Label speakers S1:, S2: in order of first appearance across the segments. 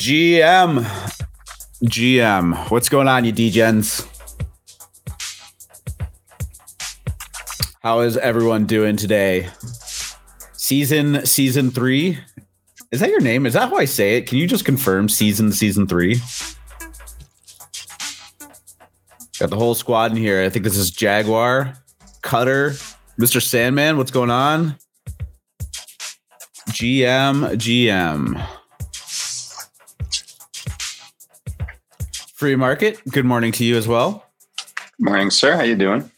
S1: GM. GM. What's going on, you DGens? How is everyone doing today? Season season three. Is that your name? Is that how I say it? Can you just confirm season season three? Got the whole squad in here. I think this is Jaguar, Cutter, Mr. Sandman. What's going on? GM, GM. Free market. Good morning to you as well.
S2: Morning, sir. How you doing?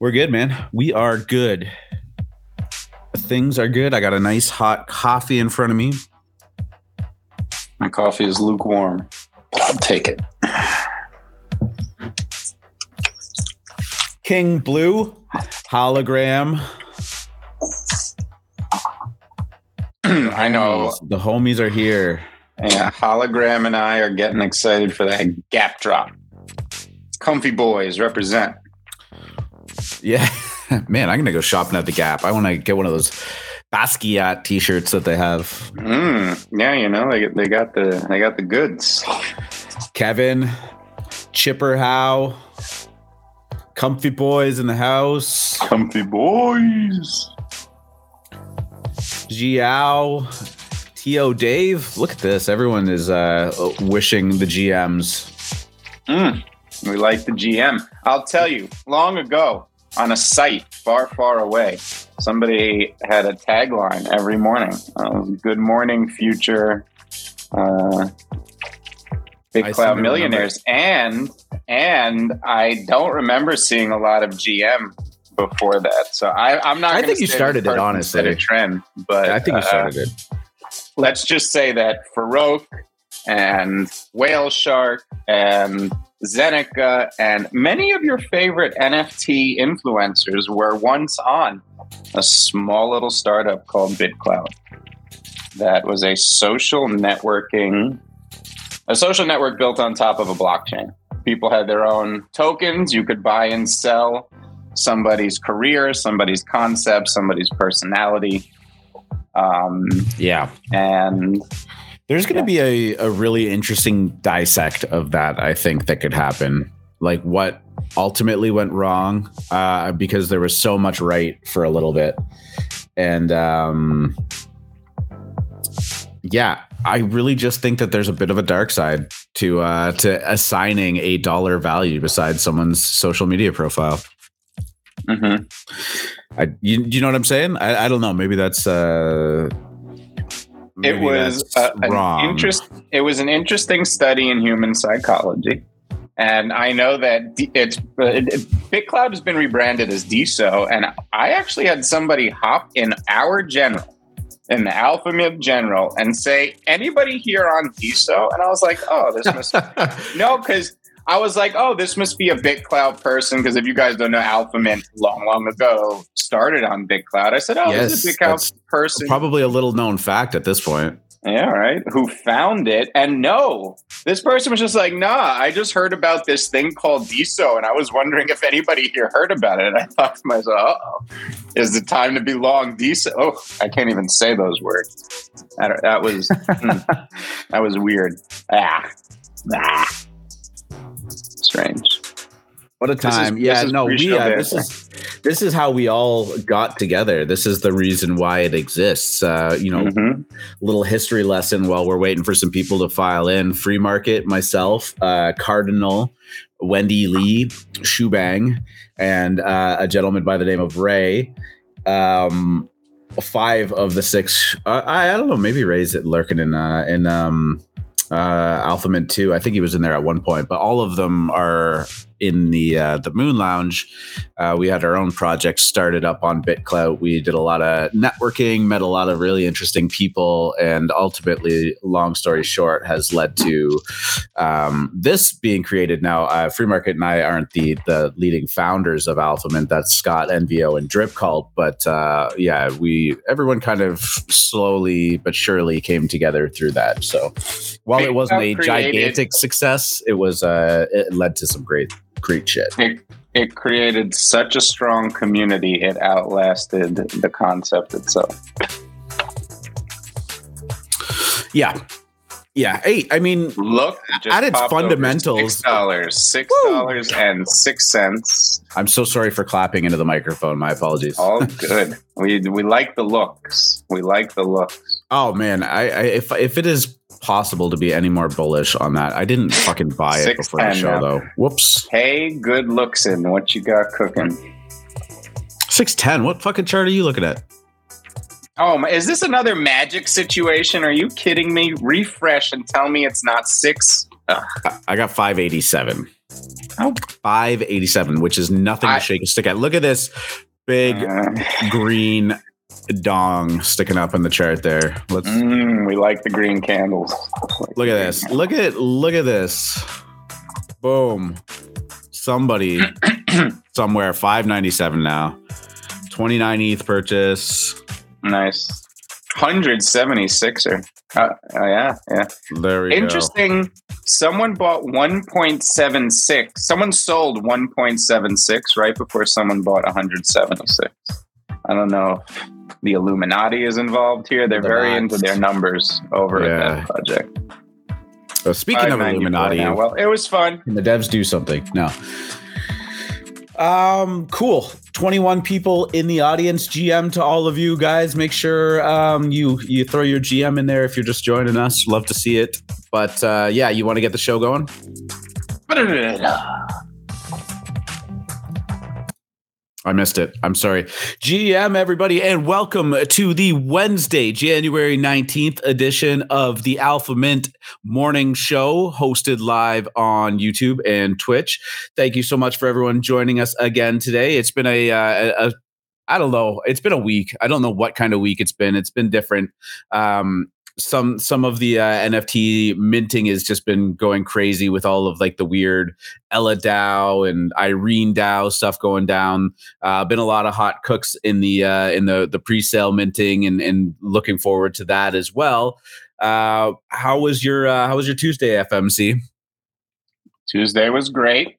S1: We're good, man. We are good. Things are good. I got a nice hot coffee in front of me.
S2: My coffee is lukewarm. I'll take it.
S1: King Blue hologram.
S2: I know.
S1: The homies are here.
S2: Yeah, hologram and I are getting excited for that gap drop. Comfy boys represent.
S1: Yeah, man, I'm gonna go shopping at the Gap. I want to get one of those Basquiat T-shirts that they have.
S2: Mm, yeah, you know they they got the they got the goods.
S1: Kevin, Chipper How, Comfy Boys in the house.
S2: Comfy boys.
S1: Giao, T.O. Dave. Look at this. Everyone is uh, wishing the GMs.
S2: Mm, we like the GM. I'll tell you, long ago on a site far, far away, somebody had a tagline every morning. Uh, Good morning, future uh, big
S1: I
S2: cloud millionaires. And and I don't remember seeing a lot of GM before that. So I, I'm not.
S1: I think you started it, honestly.
S2: a trend, but
S1: I think you
S2: uh,
S1: started it.
S2: Let's just say that Farokh and Whale Shark and Zeneca and many of your favorite NFT influencers were once on a small little startup called BitClout. That was a social networking, a social network built on top of a blockchain. People had their own tokens. You could buy and sell somebody's career, somebody's concept, somebody's personality. Um,
S1: Yeah.
S2: and
S1: There's going to
S2: Yeah.
S1: be a, a really interesting dissect of that, I think, that could happen. Like what ultimately went wrong, uh, because there was so much right for a little bit. And um, yeah, I really just think that there's a bit of a dark side to uh, to assigning a dollar value beside someone's social media profile.
S2: mhm.
S1: I, you, you know what I'm saying? I, I don't know. Maybe that's uh,
S2: it was uh, an interest it was an interesting study in human psychology and i know that D- it's uh, it- BitClout has been rebranded as DeSo and i actually had somebody hop in our general in the Alpha Mint general and say anybody here on DeSo and i was like oh this must no because I was like, oh, this must be a BitClout person because if you guys don't know, Alpha Mint long, long ago started on BitClout. I said, oh, this is a
S1: Yes, BitClout
S2: person.
S1: Probably a little known fact at this point.
S2: Yeah, right. Who found it? And no, this person was just like, nah, I just heard about this thing called DeSo, and I was wondering if anybody here heard about it. And I thought to myself, uh oh, is the time to be long DeSo? Oh, I can't even say those words. That was hmm, that was weird. Ah, ah, strange.
S1: What a
S2: This is-
S1: time!
S2: this
S1: yeah,
S2: is
S1: no, we uh, this is this is how we all got together. This is the reason why it exists. Uh, you know,
S2: Mhm.
S1: little history lesson while we're waiting for some people to file in. Free market, myself, uh, Cardinal, Wendy Lee, Shubang, and uh, a gentleman by the name of Ray. Um, five of the six. Uh, I, I don't know. Maybe Ray's lurking in uh, in um, uh, Alpha Mint too. I think he was in there at one point, but all of them are in the uh, the Moon Lounge. Uh, we had our own project started up on BitClout. We did a lot of networking, met a lot of really interesting people, and ultimately, long story short, has led to um, this being created. Now, uh, Free Market and I aren't the the leading founders of Alpha Mint. That's Scott, NVO, and Drip Cult. But uh, yeah, we everyone kind of slowly but surely came together through that. So while it wasn't a gigantic success, it was uh, it led to some great great shit.
S2: It, it created such a strong community, it outlasted the concept itself.
S1: Yeah. Yeah, hey, I mean,
S2: look
S1: at its fundamentals,
S2: six dollars, six dollars and six cents.
S1: I'm so sorry for clapping into the microphone. My apologies.
S2: All good. we we like the looks. We like the looks.
S1: Oh man, I, I if if it is possible to be any more bullish on that, I didn't fucking buy it before the show now. though. Whoops.
S2: Hey, good looks in what you got cooking.
S1: Six ten. What fucking chart are you looking at?
S2: Oh, my, is this another magic situation? Are you kidding me? Refresh and tell me it's not six.
S1: Ugh. I got 587. Oh. 587, which is nothing I, to shake a stick at. Look at this big uh, green dong sticking up in the chart there. Let's
S2: mm, we like the green candles.
S1: Look at this. Look at look at this. Boom. Somebody somewhere 597 now. 29 ETH purchase.
S2: Nice. 176er. Uh, uh, yeah, yeah.
S1: There we
S2: Interesting. Go. Someone bought 1.76. Someone sold 1.76 right before someone bought 176. I don't know if the Illuminati is involved here. They're the very into their numbers over yeah. at that project.
S1: Well, speaking of Illuminati,
S2: well, it was fun.
S1: Can the devs do something? No. Um, cool. 21 people in the audience. GM to all of you guys. Make sure um, you you throw your GM in there if you're just joining us. Love to see it. But uh, yeah, you want to get the show going? I missed it. I'm sorry. GM, everybody, and welcome to the Wednesday, January 19th edition of the Alpha Mint Morning Show, hosted live on YouTube and Twitch. Thank you so much for everyone joining us again today. It's been a, uh, I don't know. It's been a week. I don't know what kind of week it's been. It's been different. Um, some some of the uh, NFT minting has just been going crazy with all of like the weird Ella DAO and Irene DAO stuff going down. Uh, been a lot of hot cooks in the uh, in the the pre-sale minting and and looking forward to that as well. Uh, how was your uh, how was your Tuesday FMC?
S2: Tuesday was great.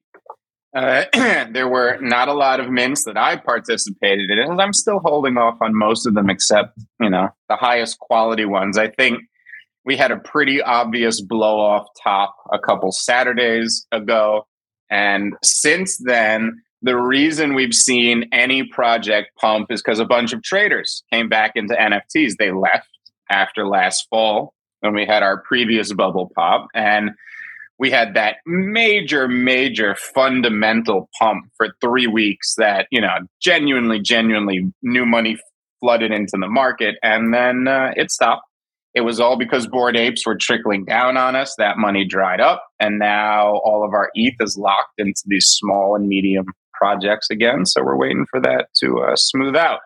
S2: Uh, there were not a lot of mints that I participated in, and I'm still holding off on most of them, except you know the highest quality ones. I think we had a pretty obvious blow off top a couple Saturdays ago, and since then, the reason we've seen any project pump is because a bunch of traders came back into NFTs. They left after last fall when we had our previous bubble pop, and we had that major, major fundamental pump for three weeks that, you know, genuinely, genuinely new money flooded into the market. And then uh, it stopped. It was all because bored apes were trickling down on us. That money dried up. And now all of our ETH is locked into these small and medium projects again. So we're waiting for that to uh, smooth out.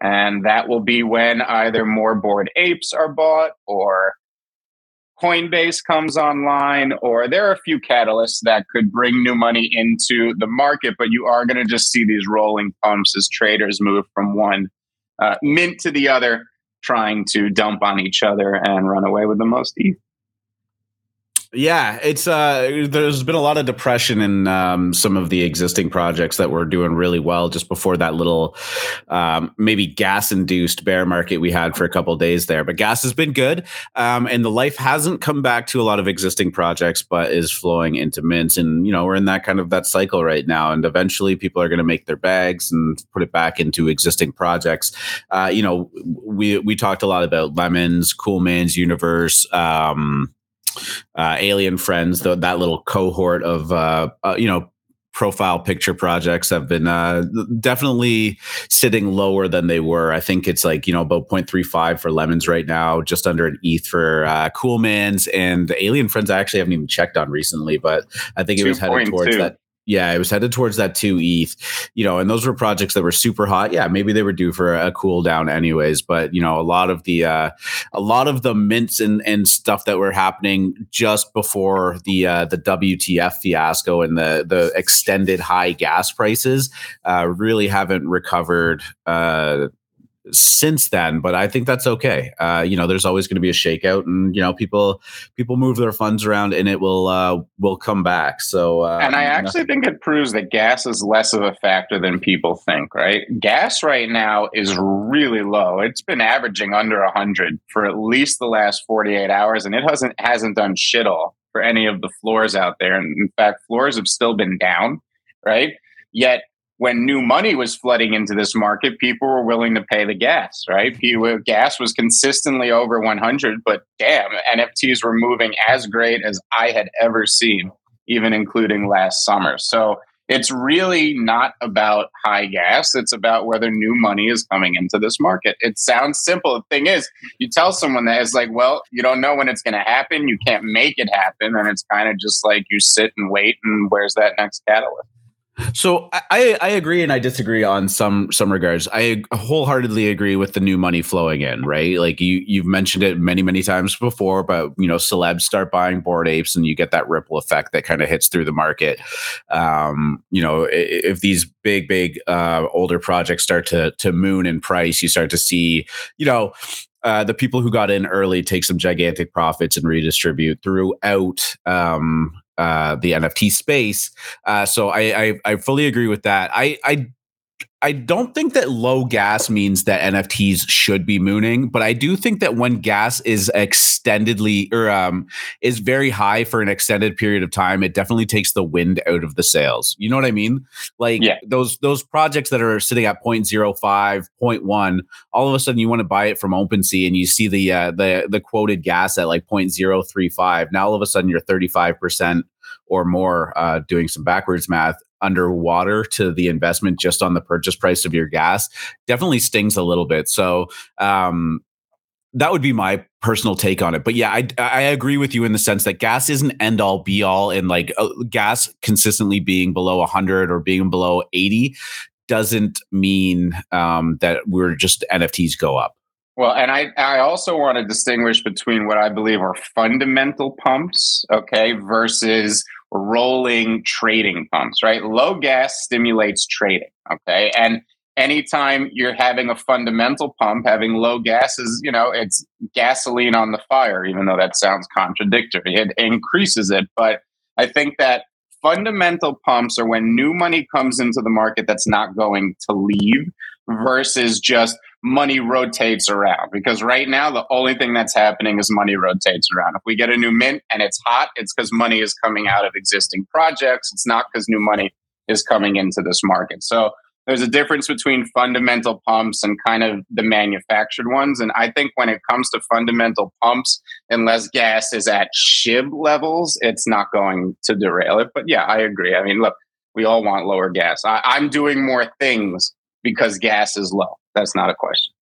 S2: And that will be when either more bored apes are bought or Coinbase comes online, or there are a few catalysts that could bring new money into the market, but you are going to just see these rolling pumps as traders move from one uh, mint to the other, trying to dump on each other and run away with the most ETH.
S1: Yeah, it's uh there's been a lot of depression in um, some of the existing projects that were doing really well just before that little um, maybe gas induced bear market we had for a couple days there. But gas has been good. Um, and the life hasn't come back to a lot of existing projects, but is flowing into mints. And you know, we're in that kind of that cycle right now. And eventually people are gonna make their bags and put it back into existing projects. Uh, you know, we we talked a lot about lemons, cool man's universe, um, uh, Alien Friends, the, that little cohort of uh, uh, you know profile picture projects have been uh, definitely sitting lower than they were. I think it's like, you know, about 0.35 for lemons right now, just under an ETH for uh, Cool Man's and Alien Friends. I actually haven't even checked on recently, but I think it was headed towards 2. that yeah, it was headed towards that two ETH, you know, and those were projects that were super hot. Yeah, maybe they were due for a cool down anyways, but you know, a lot of the uh, a lot of the mints and, and stuff that were happening just before the uh, the WTF fiasco and the the extended high gas prices uh, really haven't recovered uh, since then, but I think that's okay. Uh, you know, there's always going to be a shakeout, and you know, people people move their funds around, and it will uh, will come back. So,
S2: um, and I actually think it proves that gas is less of a factor than people think. Right, gas right now is really low. It's been averaging under hundred for at least the last 48 hours, and it hasn't hasn't done shit all for any of the floors out there. And in fact, floors have still been down. Right, yet when new money was flooding into this market, people were willing to pay the gas, right? Uh, gas was consistently over 100, but damn, NFTs were moving as great as I had ever seen, even including last summer. So it's really not about high gas. It's about whether new money is coming into this market. It sounds simple. The thing is, you tell someone that it's like, well, you don't know when it's going to happen. You can't make it happen. And it's kind of just like you sit and wait and where's that next catalyst?
S1: So I, I agree and I disagree on some some regards. I wholeheartedly agree with the new money flowing in, right? Like you you've mentioned it many many times before, but you know celebs start buying bored apes and you get that ripple effect that kind of hits through the market. Um, you know, if, these big big uh, older projects start to to moon in price, you start to see you know uh, the people who got in early take some gigantic profits and redistribute throughout um, uh, the NFT space. Uh, so I, I, I fully agree with that. I I I don't think that low gas means that NFTs should be mooning, but I do think that when gas is extendedly or um, is very high for an extended period of time, it definitely takes the wind out of the sails. You know what I mean? Like yeah. those those projects that are sitting at 0.05, 0.1, all of a sudden you want to buy it from OpenSea and you see the uh, the the quoted gas at like 0.035. Now all of a sudden you're 35% or more uh, doing some backwards math underwater to the investment just on the purchase price of your gas definitely stings a little bit. So, um, that would be my personal take on it. But yeah, I I agree with you in the sense that gas isn't end all be all, and like uh, gas consistently being below 100 or being below 80 doesn't mean um, that we're just NFTs go up.
S2: Well, and I, I also want to distinguish between what I believe are fundamental pumps, okay, versus rolling trading pumps, right? Low gas stimulates trading, okay? And anytime you're having a fundamental pump, having low gas is, you know, it's gasoline on the fire, even though that sounds contradictory. It increases it. But I think that fundamental pumps are when new money comes into the market that's not going to leave versus just money rotates around because right now the only thing that's happening is money rotates around. If we get a new mint and it's hot, it's because money is coming out of existing projects. It's not because new money is coming into this market. So there's a difference between fundamental pumps and kind of the manufactured ones. And I think when it comes to fundamental pumps, unless gas is at SHIB levels, it's not going to derail it. But yeah, I agree. I mean, look, we all want lower gas. I, I'm doing more things because gas is low. That's not a question.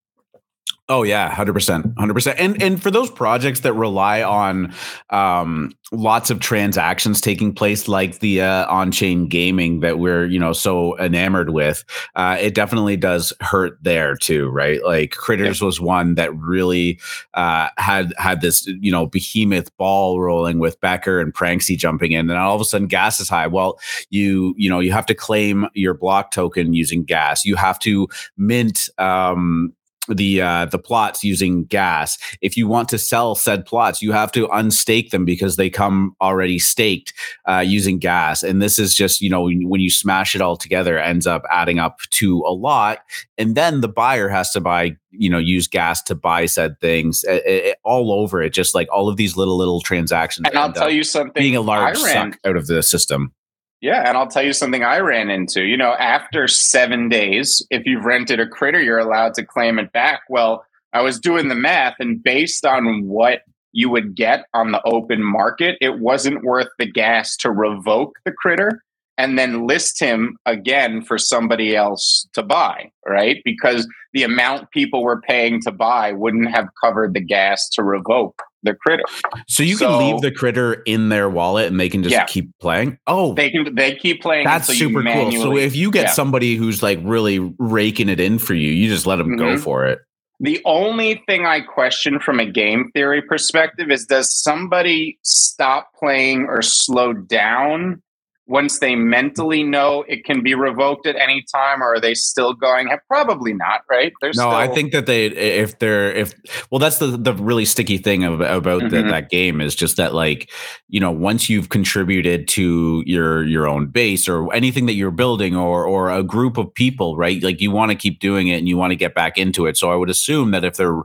S1: Oh yeah, hundred percent, hundred percent. And and for those projects that rely on um, lots of transactions taking place, like the uh, on-chain gaming that we're you know so enamored with, uh, it definitely does hurt there too, right? Like Critters yeah. was one that really uh, had had this you know behemoth ball rolling with Becker and Pranksy jumping in, and all of a sudden gas is high. Well, you you know you have to claim your block token using gas. You have to mint. Um, the uh, the plots using gas. If you want to sell said plots, you have to unstake them because they come already staked uh, using gas. And this is just you know when you smash it all together, ends up adding up to a lot. And then the buyer has to buy you know use gas to buy said things it, it, all over it. Just like all of these little little transactions.
S2: And I'll tell you something.
S1: Being a large suck out of the system.
S2: Yeah, and I'll tell you something I ran into. You know, after seven days, if you've rented a critter, you're allowed to claim it back. Well, I was doing the math, and based on what you would get on the open market, it wasn't worth the gas to revoke the critter and then list him again for somebody else to buy, right? Because the amount people were paying to buy wouldn't have covered the gas to revoke the critter.
S1: So you so, can leave the critter in their wallet and they can just yeah. keep playing. Oh,
S2: they can. They keep playing.
S1: That's super cool. So if you get yeah. somebody who's like really raking it in for you, you just let them mm-hmm. go for it.
S2: The only thing I question from a game theory perspective is does somebody stop playing or slow down once they mentally know it can be revoked at any time or are they still going? Probably not right?
S1: There's no still- i think that they if they're if well that's the the really sticky thing of, about mm-hmm. the, that game is just that like you know once you've contributed to your your own base or anything that you're building or or a group of people right? Like you want to keep doing it and you want to get back into it. So i would assume that if they're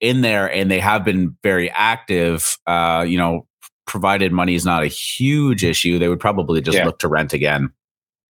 S1: in there and they have been very active uh you know provided money is not a huge issue, they would probably just yeah. look to rent again.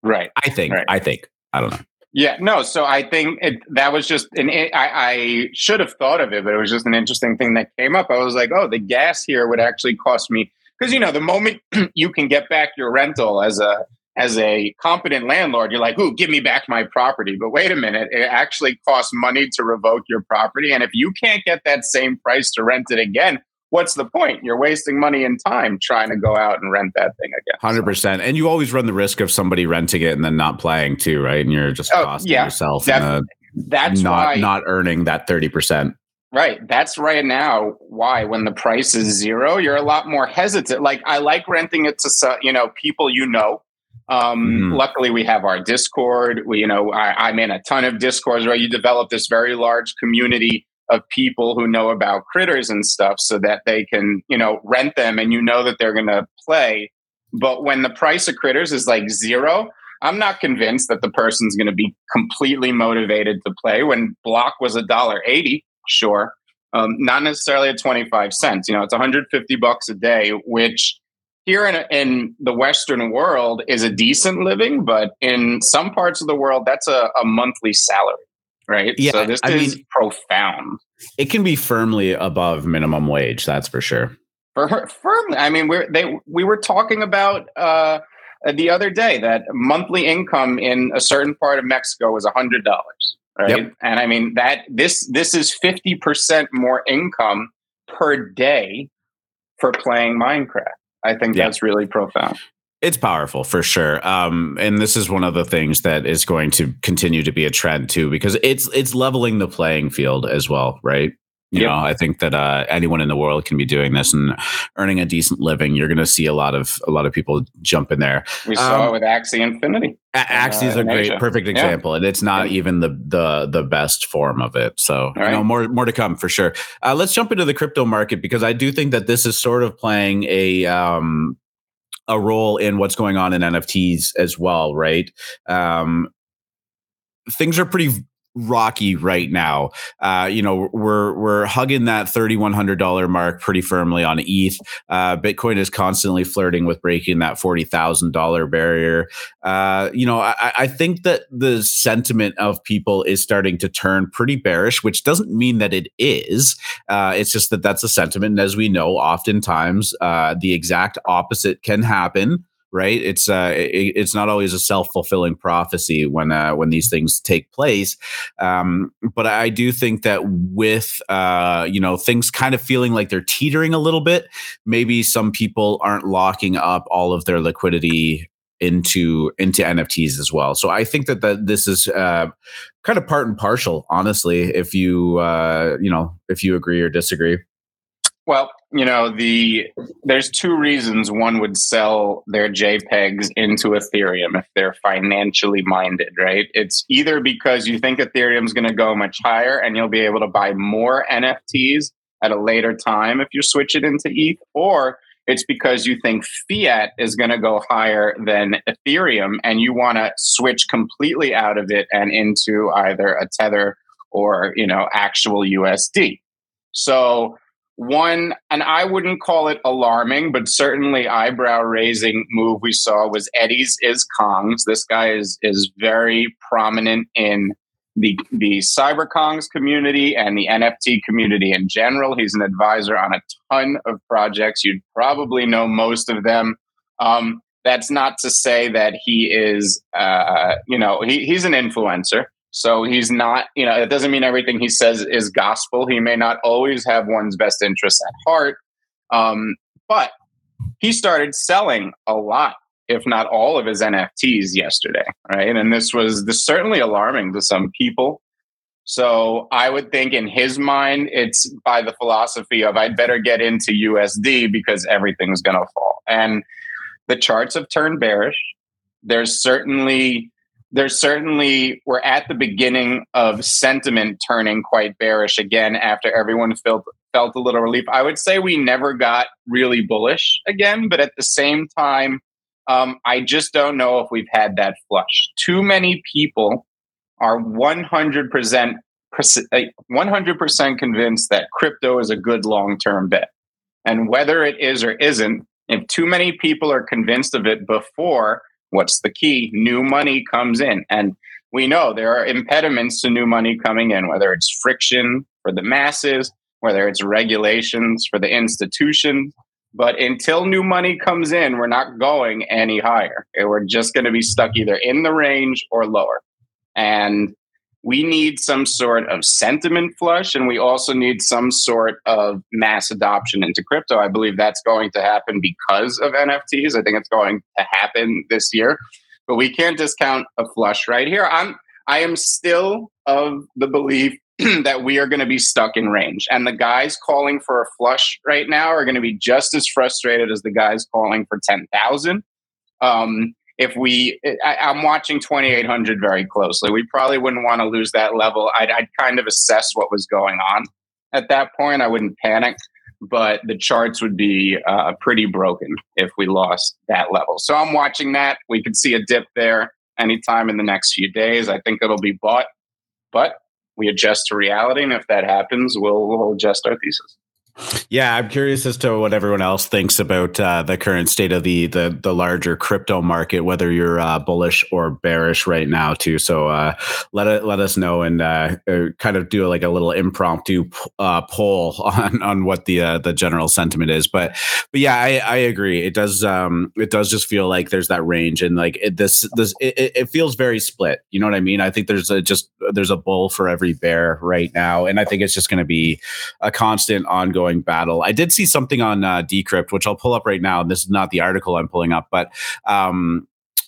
S2: Right.
S1: I think.
S2: Right.
S1: I think. I don't know.
S2: Yeah, no. So I think it, that was just an. I, I should have thought of it, but it was just an interesting thing that came up. I was like, oh, the gas here would actually cost me because you know the moment you can get back your rental as a as a competent landlord, you're like, ooh, give me back my property. But wait a minute, it actually costs money to revoke your property, and if you can't get that same price to rent it again, what's the point? You're wasting money and time trying to go out and rent that thing again.
S1: Hundred percent, and you always run the risk of somebody renting it and then not playing too, right? And you're just oh, costing yeah, yourself. That,
S2: that's
S1: not
S2: why,
S1: not earning that thirty percent.
S2: Right. That's right now why when the price is zero, you're a lot more hesitant. Like I like renting it to you know people you know. Um, mm-hmm. Luckily, we have our Discord. We, you know, I, I'm in a ton of Discords where you develop this very large community of people who know about critters and stuff so that they can, you know, rent them and you know that they're going to play. But when the price of critters is like zero, I'm not convinced that the person's going to be completely motivated to play. When block was a dollar eighty, sure, um, not necessarily at twenty five cents. You know, it's 150 bucks a day, which here in, in the Western world is a decent living, but in some parts of the world, that's a, a monthly salary right?
S1: Yeah,
S2: so this I is mean, profound.
S1: It can be firmly above minimum wage, that's for sure.
S2: For her, firmly, I mean, we're they we were talking about uh, the other day that monthly income in a certain part of Mexico is a hundred dollars, right? Yep. And I mean that this this is fifty percent more income per day for playing Minecraft. I think that's really profound.
S1: It's powerful for sure. Um, and this is one of the things that is going to continue to be a trend too, because it's it's leveling the playing field as well, right? You yep. know, I think that uh, anyone in the world can be doing this and earning a decent living. You're going to see a lot of a lot of people jump in there.
S2: We saw um, it with Axie Infinity.
S1: A- Axie is uh, a great, Asia. perfect example, yeah. and it's not yeah. even the the the best form of it. So, right. you know, more more to come for sure. Uh, let's jump into the crypto market because I do think that this is sort of playing a um, a role in what's going on in NFTs as well, right? Um, things are pretty rocky right now. Uh, you know, we're we're hugging that thirty one hundred dollar mark pretty firmly on ETH. Uh, Bitcoin is constantly flirting with breaking that forty thousand dollar barrier. Uh, you know, I, I, think that the sentiment of people is starting to turn pretty bearish, which doesn't mean that it is. Uh, it's just that that's a sentiment, and as we know, oftentimes uh, the exact opposite can happen right? It's uh, it, it's not always a self fulfilling prophecy when uh, when these things take place. Um, but I do think that with uh, you know things kind of feeling like they're teetering a little bit, maybe some people aren't locking up all of their liquidity into into NFTs as well. So I think that that this is uh, kind of part and partial, honestly. If you uh, you know if you agree or disagree.
S2: Well, you know, the there's two reasons one would sell their JPEGs into Ethereum if they're financially minded, right? It's either because you think Ethereum's going to go much higher and you'll be able to buy more NFTs at a later time if you switch it into ETH, or it's because you think fiat is going to go higher than Ethereum and you want to switch completely out of it and into either a Tether or, you know, actual USD. So one, and I wouldn't call it alarming, but certainly eyebrow raising move we saw was Eddie's is Kongs. This guy is is very prominent in the the cyber Kongs community and the NFT community in general. He's an advisor on a ton of projects. You'd probably know most of them. Um, that's not to say that he is, uh, you know, he, he's an influencer. So he's not, you know, it doesn't mean everything he says is gospel. He may not always have one's best interests at heart. Um, but he started selling a lot, if not all of his NFTs yesterday, right? And this was this certainly alarming to some people. So I would think in his mind, it's by the philosophy of I'd better get into USD because everything's going to fall. And the charts have turned bearish. There's certainly there's certainly we're at the beginning of sentiment turning quite bearish again after everyone felt felt a little relief. I would say we never got really bullish again, but at the same time, um, I just don't know if we've had that flush. Too many people are 100% 100% convinced that crypto is a good long-term bet. And whether it is or isn't, if too many people are convinced of it before, what's the key? New money comes in. And we know there are impediments to new money coming in, whether it's friction for the masses, whether it's regulations for the institutions. But until new money comes in, we're not going any higher. We're just going to be stuck either in the range or lower. And we need some sort of sentiment flush and we also need some sort of mass adoption into crypto. I believe that's going to happen because of NFTs. I think it's going to happen this year. But we can't discount a flush right here. I'm I am still of the belief that we are going to be stuck in range. And the guys calling for a flush right now are going to be just as frustrated as the guys calling for 10,000. Um, if we, I, am watching 2800 very closely. We probably wouldn't want to lose that level. I'd, I'd kind of assess what was going on at that point. I wouldn't panic, but the charts would be uh, pretty broken if we lost that level. So I'm watching that. We could see a dip there anytime in the next few days. I think it'll be bought, but we adjust to reality. And if that happens, we'll, we'll adjust our thesis.
S1: Yeah, I'm curious as to what everyone else thinks about uh, the current state of the the, the larger crypto market, whether you're uh, bullish or bearish right now, too. So uh, let it let us know and uh, uh, kind of do like a little impromptu uh, poll on on what the the general sentiment is. But but yeah, I, I agree. It does um, it does just feel like there's that range and like it, this this it, it feels very split. You know what I mean? I think there's a just there's a bull for every bear right now, and I think it's just going to be a constant ongoing ongoing battle. I did see something on uh, Decrypt, which I'll pull up right now. And this is not the article I'm pulling up, but um,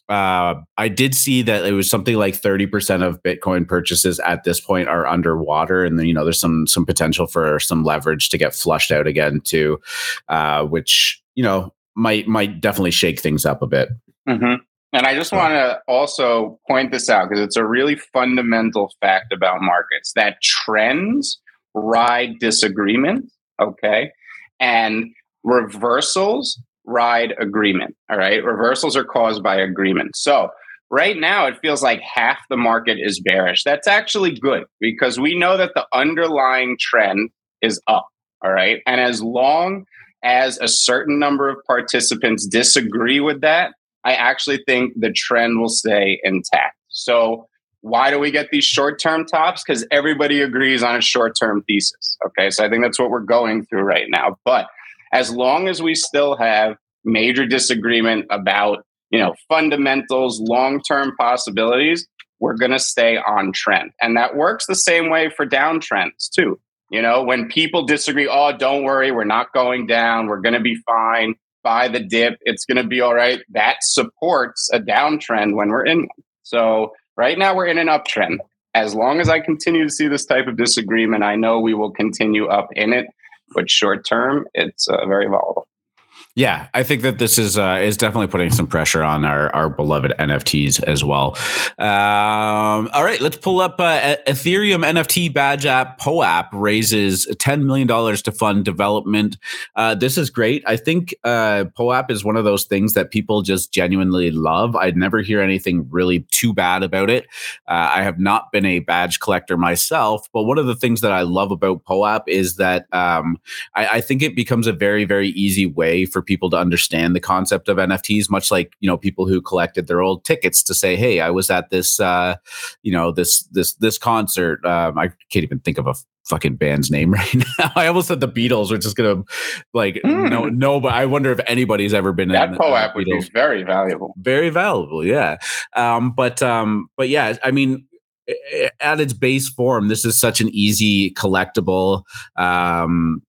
S1: uh, I did see that it was something like 30% of Bitcoin purchases at this point are underwater. And then, you know, there's some, some potential for some leverage to get flushed out again too, uh, which, you know, might, might definitely shake things up a bit.
S2: Mm-hmm. And I just want to also point this out because it's a really fundamental fact about markets that trends ride disagreement Okay. And reversals ride agreement. All right. Reversals are caused by agreement. So right now it feels like half the market is bearish. That's actually good because we know that the underlying trend is up. All right. And as long as a certain number of participants disagree with that, I actually think the trend will stay intact. So why do we get these short term tops? Because everybody agrees on a short term thesis. Okay. So I think that's what we're going through right now. But as long as we still have major disagreement about, you know, fundamentals, long term possibilities, we're going to stay on trend. And that works the same way for downtrends too. You know, when people disagree, oh, don't worry, we're not going down, we're going to be fine. Buy the dip, it's going to be all right. That supports a downtrend when we're in one. So Right now, we're in an uptrend. As long as I continue to see this type of disagreement, I know we will continue up in it. But short term, it's uh, very volatile.
S1: Yeah, I think that this is uh, is definitely putting some pressure on our, our beloved NFTs as well. Um, all right, let's pull up uh, Ethereum NFT badge app POAP raises ten million dollars to fund development. Uh, this is great. I think uh, POAP is one of those things that people just genuinely love. I'd never hear anything really too bad about it. Uh, I have not been a badge collector myself, but one of the things that I love about POAP is that um, I, I think it becomes a very very easy way for for people to understand the concept of NFTs, much like you know people who collected their old tickets to say, "Hey, I was at this, uh, you know, this this this concert." Um, I can't even think of a fucking band's name right now. I almost said the Beatles, which is just gonna like mm. no no, but I wonder if anybody's ever been
S2: that in, POAP uh, would be very valuable.
S1: Very valuable, yeah. Um, but um, but yeah, I mean at its base form, this is such an easy collectible. Um,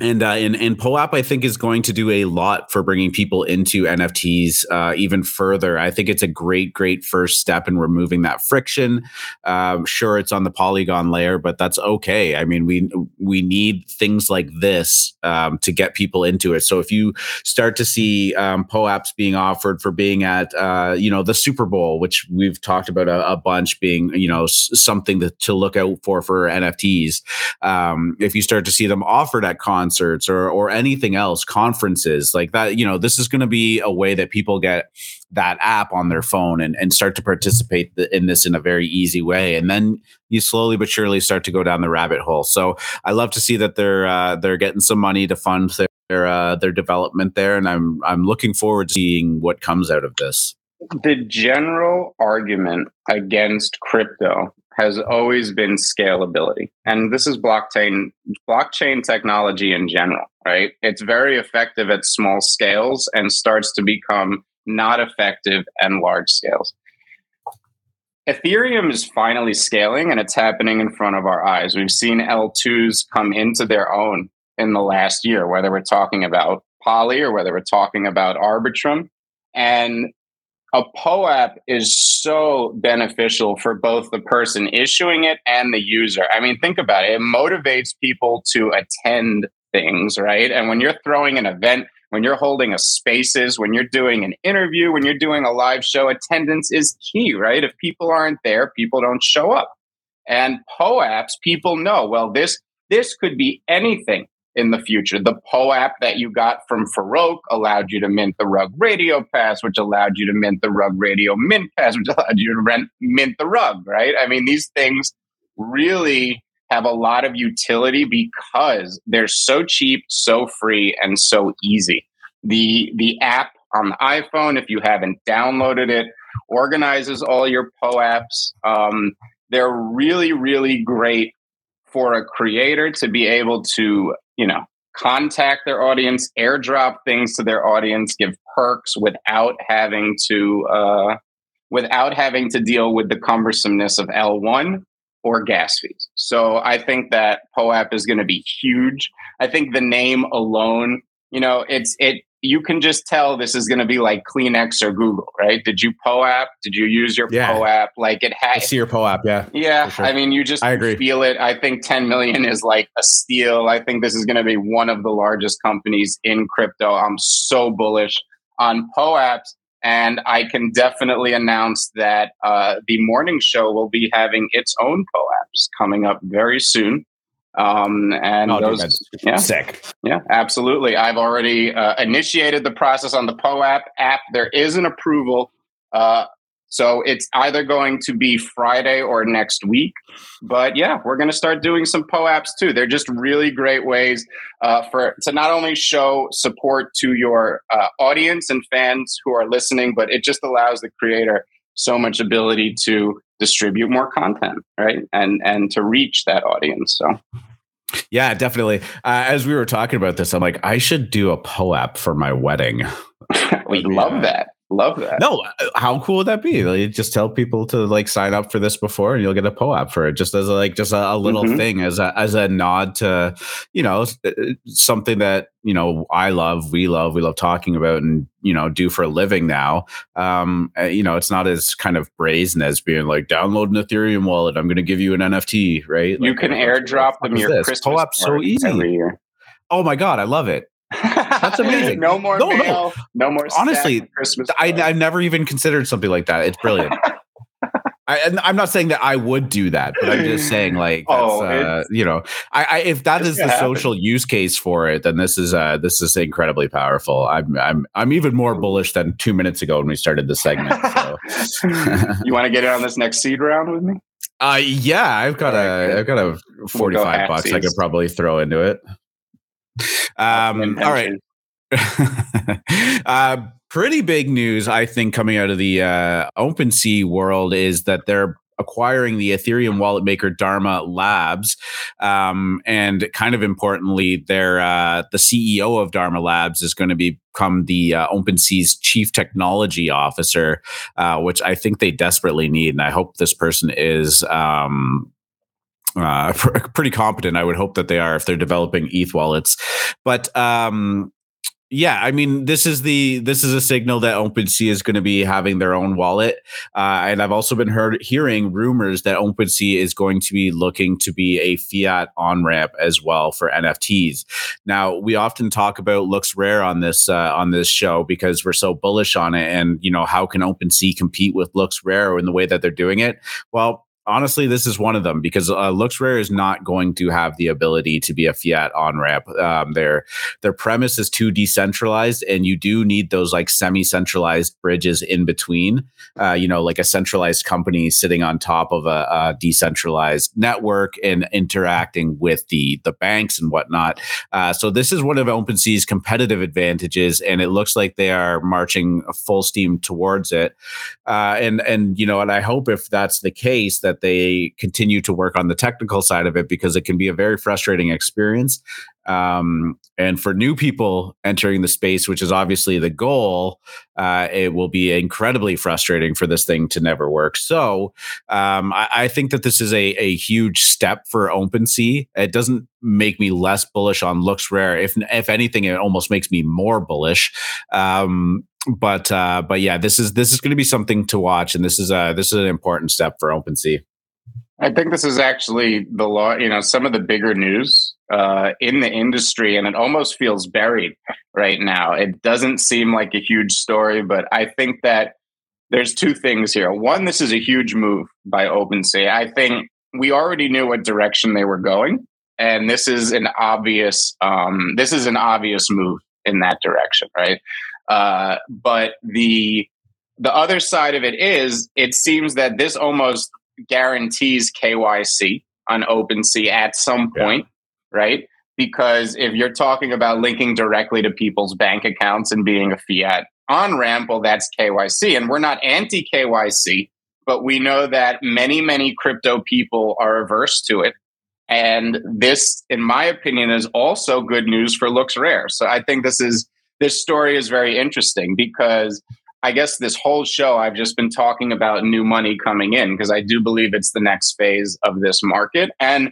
S1: and uh, and and POAP I think is going to do a lot for bringing people into NFTs uh, even further. I think it's a great great first step in removing that friction. Um, sure, it's on the Polygon layer, but that's okay. I mean, we we need things like this um, to get people into it. So if you start to see um, POAPs being offered for being at uh, you know the Super Bowl, which we've talked about a, a bunch being you know something to, to look out for for NFTs. Um, if you start to see them offered at cons concerts or or anything else, conferences like that. You know, this is going to be a way that people get that app on their phone and, and start to participate in this in a very easy way. And then you slowly but surely start to go down the rabbit hole. So I love to see that they're uh, they're getting some money to fund their their, uh, their development there, and I'm I'm looking forward to seeing what comes out of this.
S2: The general argument against crypto has always been scalability. And this is blockchain blockchain technology in general, right? It's very effective at small scales and starts to become not effective at large scales. Ethereum is finally scaling and it's happening in front of our eyes. We've seen L2s come into their own in the last year, whether we're talking about Poly or whether we're talking about Arbitrum. And a POAP is so beneficial for both the person issuing it and the user. I mean, think about it. It motivates people to attend things, right? And when you're throwing an event, when you're holding a spaces, when you're doing an interview, when you're doing a live show, attendance is key, right? If people aren't there, people don't show up. And POAPs, people know, well, this this could be anything in the future. The POAP that you got from Farokh allowed you to mint the Rug Radio Pass, which allowed you to mint the Rug Radio Mint Pass, which allowed you to rent mint the rug, right? I mean, these things really have a lot of utility because they're so cheap, so free, and so easy. The the app on the iPhone, if you haven't downloaded it, organizes all your POAPs. Um, they're really, really great for a creator to be able to you know, contact their audience, airdrop things to their audience, give perks without having to uh, without having to deal with the cumbersomeness of L1 or gas fees. So I think that POAP is going to be huge. I think the name alone, you know, it's it you can just tell this is going to be like Kleenex or Google, right? Did you POAP? Did you use your yeah. POAP? Like it has.
S1: I see your POAP, yeah.
S2: Yeah. Sure. I mean, you just
S1: I agree.
S2: feel it. I think 10 million is like a steal. I think this is going to be one of the largest companies in crypto. I'm so bullish on POAPs. And I can definitely announce that uh, the morning show will be having its own POAPs coming up very soon. Um, and those,
S1: yeah, sick.
S2: Yeah, absolutely. I've already uh, initiated the process on the POAP app. There is an approval. Uh, so it's either going to be Friday or next week. But yeah, we're going to start doing some POAPs too. They're just really great ways uh, for to not only show support to your uh, audience and fans who are listening, but it just allows the creator so much ability to distribute more content, right? And and to reach that audience. So
S1: yeah, definitely. Uh, as we were talking about this, I'm like, I should do a POAP for my wedding.
S2: we love that. Love that.
S1: No, uh, how cool would that be? Like, just tell people to like sign up for this before, and you'll get a POAP for it, just as a, like just a, a little mm-hmm. thing, as a as a nod to, you know, uh, something that you know I love, we love, we love talking about, and you know do for a living now. Um, uh, you know, it's not as kind of brazen as being like download an Ethereum wallet. I'm going to give you an NFT, right?
S2: You can airdrop them your Christmas POAP
S1: so easy. Oh my god, I love it. That's amazing.
S2: no more no, mail, no, no more.
S1: Honestly, Christmas. I, have never even considered something like that. It's brilliant. I, am not saying that I would do that, but I'm just saying, like, oh, uh, you know, I, I if that is the happen. social use case for it, then this is uh, this is incredibly powerful. I'm I'm I'm even more bullish than two minutes ago when we started the segment. So.
S2: you want to get in on this next seed round with me?
S1: Uh, yeah, I've got a I've got a 45 we'll bucks I could probably throw into it. Um, all right. uh, pretty big news, I think, coming out of the uh, OpenSea world is that they're acquiring the Ethereum wallet maker Dharma Labs, um, and kind of importantly, their uh, the CEO of Dharma Labs is going to become the uh, OpenSea's chief technology officer, uh, which I think they desperately need, and I hope this person is. Um, uh, pretty competent. I would hope that they are if they're developing ETH wallets. But um, yeah, I mean, this is the this is a signal that OpenSea is going to be having their own wallet, uh, and I've also been heard hearing rumors that OpenSea is going to be looking to be a fiat on ramp as well for NFTs. Now, we often talk about LooksRare on this uh, on this show because we're so bullish on it, and you know how can OpenSea compete with LooksRare in the way that they're doing it? Well, honestly, this is one of them because uh, LooksRare is not going to have the ability to be a fiat on ramp. Um, their their premise is too decentralized, and you do need those like semi centralized bridges in between. Uh, you know, like a centralized company sitting on top of a, a, decentralized network and interacting with the the banks and whatnot. Uh, so this is one of OpenSea's competitive advantages, and it looks like they are marching full steam towards it. Uh, and and you know, and I hope if that's the case that they continue to work on the technical side of it because it can be a very frustrating experience. Um, and for new people entering the space, which is obviously the goal, uh, it will be incredibly frustrating for this thing to never work. So um, I, I, think that this is a, a huge step for OpenSea. It doesn't make me less bullish on LooksRare. If if anything, it almost makes me more bullish. Um, but uh, but yeah, this is this is going to be something to watch, and this is a this is an important step for OpenSea.
S2: I think this is actually the law. You know, some of the bigger news uh, in the industry, and it almost feels buried right now. It doesn't seem like a huge story, but I think that there's two things here. One, this is a huge move by OpenSea. I think we already knew what direction they were going, and this is an obvious. Um, this is an obvious move in that direction, right? Uh, but the the other side of it is, it seems that this almost guarantees KYC on OpenSea at some point, yeah. right? Because if you're talking about linking directly to people's bank accounts and being a fiat on ramp, well, that's KYC. And we're not anti KYC, but we know that many, many crypto people are averse to it. And this, in my opinion, is also good news for LooksRare. So I think this is this story is very interesting because I guess this whole show I've just been talking about new money coming in because I do believe it's the next phase of this market. And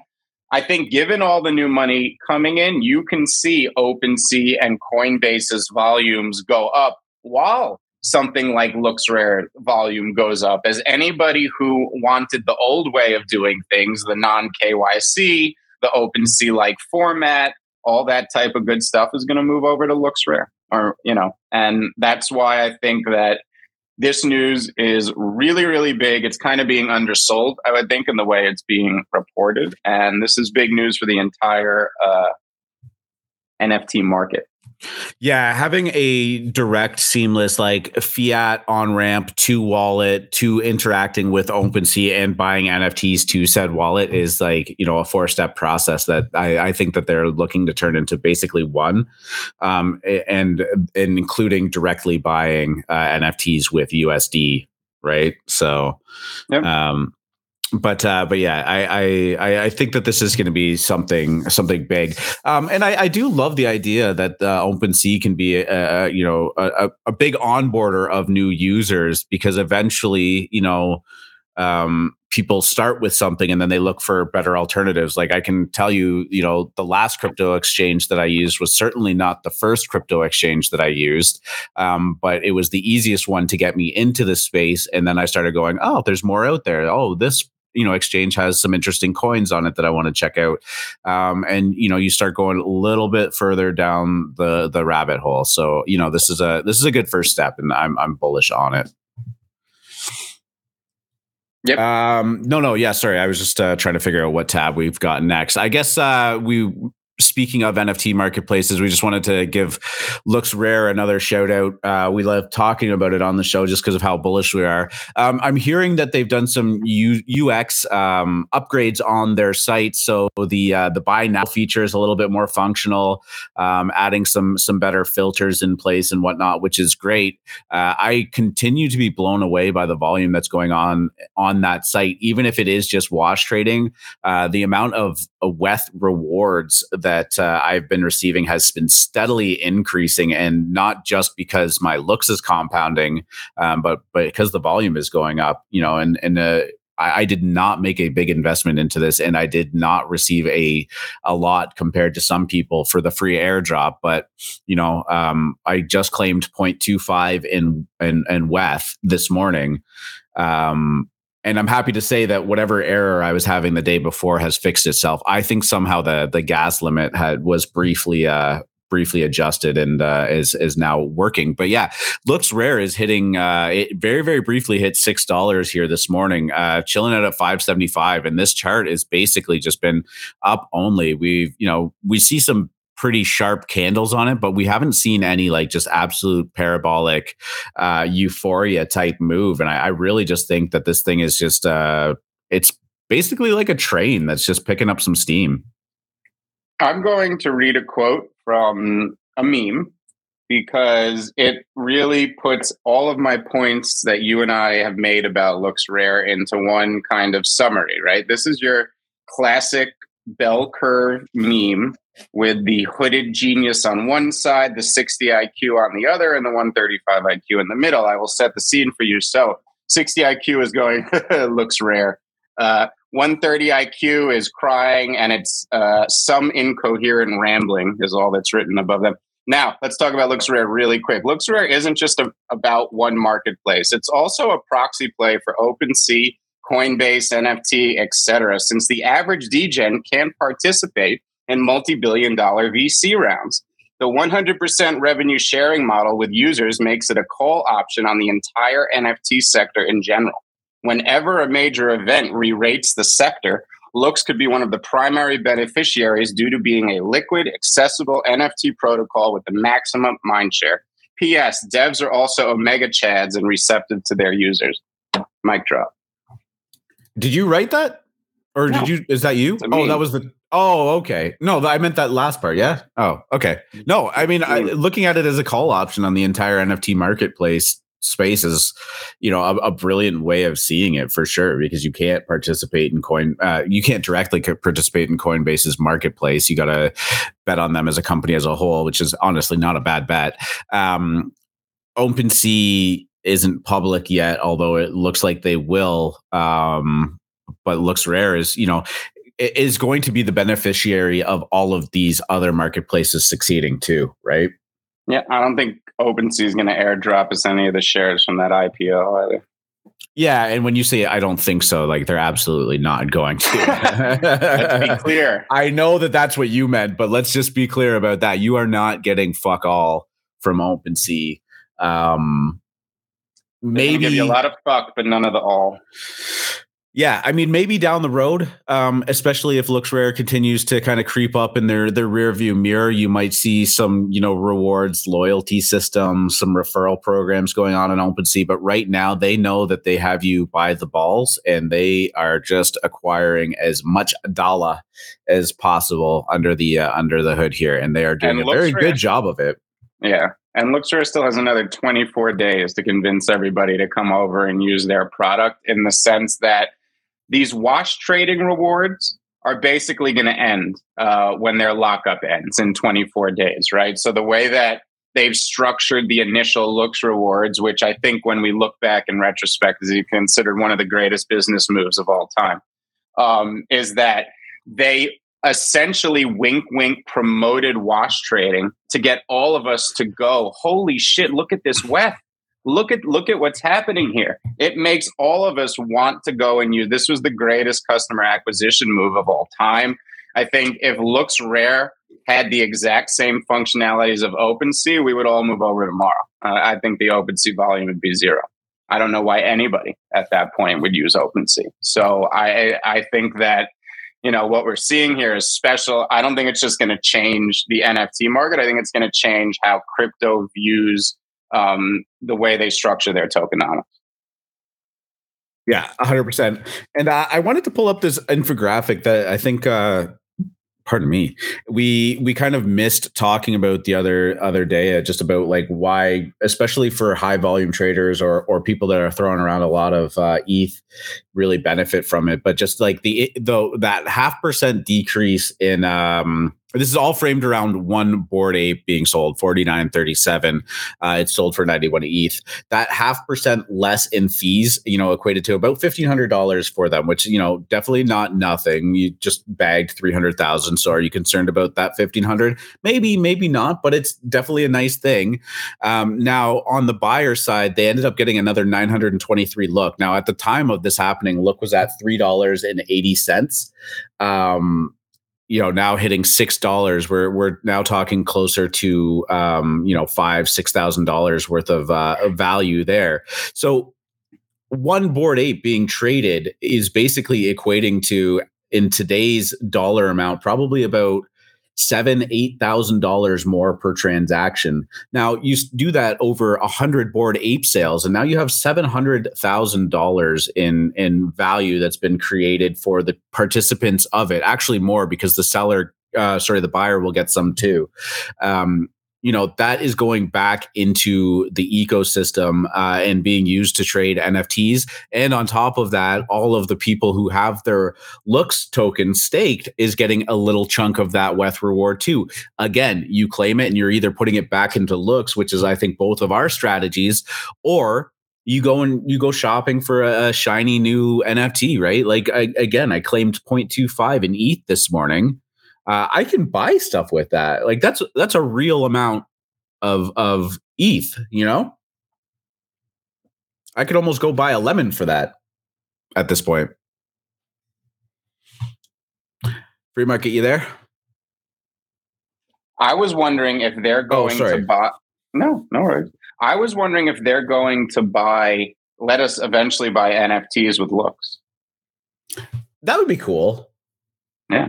S2: I think given all the new money coming in, you can see OpenSea and Coinbase's volumes go up while something like LooksRare volume goes up. As anybody who wanted the old way of doing things, the non KYC, the OpenSea like format, all that type of good stuff is going to move over to LooksRare or you know and that's why i think that this news is really really big. It's kind of being undersold i would think in the way it's being reported. And this is big news for the entire uh, nft market
S1: yeah, having a direct, seamless, like fiat on ramp to wallet to interacting with OpenSea and buying NFTs to said wallet is like, you know, a four step process that I, I, think that they're looking to turn into basically one. Um, and, and including directly buying uh, NFTs with USD. Right. So, yep. um, but uh, but yeah, I, I I think that this is going to be something something big, um, and I, I do love the idea that uh, OpenSea can be a, a you know a, a big onboarder of new users because eventually you know um, people start with something and then they look for better alternatives. Like I can tell you, you know, the last crypto exchange that I used was certainly not the first crypto exchange that I used, um, but it was the easiest one to get me into the space. And then I started going, oh, there's more out there. Oh, this you know exchange has some interesting coins on it that I want to check out. Um, and you know you start going a little bit further down the the rabbit hole. So you know this is a this is a good first step, and I'm I'm bullish on it. Yep. Um, no, no, yeah, sorry. I was just uh, trying to figure out what tab we've got next. I guess uh, we speaking of NFT marketplaces, we just wanted to give LooksRare another shout out. Uh, we love talking about it on the show just because of how bullish we are. Um, I'm hearing that they've done some U- UX um, upgrades on their site, so the uh, the buy now feature is a little bit more functional, um, adding some some better filters in place and whatnot, which is great. Uh, I continue to be blown away by the volume that's going on on that site, even if it is just wash trading. Uh, the amount of uh, WETH rewards that uh, I've been receiving has been steadily increasing, and not just because my looks is compounding, um, but but because the volume is going up. You know, and and uh, I, I, did not make a big investment into this, and I did not receive a a lot compared to some people for the free airdrop. But you know, um, I just claimed 0.25 in in in WETH this morning. Um, and I'm happy to say that whatever error I was having the day before has fixed itself. I think somehow the the gas limit had was briefly uh, briefly adjusted and uh, is is now working. But yeah, LooksRare is hitting uh, it very very briefly hit six dollars here this morning, uh, chilling out at five seventy five, and this chart has basically just been up only. We've you know we see some pretty sharp candles on it, but we haven't seen any like just absolute parabolic uh, euphoria type move. And I, I really just think that this thing is just uh, it's basically like a train that's just picking up some steam.
S2: I'm going to read a quote from a meme because it really puts all of my points that you and I have made about LooksRare into one kind of summary, right? This is your classic bell curve meme with the hooded genius on one side, the 60 IQ on the other, and the 135 IQ in the middle. I will set the scene for you. So 60 IQ is going, LooksRare. Uh, 130 IQ is crying, and it's uh, some incoherent rambling is all that's written above them. Now, let's talk about LooksRare really quick. LooksRare isn't just a, about one marketplace; it's also a proxy play for OpenSea, Coinbase, NFT, etc. Since the average degen can't participate in multi-billion-dollar VC rounds, the 100% revenue sharing model with users makes it a call option on the entire NFT sector in general whenever a major event re rates the sector, Looks could be one of the primary beneficiaries due to being a liquid, accessible NFT protocol with the maximum mindshare. P.S. Devs are also Omega Chads and receptive to their users. Mic drop.
S1: Did you write that? Or no. did you? Is that you? Oh, that was the. Oh, okay. No, I meant that last part. Yeah. Oh, okay. No, I mean, I, looking at it as a call option on the entire NFT marketplace space is you know a, a, brilliant way of seeing it for sure because you can't participate in coin uh, you can't directly participate in coinbase's marketplace you got to bet on them as a company as a whole which is honestly not a bad bet um, OpenSea isn't public yet although it looks like they will um, but LooksRare is you know is going to be the beneficiary of all of these other marketplaces succeeding too right
S2: yeah, I don't think OpenSea is going to airdrop us any of the shares from that IPO either.
S1: Yeah, and when you say I don't think so, like they're absolutely not going to.
S2: let's be clear.
S1: I know that that's what you meant, but let's just be clear about that. You are not getting fuck all from OpenSea. Um, maybe
S2: a lot of fuck, but none of the all.
S1: Yeah, I mean, maybe down the road, um, especially if LooksRare continues to kind of creep up in their their rear view mirror, you might see some, you know, rewards, loyalty systems, some referral programs going on in OpenSea. But right now, they know that they have you by the balls, and they are just acquiring as much dollar as possible under the uh, under the hood here, and they are doing and a very good job of it.
S2: Yeah, and LooksRare still has another 24 days to convince everybody to come over and use their product in the sense that these wash trading rewards are basically going to end uh, when their lockup ends in 24 days, right? So the way that they've structured the initial looks rewards, which I think when we look back in retrospect is considered one of the greatest business moves of all time, um, is that they essentially wink wink promoted wash trading to get all of us to go, holy shit, look at this WETH look at look at what's happening here. It makes all of us want to go and use. This was the greatest customer acquisition move of all time. I think if LooksRare had the exact same functionalities of OpenSea, we would all move over tomorrow. Uh, I think the OpenSea volume would be zero. I don't know why anybody at that point would use OpenSea. So I I think that you know what we're seeing here is special. I don't think it's just going to change the NFT market. I think it's going to change how crypto views um, the way they structure their tokenomics.
S1: Yeah, 100%. And uh, I wanted to pull up this infographic that I think uh, pardon me. We we kind of missed talking about the other other day uh, just about like why especially for high volume traders or or people that are throwing around a lot of uh, eth really benefit from it. But just like the though that half percent decrease in um this is all framed around one bored ape being sold 49.37 uh, it's sold for 91 eth that half percent less in fees you know equated to about $1500 for them which you know definitely not nothing. You just bagged 300000 so are you concerned about that 1500 maybe maybe not but it's definitely a nice thing. Um, now on the buyer side they ended up getting another 923 look. Now at the time of this happening look was at $3.80 um, you know now hitting six dollars we're we're now talking closer to um you know five six thousand dollars worth of uh value there. So one board ape being traded is basically equating to in today's dollar amount probably about seven eight thousand dollars more per transaction. Now you do that over a hundred bored ape sales and now you have seven hundred thousand dollars in in value that's been created for the participants of it. Actually more because the seller uh, sorry the buyer will get some too. Um, you know that is going back into the ecosystem uh, and being used to trade nfts and on top of that all of the people who have their looks token staked is getting a little chunk of that weth reward too. Again you claim it and you're either putting it back into looks which is i think both of our strategies or you go and you go shopping for a, shiny new nft right? Like I, again i claimed 0.25 in eth this morning uh, I can buy stuff with that. Like that's that's a real amount of of ETH. You know, I could almost go buy a lemon for that at this point. Free market, you there?
S2: I was wondering if they're oh, going oh, to buy. No, no worries. I was wondering if they're going to buy. Let us eventually buy NFTs with looks.
S1: That would be cool.
S2: Yeah.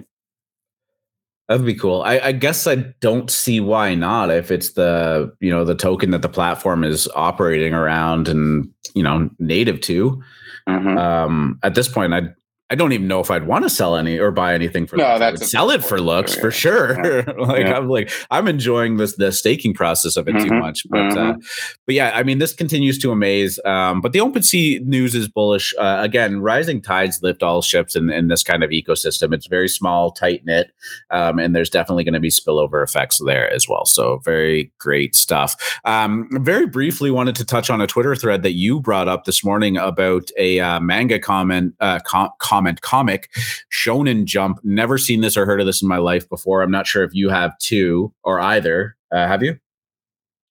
S1: That'd be cool. I, I, guess I don't see why not if it's the you know the token that the platform is operating around and you know native to. Mm-hmm. Um, at this point, I I don't even know if I'd want to sell any or buy anything for.
S2: No, that's
S1: sell it for looks for sure. Yeah. like yeah. I'm like I'm enjoying this the staking process of it mm-hmm. too much, but uh, mm-hmm. uh, but yeah, I mean this continues to amaze. Um, but the OpenSea news is bullish. Uh, again, rising tides lift all ships in, in this kind of ecosystem. It's very small, tight knit, um, and there's definitely going to be spillover effects there as well. So very great stuff. Um, very briefly, wanted to touch on a Twitter thread that you brought up this morning about a uh, manga comment. Uh, com- comment comic shonen jump. Never seen this or heard of this in my life before. I'm not sure if you have too or either. Uh, have you?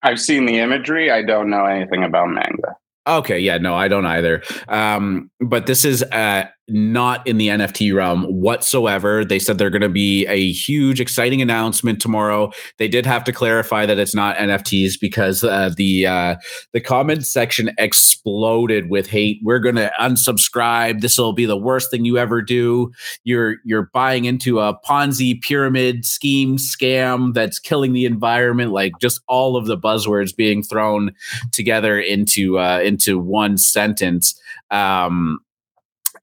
S2: I've seen the imagery. I don't know anything about manga.
S1: Okay yeah no i don't either. Um, but this is uh, not in the NFT realm whatsoever. They said they're going to be a huge, exciting announcement tomorrow. They did have to clarify that it's not NFTs because uh, the uh, the comment section exploded with hate. We're going to unsubscribe. This will be the worst thing you ever do. You're you're buying into a Ponzi pyramid scheme scam that's killing the environment. Like just all of the buzzwords being thrown together into uh, into one sentence. Um,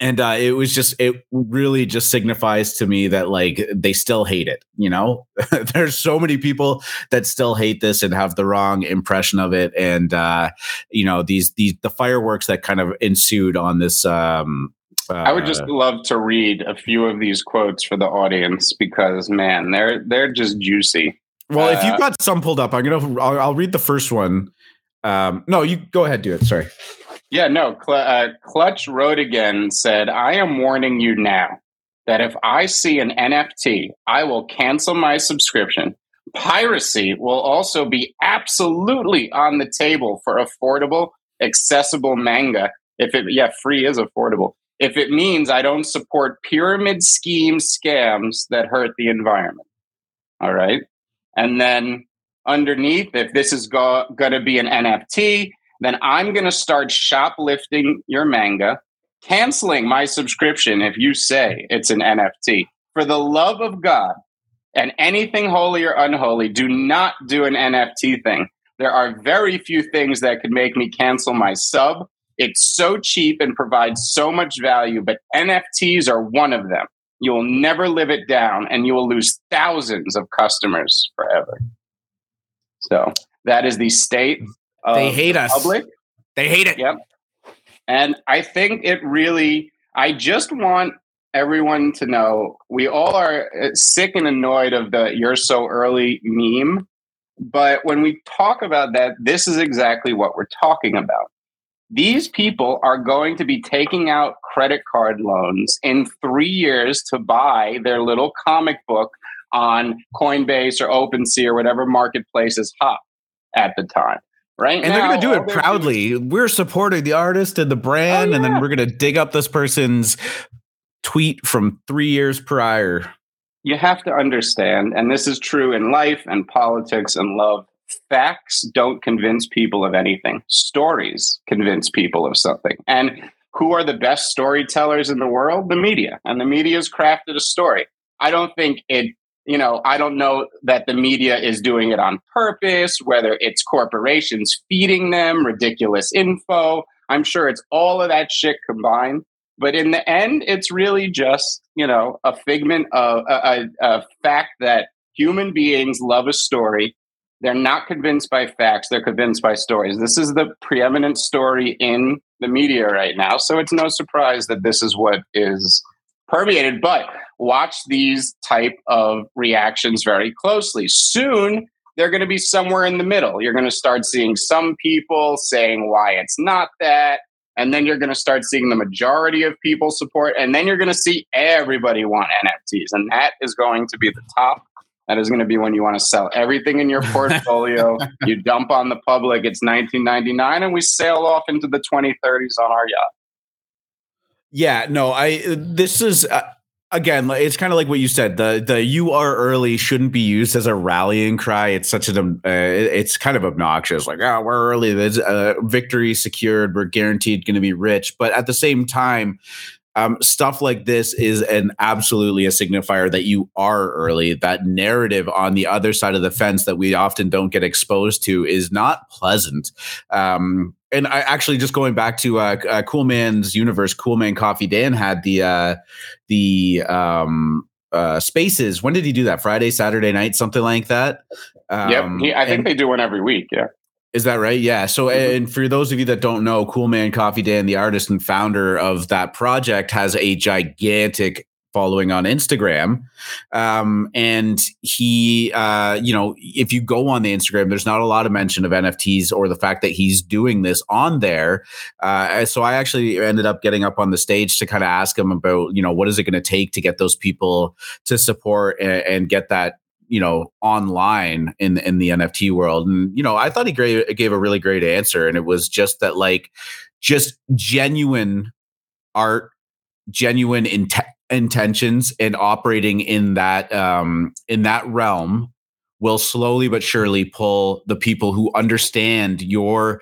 S1: and uh, it was just it really just signifies to me that like they still hate it you know there's so many people that still hate this and have the wrong impression of it and uh you know these these the fireworks that kind of ensued on this um
S2: uh, I would just uh, love to read a few of these quotes for the audience because man, they're they're just juicy.
S1: Well, uh, if you've got some pulled up, I'm gonna I'll, I'll read the first one. Um, no, you go ahead, do it. Sorry.
S2: Yeah, no. Cl- uh, Clutch wrote again said, I am warning you now that if I see an NFT, I will cancel my subscription. Piracy will also be absolutely on the table for affordable, accessible manga. If it, yeah, free is affordable. If it means I don't support pyramid scheme scams that hurt the environment. All right. And then underneath, if this is go- going to be an NFT, then I'm going to start shoplifting your manga, canceling my subscription if you say it's an NFT. For the love of God and anything holy or unholy, do not do an NFT thing. There are very few things that could make me cancel my sub. It's so cheap and provides so much value, but NFTs are one of them. You will never live it down and you will lose thousands of customers forever. So that is the state
S1: they hate us. Public. They hate it.
S2: Yep. And I think it really, I just want everyone to know we all are uh, sick and annoyed of the you're so early meme. But when we talk about that, this is exactly what we're talking about. These people are going to be taking out credit card loans in three years to buy their little comic book on Coinbase or OpenSea or whatever marketplace is hot at the time. Right.
S1: And now, they're going to do it proudly. Doing- we're supporting the artist and the brand, oh, yeah. and then we're going to dig up this person's tweet from three years prior.
S2: You have to understand, and this is true in life and politics and love. Facts don't convince people of anything. Stories convince people of something. And who are the best storytellers in the world? The media. And the media has crafted a story. I don't think it you know, I don't know that the media is doing it on purpose, whether it's corporations feeding them ridiculous info. I'm sure it's all of that shit combined. But in the end, it's really just, you know, a figment of a, a, a fact that human beings love a story. They're not convinced by facts, they're convinced by stories. This is the preeminent story in the media right now. So it's no surprise that this is what is permeated. But watch these type of reactions very closely. Soon, they're going to be somewhere in the middle. You're going to start seeing some people saying why it's not that. And then you're going to start seeing the majority of people support. And then you're going to see everybody want NFTs. And that is going to be the top. That is going to be when you want to sell everything in your portfolio. you dump on the public, it's 1999, and we sail off into the 2030s on our yacht.
S1: Yeah, no, I this is uh, again, it's kind of like what you said. The the you are early shouldn't be used as a rallying cry. It's such an uh, it's kind of obnoxious. Like, oh, we're early. There's uh, victory secured. We're guaranteed going to be rich. But at the same time, um, stuff like this is an absolutely a signifier that you are early. That narrative on the other side of the fence that we often don't get exposed to is not pleasant. Um, and I actually just going back to uh, uh, Cool Man's universe, Cool Man Coffee Dan had the uh, the um, uh, spaces. When did he do that? Friday, Saturday night, something like that.
S2: Um, yep, he, I think and, they do one every week. Yeah.
S1: Is that right? Yeah. So, mm-hmm. and for those of you that don't know, Cool Man Coffee Dan, the artist and founder of that project, has a gigantic following on Instagram. Um, and he, uh, you know, if you go on the Instagram, there's not a lot of mention of NFTs or the fact that he's doing this on there. Uh, so I actually ended up getting up on the stage to kind of ask him about, you know, what is it going to take to get those people to support and, and get that you know online in in the NFT world. And you know I thought he gave, gave a really great answer. And it was just that like just genuine art genuine int- intentions and operating in that um in that realm will slowly but surely pull the people who understand your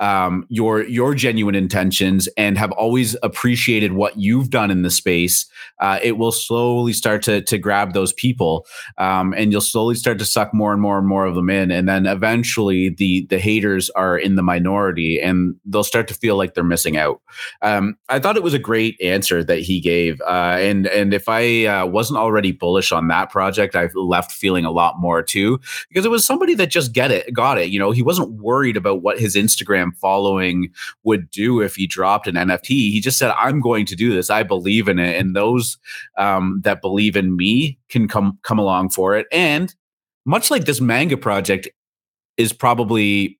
S1: um, your your genuine intentions and have always appreciated what you've done in the space, uh, it will slowly start to to grab those people, um, and you'll slowly start to suck more and more and more of them in, and then eventually the the haters are in the minority, and they'll start to feel like they're missing out. Um, I thought it was a great answer that he gave, uh, and and if I uh, wasn't already bullish on that project, I left feeling a lot more too because it was somebody that just get it, got it. You know, he wasn't worried about what his Instagram Instagram following would do if he dropped an NFT. He just said, "I'm going to do this. I believe in it, and those um, that believe in me can come come along for it." And much like this manga project is probably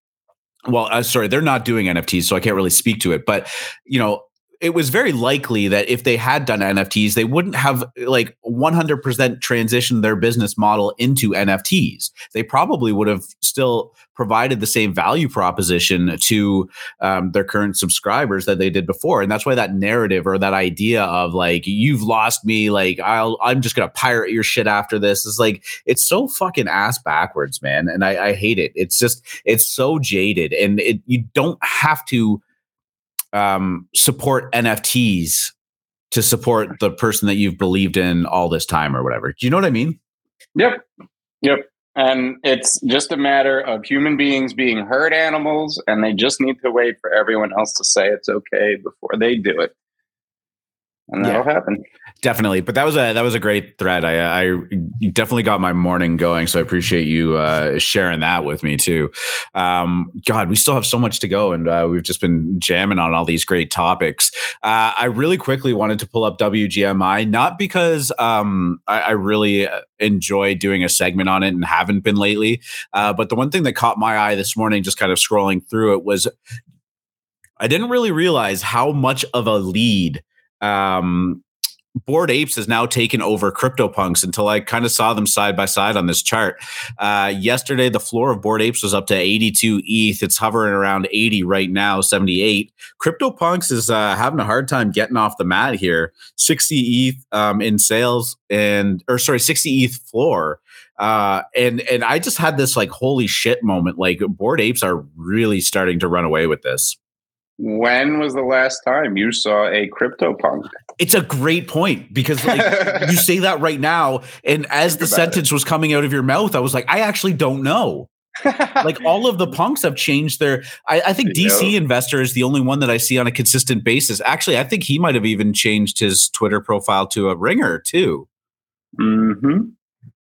S1: well, uh, sorry, they're not doing NFTs, so I can't really speak to it. But you know, it was very likely that if they had done NFTs, they wouldn't have like 100% transitioned their business model into NFTs. They probably would have still provided the same value proposition to um, their current subscribers that they did before. And that's why that narrative or that idea of like, you've lost me, like, I'll, I'm just going to pirate your shit after this is like, it's so fucking ass backwards, man. And I, I hate it. It's just, it's so jaded and it, you don't have to um, support NFTs to support the person that you've believed in all this time or whatever. Do you know what I mean?
S2: Yep. Yep. And it's just a matter of human beings being herd animals, and they just need to wait for everyone else to say it's okay before they do it. and that'll yeah. happen.
S1: Definitely, but that was a that was a great thread. I I definitely got my morning going, so I appreciate you uh, sharing that with me too. Um, God, we still have so much to go, and uh, we've just been jamming on all these great topics. Uh, I really quickly wanted to pull up WGMI, not because um, I, I, really uh, enjoy doing a segment on it and haven't been lately, uh, but the one thing that caught my eye this morning, just kind of scrolling through it, was I didn't really realize how much of a lead um, Bored Apes has now taken over CryptoPunks until I kind of saw them side by side on this chart. Uh, yesterday, the floor of Bored Apes was up to 82 ETH. It's hovering around 80 right now, 78. CryptoPunks is uh, having a hard time getting off the mat here. 60 ETH um, in sales and, or sorry, 60 ETH floor. Uh, and and I just had this like holy shit moment. Like Bored Apes are really starting to run away with this.
S2: When was the last time you saw a crypto punk?
S1: It's a great point because like, you say that right now, and as the sentence it. was coming out of your mouth, I was like, I actually don't know. like all of the punks have changed their. I, I think DC investor is the only one that I see on a consistent basis. Actually, I think he might have even changed his Twitter profile to a ringer too.
S2: Hmm.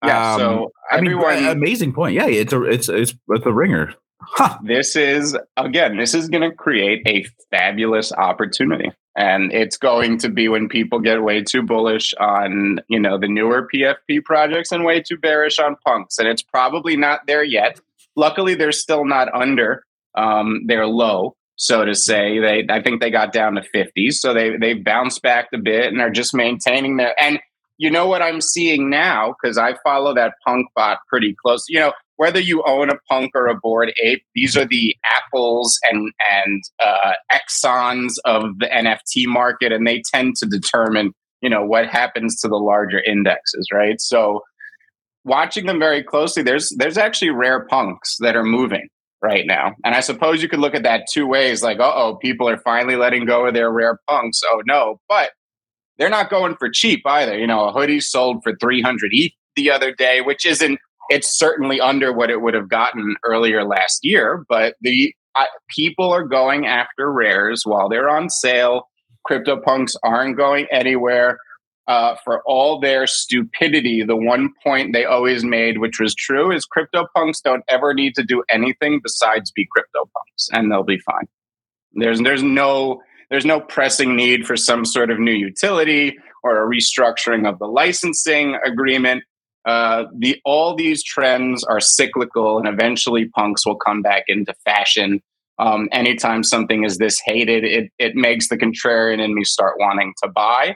S2: Yeah. Um, so
S1: everyone, I mean, amazing point. Yeah, it's a it's it's it's a ringer.
S2: Huh. This is again, this is going to create a fabulous opportunity. And it's going to be when people get way too bullish on, you know, the newer PFP projects and way too bearish on punks. And it's probably not there yet. Luckily, they're still not under um, their low, so to say. They I think they got down to 50s. So they they bounced back a bit and are just maintaining their and you know what I'm seeing now, because I follow that punk bot pretty close. You know, whether you own a punk or a bored ape, these are the apples and and uh, exxons of the NFT market, and they tend to determine you know what happens to the larger indexes, right? So watching them very closely, there's there's actually rare punks that are moving right now, and I suppose you could look at that two ways, like, uh oh, people are finally letting go of their rare punks. Oh no, but they're not going for cheap either. You know, a hoodie sold for 300 ETH the other day, which isn't it's certainly under what it would have gotten earlier last year, but the people are going after rares while they're on sale. CryptoPunks aren't going anywhere. Uh, for all their stupidity, the one point they always made, which was true, is CryptoPunks don't ever need to do anything besides be CryptoPunks, and they'll be fine. There's there's no there's no pressing need for some sort of new utility or a restructuring of the licensing agreement. Uh, the all these trends are cyclical, and eventually punks will come back into fashion. Um, anytime something is this hated, it it makes the contrarian in me start wanting to buy.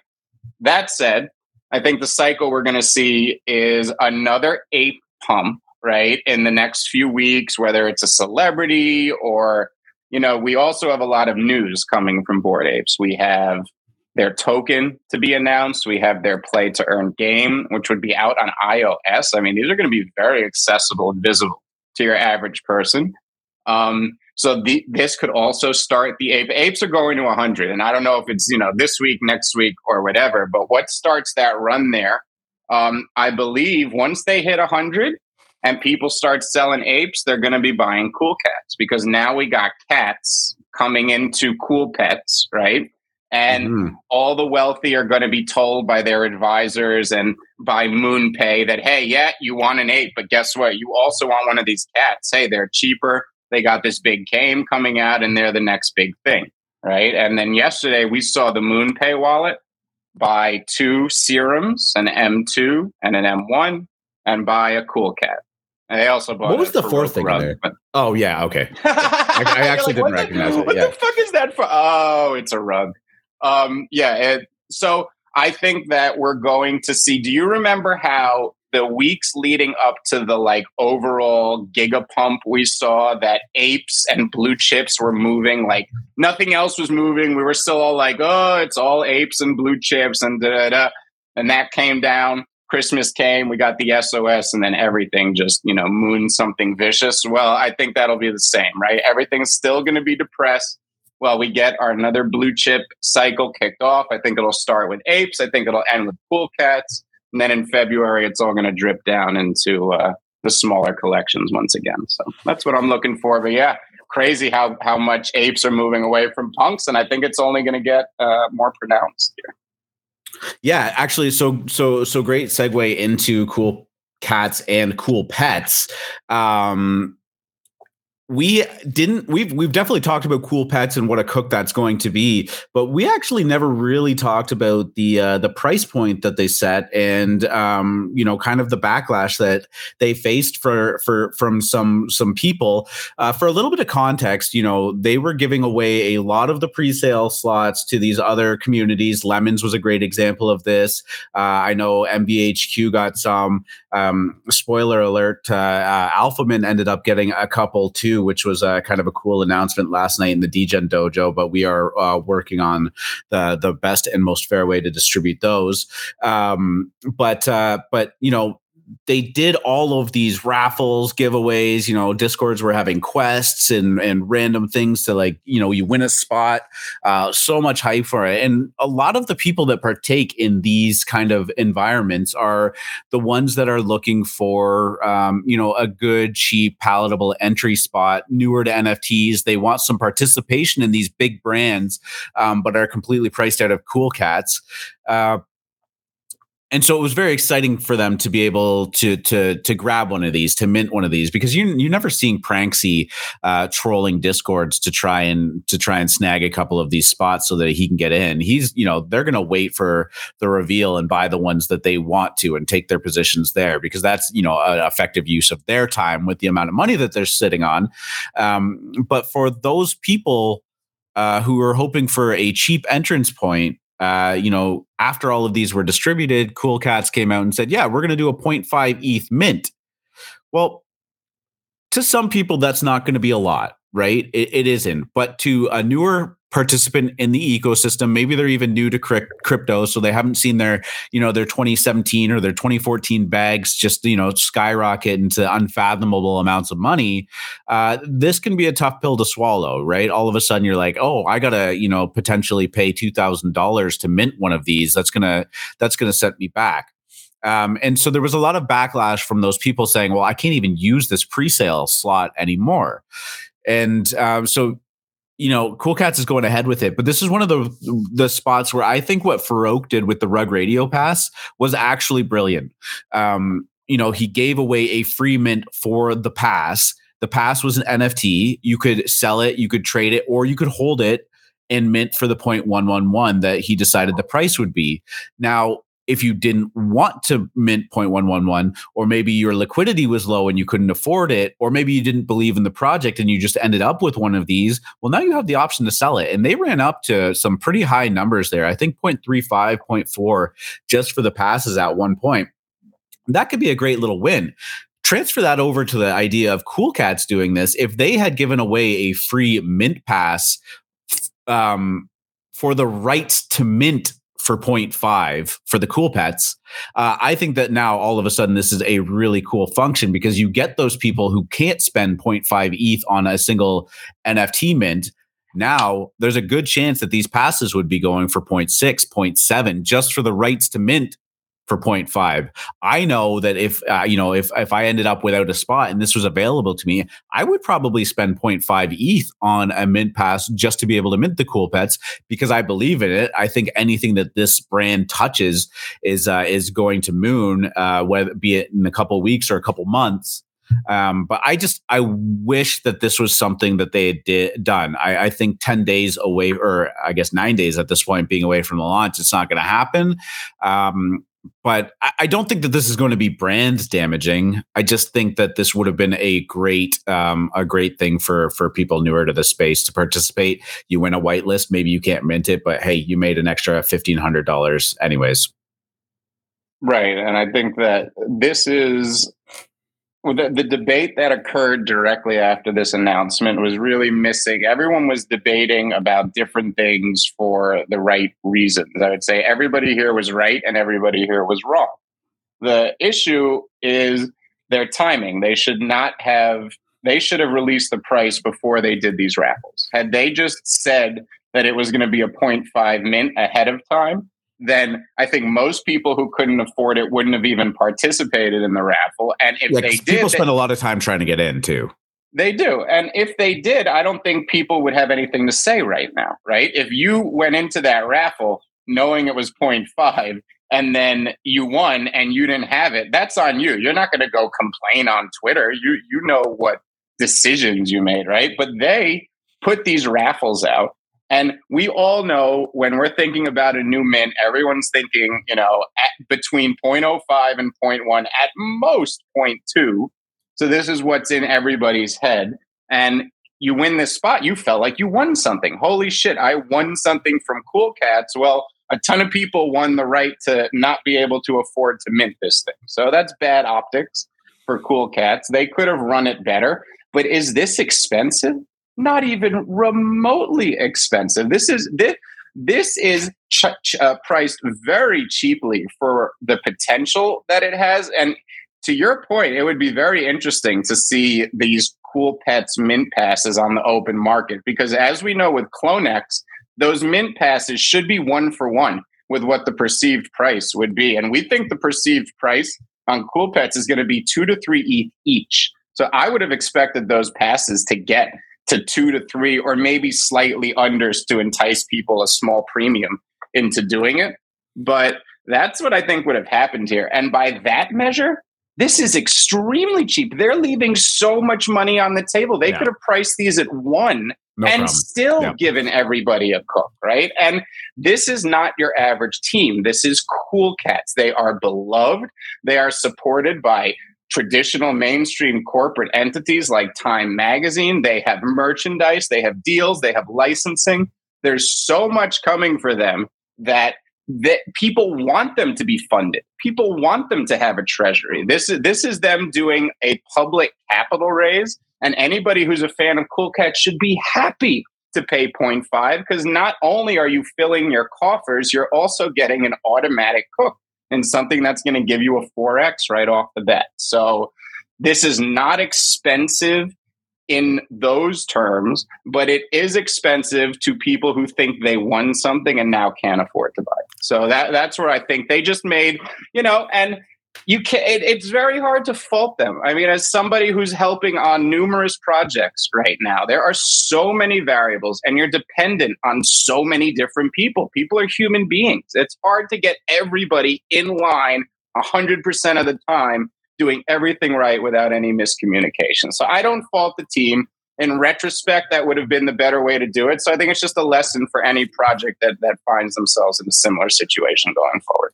S2: That said, I think the cycle we're going to see is another ape pump, right? In the next few weeks, whether it's a celebrity or you know, we also have a lot of news coming from Bored Apes. We have their token to be announced. We have their play to earn game, which would be out on iOS. I mean, these are going to be very accessible and visible to your average person. Um, so the, this could also start the ape. Apes are going to 100, and I don't know if it's you know this week, next week, or whatever. But what starts that run there? Um, I believe once they hit 100 and people start selling apes, they're going to be buying cool cats because now we got cats coming into cool pets, right? And mm. all the wealthy are going to be told by their advisors and by MoonPay that, hey, yeah, you want an ape, but guess what? You also want one of these cats. Hey, they're cheaper. They got this big game coming out and they're the next big thing. Right. And then yesterday we saw the MoonPay wallet buy two serums, an M2 and an M1, and buy a cool cat. And they also bought.
S1: What was the fourth thing there? But... Oh yeah, okay. I, I actually like, didn't recognize
S2: the,
S1: it.
S2: What
S1: yeah.
S2: the fuck is that for? Oh, it's a rug. Um, yeah. It, so I think that we're going to see. Do you remember how the weeks leading up to the like overall gigapump we saw that apes and blue chips were moving like nothing else was moving. We were still all like, oh, it's all apes and blue chips and da da da. And that came down. Christmas came, we got the SOS, and then everything just, you know, moon something vicious. Well, I think that'll be the same, right? Everything's still going to be depressed well, we get our another blue chip cycle kicked off. I think it'll start with apes. I think it'll end with cool cats. And then in February, it's all going to drip down into uh, the smaller collections once again. So that's what I'm looking for. But yeah, crazy how, how much apes are moving away from punks. And I think it's only going to get uh, more pronounced here.
S1: Yeah, actually, so so so great segue into cool cats and cool pets. Um, we didn't we've we've definitely talked about cool pets and what a cook that's going to be but we actually never really talked about the uh, the price point that they set and um, you know kind of the backlash that they faced for for from some some people. Uh, for a little bit of context you know they were giving away a lot of the pre-sale slots to these other communities. Lemons was a great example of this. Uh, i know mbhq got some um, spoiler alert uh, uh, Alpha Mint ended up getting a couple too which was a kind of a cool announcement last night in the Degen Dojo. But we are uh, working on the the best and most fair way to distribute those. Um, but uh, but you know they did all of these raffles, giveaways. You know, discords were having quests and and random things to like, you know, you win a spot. Uh, so much hype for it, and a lot of the people that partake in these kind of environments are the ones that are looking for, um, you know, a good, cheap, palatable entry spot, newer to NFTs. They want some participation in these big brands, um, but are completely priced out of cool cats. Uh, and so it was very exciting for them to be able to to to grab one of these to mint one of these because you you're never seeing Pranksy uh, trolling discords to try and to try and snag a couple of these spots so that he can get in. He's you know they're going to wait for the reveal and buy the ones that they want to and take their positions there because that's you know an effective use of their time with the amount of money that they're sitting on. Um, but for those people uh, who are hoping for a cheap entrance point uh, you know, after all of these were distributed, Cool Cats came out and said, yeah, we're going to do a 0.5 ETH mint. Well, to some people, that's not going to be a lot, right? It, it isn't. But to a newer participant in the ecosystem. Maybe they're even new to crypto, so they haven't seen their, you know, their 2017 or their 2014 bags just, you know, skyrocket into unfathomable amounts of money. Uh, this can be a tough pill to swallow, right? All of a sudden, you're like, oh, I gotta, you know, potentially pay two thousand dollars to mint one of these. That's gonna that's gonna set me back. Um, and so there was a lot of backlash from those people saying, well, I can't even use this pre-sale slot anymore. And um, so you know, Cool Cats is going ahead with it, but this is one of the the spots where I think what Farokh did with the Rug Radio Pass was actually brilliant. Um, you know, he gave away a free mint for the pass. The pass was an NFT. You could sell it, you could trade it, or you could hold it and mint for the 0.111 that he decided the price would be. Now, if you didn't want to mint 0.111 or maybe your liquidity was low and you couldn't afford it or maybe you didn't believe in the project and you just ended up with one of these well now you have the option to sell it. And they ran up to some pretty high numbers there. I think 0.35 0.4 just for the passes at one point. That could be a great little win. Transfer that over to the idea of cool cats doing this. If they had given away a free mint pass um, for the rights to mint for 0.5 for the cool pets. Uh, I think that now all of a sudden this is a really cool function because you get those people who can't spend 0.5 ETH on a single NFT mint. Now there's a good chance that these passes would be going for 0.6, 0.7 just for the rights to mint for 0.5 i know that if uh, you know if if i ended up without a spot and this was available to me i would probably spend 0.5 eth on a mint pass just to be able to mint the cool pets because i believe in it i think anything that this brand touches is uh, is going to moon uh, whether be it in a couple weeks or a couple months um, but I just I wish that this was something that they had did, done. I, I, think ten days away, or I guess nine days at this point, being away from the launch, it's not going to happen. Um, but I don't think that this is going to be brand damaging. I just think that this would have been a great, um, a great thing for for people newer to the space to participate. You win a whitelist, maybe you can't mint it, but hey, you made an extra fifteen hundred dollars anyways.
S2: Right, and I think that this is the, the debate that occurred directly after this announcement was really missing. Everyone was debating about different things for the right reasons. I would say everybody here was right and everybody here was wrong. The issue is their timing. They should not have they should have released the price before they did these raffles. Had they just said that it was going to be a 0.5 mint ahead of time, then I think most people who couldn't afford it wouldn't have even participated in the raffle. And if yeah, they did,
S1: people spend a lot of time trying to get in too.
S2: They do. And if they did, I don't think people would have anything to say right now, right? If you went into that raffle knowing it was 0.5 and then you won and you didn't have it, that's on you. You're not going to go complain on Twitter. You you know what decisions you made, right? But they put these raffles out and we all know when we're thinking about a new mint, everyone's thinking, you know, between 0.05 and 0.1, at most 0.2. So this is what's in everybody's head. And you win this spot, you felt like you won something. Holy shit, I won something from Cool Cats. Well, a ton of people won the right to not be able to afford to mint this thing. So that's bad optics for Cool Cats. They could have run it better. But is this expensive? Not even remotely expensive. This is this this is ch- ch- uh, priced very cheaply for the potential that it has. And to your point, it would be very interesting to see these cool pets mint passes on the open market because, as we know with Clonex, those mint passes should be one for one with what the perceived price would be. And we think the perceived price on Cool Pets is going to be two to three each. So I would have expected those passes to get to two to three, or maybe slightly unders to entice people a small premium into doing it. But that's what I think would have happened here. And by that measure, this is extremely cheap. They're leaving so much money on the table. They yeah. could have priced these at one no and problem. still yeah. given everybody a cook, right? And this is not your average team. This is Cool Cats. They are beloved. They are supported by traditional mainstream corporate entities like Time Magazine. They have merchandise, they have deals, they have licensing. There's so much coming for them that that people want them to be funded. People want them to have a treasury. This is this is them doing a public capital raise, and anybody who's a fan of Cool Cat should be happy to pay 0.5 because not only are you filling your coffers, you're also getting an automatic cook and something that's going to give you a 4x right off the bat. So this is not expensive in those terms, but it is expensive to people who think they won something and now can't afford to buy. It. So that that's where I think they just made, you know, and you can it, it's very hard to fault them. I mean as somebody who's helping on numerous projects right now there are so many variables and you're dependent on so many different people. People are human beings. It's hard to get everybody in line 100% of the time doing everything right without any miscommunication. So i don't fault the team. In retrospect that would have been the better way to do it. So i think it's just a lesson for any project that that finds themselves in a similar situation going forward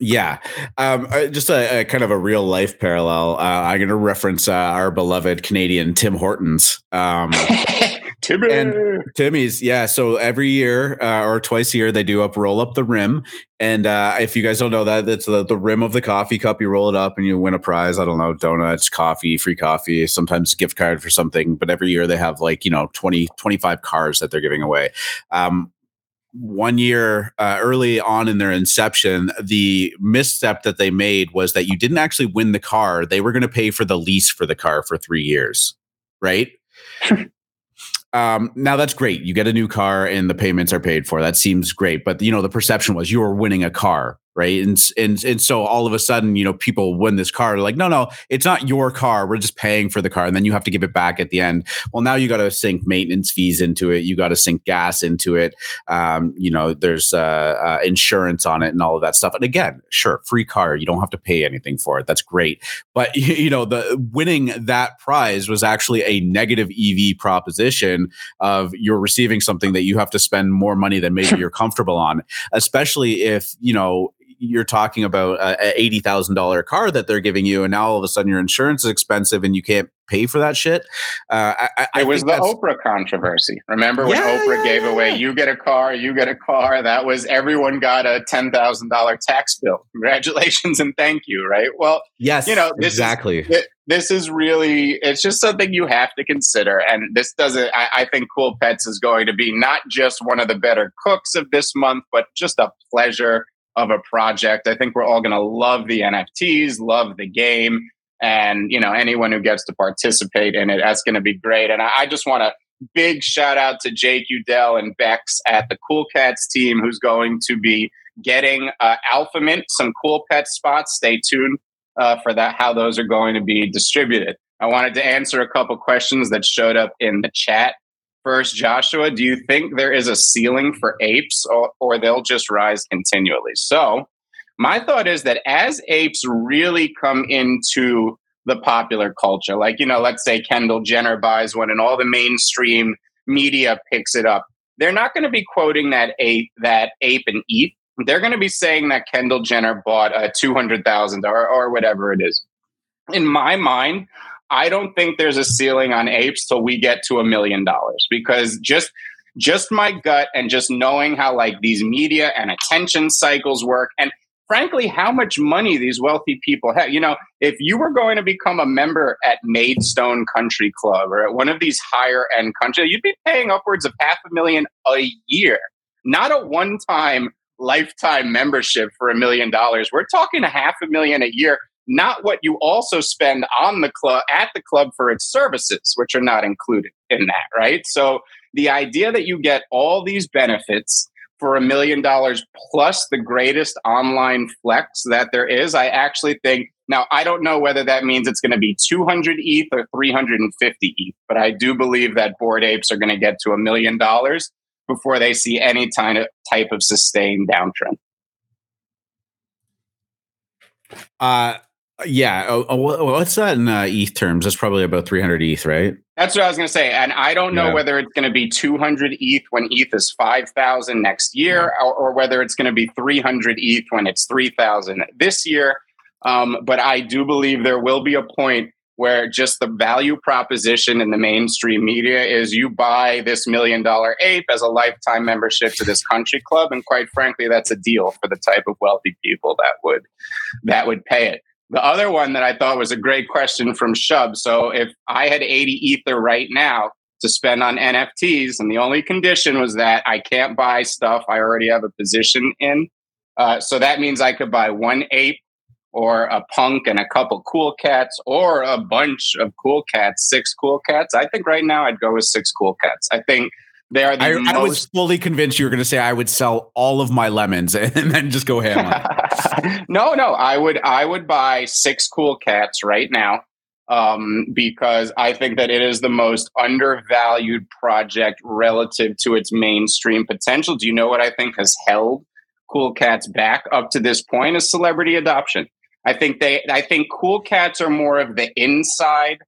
S1: yeah, um, uh, just a, a, kind of a real life parallel. Uh, I'm going to reference uh, our beloved Canadian Tim Hortons. Um, Timmy. And Timmy's, yeah. So every year uh, or twice a year, they do up roll up the rim. And uh, if you guys don't know that, it's the, the rim of the coffee cup. You roll it up and you win a prize. I don't know, donuts, coffee, free coffee, sometimes gift card for something. But every year they have like, you know, 20, 25 cars that they're giving away. Um, one year uh, early on in their inception, the misstep that they made was that you didn't actually win the car. They were going to pay for the lease for the car for three years, right? um, now that's great. You get a new car and the payments are paid for. That seems great. But you know, the perception was you were winning a car right? And and and so all of a sudden you know people win this car They're like no no it's not your car we're just paying for the car and then you have to give it back at the end. Well now you got to sink maintenance fees into it you got to sink gas into it um, you know there's uh, uh, insurance on it and all of that stuff. And again sure free car you don't have to pay anything for it that's great. But you know the winning that prize was actually a negative ev proposition of you're receiving something that you have to spend more money than maybe you're comfortable on especially if you know you're talking about a, eighty thousand dollar car that they're giving you, and now all of a sudden your insurance is expensive and you can't pay for that shit. Uh, I, I
S2: it was the Oprah controversy. Remember when yeah, Oprah yeah, gave yeah, away, "You get a car, you get a car." That was everyone got a ten thousand dollar tax bill. Congratulations and thank you. Right? Well,
S1: yes, you know exactly.
S2: Is, this is really it's just something you have to consider and this doesn't I, I, think cool pets is going to be not just one of the better cooks of this month but just a pleasure of a project. I think we're all going to love the NFTs, love the game, and you know anyone who gets to participate in it, that's going to be great. And I, I just want to big shout out to Jake Udell and Bex at the Cool Cats team, who's going to be getting uh, Alpha Mint some Cool Pet spots. Stay tuned uh, for that. How those are going to be distributed. I wanted to answer a couple questions that showed up in the chat first, Joshua, do you think there is a ceiling for apes or, or they'll just rise continually? So, my thought is that as apes really come into the popular culture, like, you know, let's say Kendall Jenner buys one and all the mainstream media picks it up, they're not going to be quoting that ape, that ape and eat. They're going to be saying that Kendall Jenner bought a 200,000 or, or whatever it is. In my mind, I don't think there's a ceiling on apes till we get to a million dollars because just just my gut and just knowing how like these media and attention cycles work and frankly how much money these wealthy people have. You know if you were going to become a member at maidstone country club or at one of these higher end countries you'd be paying upwards of half a million a year. Not a one time lifetime membership for a million dollars. We're talking a half a million a year not what you also spend on the club at the club for its services, which are not included in that, right? So the idea that you get all these benefits for a million dollars plus the greatest online flex that there is, I actually think now I don't know whether that means it's going to be 200 ETH or 350 ETH, but I do believe that bored apes are going to get to a million dollars before they see any type of, type of sustained downtrend.
S1: Uh, yeah. Oh, oh, what's that in uh, ETH terms? That's probably about 300 ETH, right?
S2: That's what I was going to say. And I don't know yeah. whether it's going to be 200 ETH when ETH is 5,000 next year or, or, whether it's going to be 300 ETH when it's 3,000 this year. Um, but I do believe there will be a point where just the value proposition in the mainstream media is you buy this million dollar ape as a lifetime membership to this country club and quite frankly that's a deal for the type of wealthy people that would that would pay it the other one that I thought was a great question from Shub. So if I had 80 Ether right now to spend on NFTs, and the only condition was that I can't buy stuff I already have a position in. Uh, so that means I could buy one ape or a punk and a couple cool cats or a bunch of cool cats, six cool cats. I think right now I'd go with six cool cats. I think they are the
S1: I,
S2: most-
S1: I was fully convinced you were going to say I would sell all of my lemons and then just go ham
S2: no, no, I would I would buy six cool cats right now um, because I think that it is the most undervalued project relative to its mainstream potential. Do you know what I think has held Cool Cats back up to this point? Is celebrity adoption. I think they I think Cool Cats are more of the inside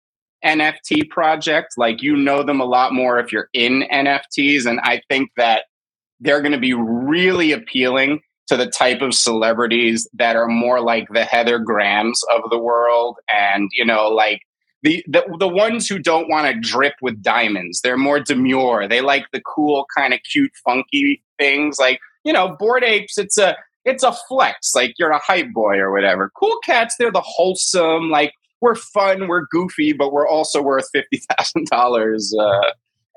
S2: NFT project. Like you know them a lot more if you're in NFTs. And I think that they're going to be really appealing to the type of celebrities that are more like the Heather Grahams of the world and, you know, like the, the, the ones who don't want to drip with diamonds. They're more demure. They like the cool, kind of cute, funky things. Like, you know, bored apes, it's a it's a flex, like you're a hype boy or whatever. Cool cats, they're the wholesome, like we're fun, we're goofy, but we're also worth fifty thousand uh, dollars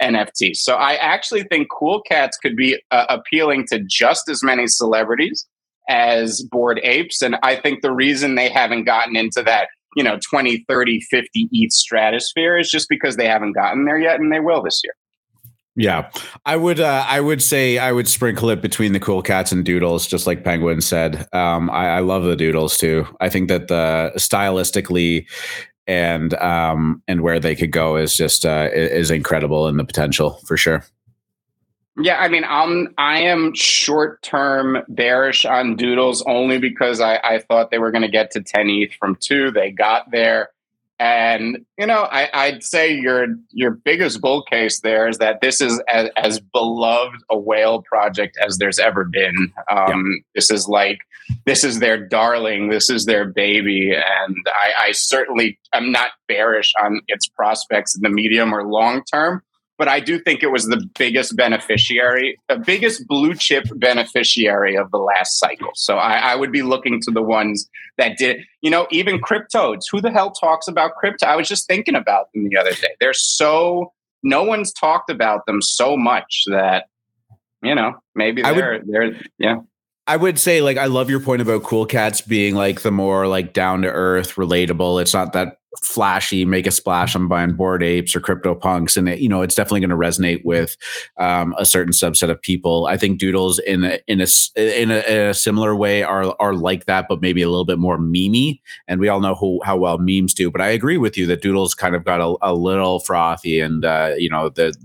S2: NFTs. So I actually think Cool Cats could be uh, appealing to just as many celebrities as Bored Apes, and I think the reason they haven't gotten into that you know 20 30 50 ETH stratosphere is just because they haven't gotten there yet and they will this year
S1: yeah, I would. Uh, I would say I would sprinkle it between the cool cats and doodles, just like Penguin said. Um, I, I, love the doodles too. I think that the stylistically and um, and where they could go is just uh, is incredible in the potential for sure.
S2: Yeah, I mean, I'm I am short term bearish on Doodles only because I, I thought they were going to get to 10 ETH from two. They got there. And you know, I, would say your your biggest bull case there is that this is as, as beloved a whale project as there's ever been. Um, yeah. This is like this is their darling, this is their baby, and I, I certainly am not bearish on its prospects in the medium or long term but I do think it was the biggest beneficiary, the biggest blue chip beneficiary of the last cycle. So I, I, would be looking to the ones that did, you know, even CrypToadz. Who the hell talks about crypto? I was just thinking about them the other day. They're so, no one's talked about them so much that, you know, maybe they're, would, they're, yeah.
S1: I would say like I love your point about cool cats being like the more like down to earth, relatable. It's not that flashy, make a splash. I'm buying bored apes or crypto punks, and it, you know it's definitely going to resonate with um, a certain subset of people. I think Doodles in a, in a in a, in a similar way are are like that, but maybe a little bit more memey. And we all know who, how well memes do. But I agree with you that Doodles kind of got a, a little frothy, and uh, you know the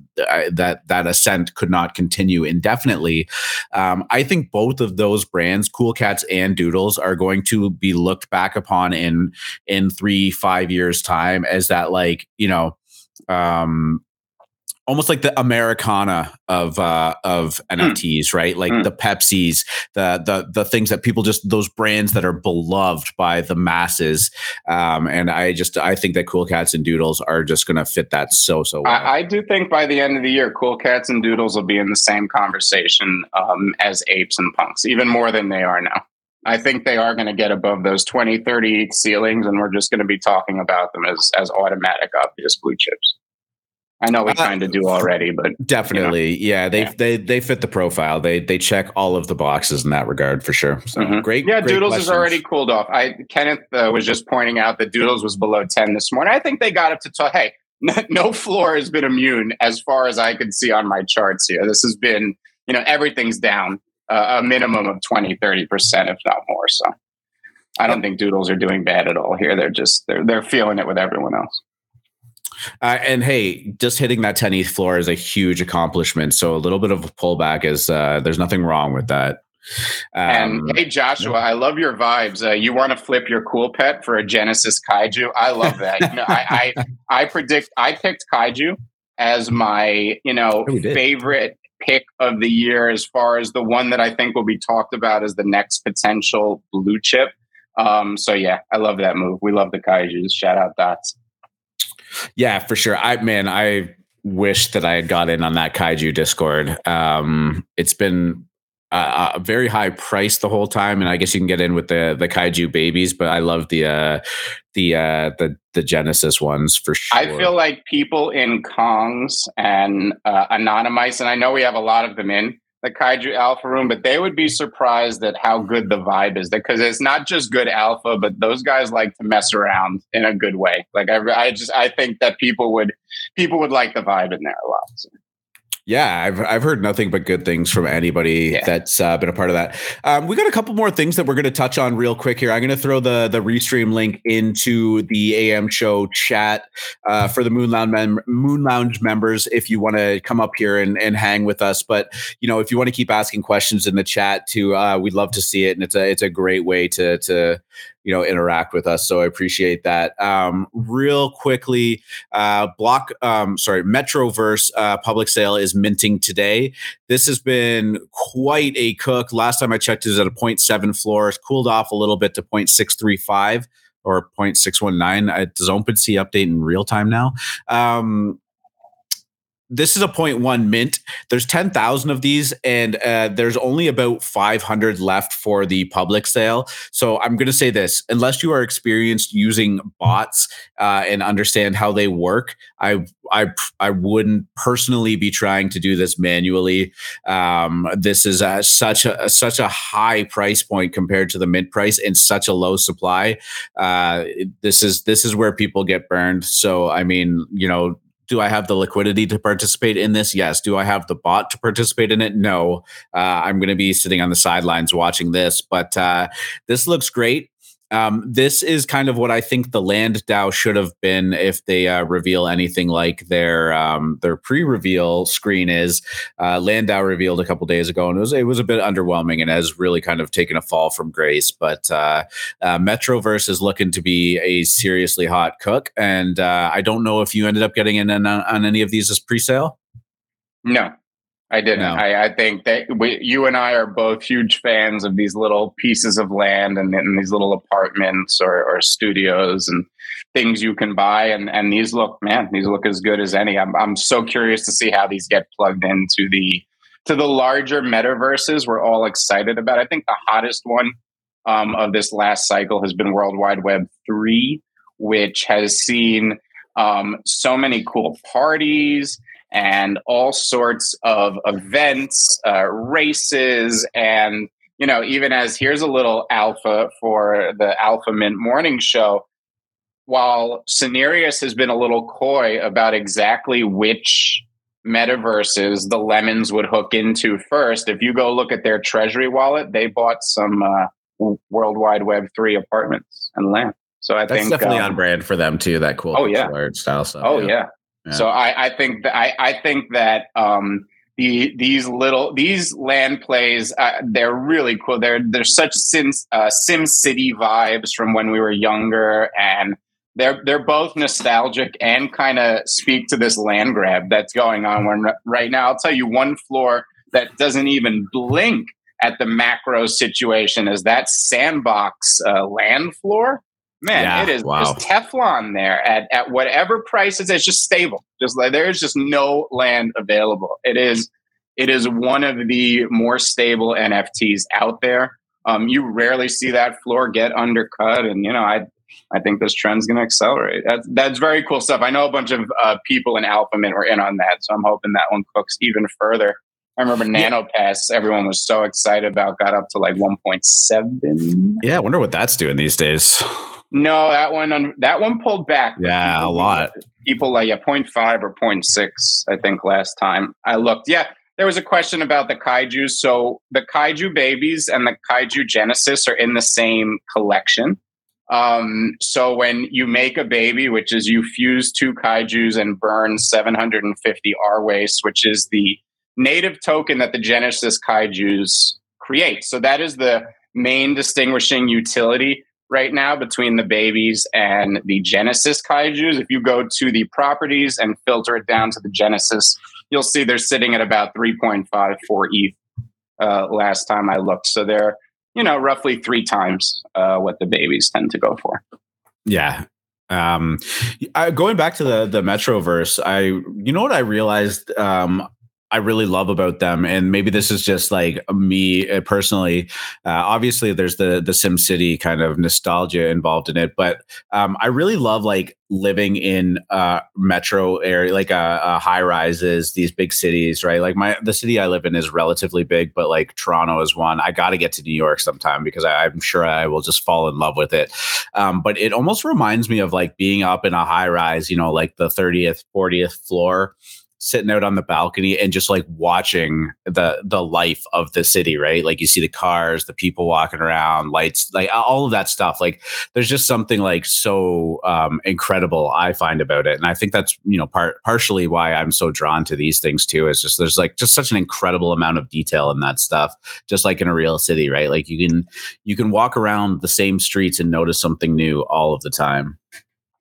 S1: that that ascent could not continue indefinitely. Um, I think both of those brands, Cool Cats and Doodles, are going to be looked back upon in in three five years time as that like you know um almost like the Americana of uh, of NFTs, mm. right? Like mm. the Pepsis, the the the things that people just those brands that are beloved by the masses. Um, and I just I think that Cool Cats and Doodles are just going to fit that so so well.
S2: I, I, do think by the end of the year, Cool Cats and Doodles will be in the same conversation um, as apes and punks, even more than they are now. I think they are going to get above those 20, 30 ceilings, and we're just going to be talking about them as as automatic, obvious blue chips. I know we uh, kind of do already, but
S1: definitely, you know. yeah, they yeah. they they fit the profile. They they check all of the boxes in that regard for sure. So mm-hmm. great.
S2: Yeah,
S1: great
S2: Doodles questions. is already cooled off. I Kenneth uh, was just pointing out that Doodles was below ten this morning. I think they got up to talk. Hey, no floor has been immune as far as I can see on my charts here. This has been, you know, everything's down a minimum of 20, 30 percent, if not more. So I don't think Doodles are doing bad at all here. They're just they're they're feeling it with everyone else.
S1: Uh, and hey, just hitting that 10 ETH floor is a huge accomplishment. So a little bit of a pullback is uh, there's nothing wrong with that.
S2: Um, and hey, Joshua, I love your vibes. Uh, you want to flip your cool pet for a Genesis Kaiju? I love that. you know, I, I, I predict I picked Kaiju as my you know oh, favorite pick of the year as far as the one that I think will be talked about as the next potential blue chip. Um, so yeah, I love that move. We love the Kaijus. Shout out Dots.
S1: Yeah, for sure. I man, I wish that I had got in on that kaiju Discord. Um, it's been a, a very high price the whole time, and I guess you can get in with the the kaiju babies. But I love the uh, the uh, the the Genesis ones for sure.
S2: I feel like people in Kongs and uh, and I know we have a lot of them in the Kaiju Alpha Room, but they would be surprised at how good the vibe is because it's not just good alpha, but those guys like to mess around in a good way. Like I, I just I think that people would people would like the vibe in there a lot. So.
S1: Yeah, I've I've heard nothing but good things from anybody yeah. that's uh, been a part of that. Um, we got a couple more things that we're going to touch on real quick here. I'm going to throw the the restream link into the AM show chat uh, for the Moon Lounge mem- Moon Lounge members if you want to come up here and, and hang with us. But you know, if you want to keep asking questions in the chat too, uh, we'd love to see it, and it's a it's a great way to to you know interact with us. So i appreciate that. Um, real quickly uh, block um, sorry metroverse uh, public sale is minting today. This has been quite a cook. Last time i checked it was at a 0.7 floor it's cooled off a little bit to 0.635 or 0.619 does OpenSea update in real time now? Um, this is a 0.1 mint. There's 10,000 of these, and uh, there's only about 500 left for the public sale. So I'm going to say this unless you are experienced using bots uh, and understand how they work, I, I, I wouldn't personally be trying to do this manually. Um, this is a, such a such a high price point compared to the mint price and such a low supply. Uh, this is this is where people get burned. So I mean, you know, do I have the liquidity to participate in this? Yes. Do I have the bot to participate in it? No. Uh, I'm going to be sitting on the sidelines watching this, but uh, this looks great. Um, this is kind of what I think the land DAO should have been if they uh, reveal anything like their um, their pre-reveal screen is. Uh, land DAO revealed a couple days ago, and it was it was a bit underwhelming and has really kind of taken a fall from grace. But uh, uh Metroverse is looking to be a seriously hot cook, and uh, I don't know if you ended up getting in on, on any of these as pre-sale.
S2: No, I didn't. No. I, I, think that we, you and I are both huge fans of these little pieces of land and, and these little apartments or, or, studios and things you can buy. And, and these look, man, these look as good as any. I'm, I'm so curious to see how these get plugged into the to the larger metaverses we're all excited about. I think the hottest one um, of this last cycle has been World Wide Web three, which has seen um, so many cool parties and all sorts of events, uh, races, and you know, even as here's a little alpha for the Alpha Mint morning show. While Cenarius has been a little coy about exactly which metaverses the lemons would hook into first, if you go look at their treasury wallet, they bought some uh, World Wide Web three apartments and land. So I
S1: That's
S2: think that's
S1: definitely um, on brand for them too. That cool
S2: oh yeah
S1: style. So,
S2: oh yeah. yeah. So I, I think that I, I think that um, the these little these land plays uh, they're really cool. They're they're such Sim uh, Sim City vibes from when we were younger, and they're they're both nostalgic and kind of speak to this land grab that's going on when, right now. I'll tell you one floor that doesn't even blink at the macro situation is that sandbox uh, land floor man, yeah, it is wow. just Teflon there at, at whatever prices. It's just stable. Just like there's just no land available. It is it is one of the more stable NFTs out there. Um, you rarely see that floor get undercut, and you know I I think this trend's going to accelerate. That's that's very cool stuff. I know a bunch of uh, people in Alphamint were in on that, so I'm hoping that one cooks even further. I remember NanoPass, everyone was so excited about, got up to like 1.7.
S1: Yeah, I wonder what that's doing these days.
S2: No, that one that one pulled back.
S1: Yeah,
S2: people,
S1: a lot.
S2: People like yeah, 0.5 or 0.6, I think last time I looked. Yeah, there was a question about the kaiju. So the kaiju babies and the kaiju genesis are in the same collection. Um, so when you make a baby, which is you fuse two kaijus and burn 750 RWASTE, which is the native token that the Genesis kaijus create. So that is the main distinguishing utility right now between the babies and the Genesis kaijus. If you go to the properties and filter it down to the Genesis, you'll see they're sitting at about 3.54 ETH uh, last time I looked. So they're, you know, roughly three times uh, what the babies tend to go for.
S1: Yeah. Um, I, going back to the the Metroverse, I you know what I realized um, I really love about them, and maybe this is just like me uh, personally. Uh, obviously, there's the the Sim City kind of nostalgia involved in it, but um, I really love like living in uh, metro area, like uh, uh, high rises, these big cities, right? Like my the city I live in is relatively big, but like Toronto is one. I got to get to New York sometime because I, am sure I will just fall in love with it. Um, but it almost reminds me of like being up in a high rise, you know, like the 30th, 40th floor sitting out on the balcony and just like watching the the life of the city right? Like you see the cars the people walking around lights like all of that stuff. Like there's just something like so um, incredible i find about it. And i think that's you know part partially why i'm so drawn to these things too is just there's like just such an incredible amount of detail in that stuff just like in a real city right? Like you can you can walk around the same streets and notice something new all of the time.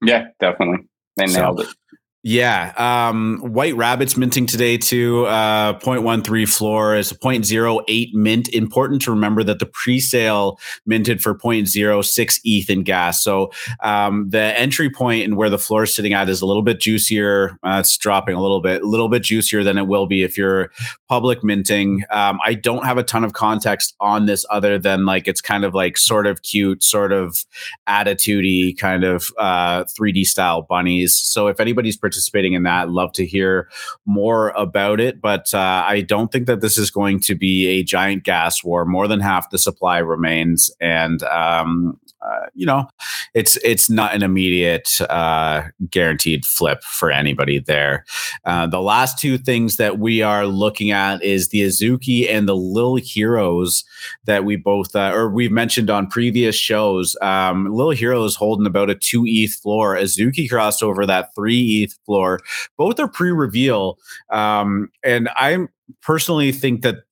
S2: Yeah definitely. They nailed so, it
S1: yeah. Um, White Rabbit's minting today too. Uh, 0.13 floor is a 0.08 mint. Important to remember that the pre-sale minted for 0.06 ETH in gas. So um, the entry point and where the floor is sitting at is a little bit juicier. Uh, it's dropping a little bit, a little bit juicier than it will be if you're public minting. Um, I don't have a ton of context on this other than like it's kind of like sort of cute, sort of attitudey kind of uh, 3D style bunnies. So if anybody's participating participating in that. Love to hear more about it, but uh, I don't think that this is going to be a giant gas war. More than half the supply remains, and um, uh, you know, it's it's not an immediate uh, guaranteed flip for anybody there. Uh, the last two things that we are looking at is the Azuki and the Lil Heroes that we both uh, or we've mentioned on previous shows. Um, Lil Heroes holding about a two ETH floor. Azuki crossed over that three ETH floor. Both are pre-reveal, um, and I personally think that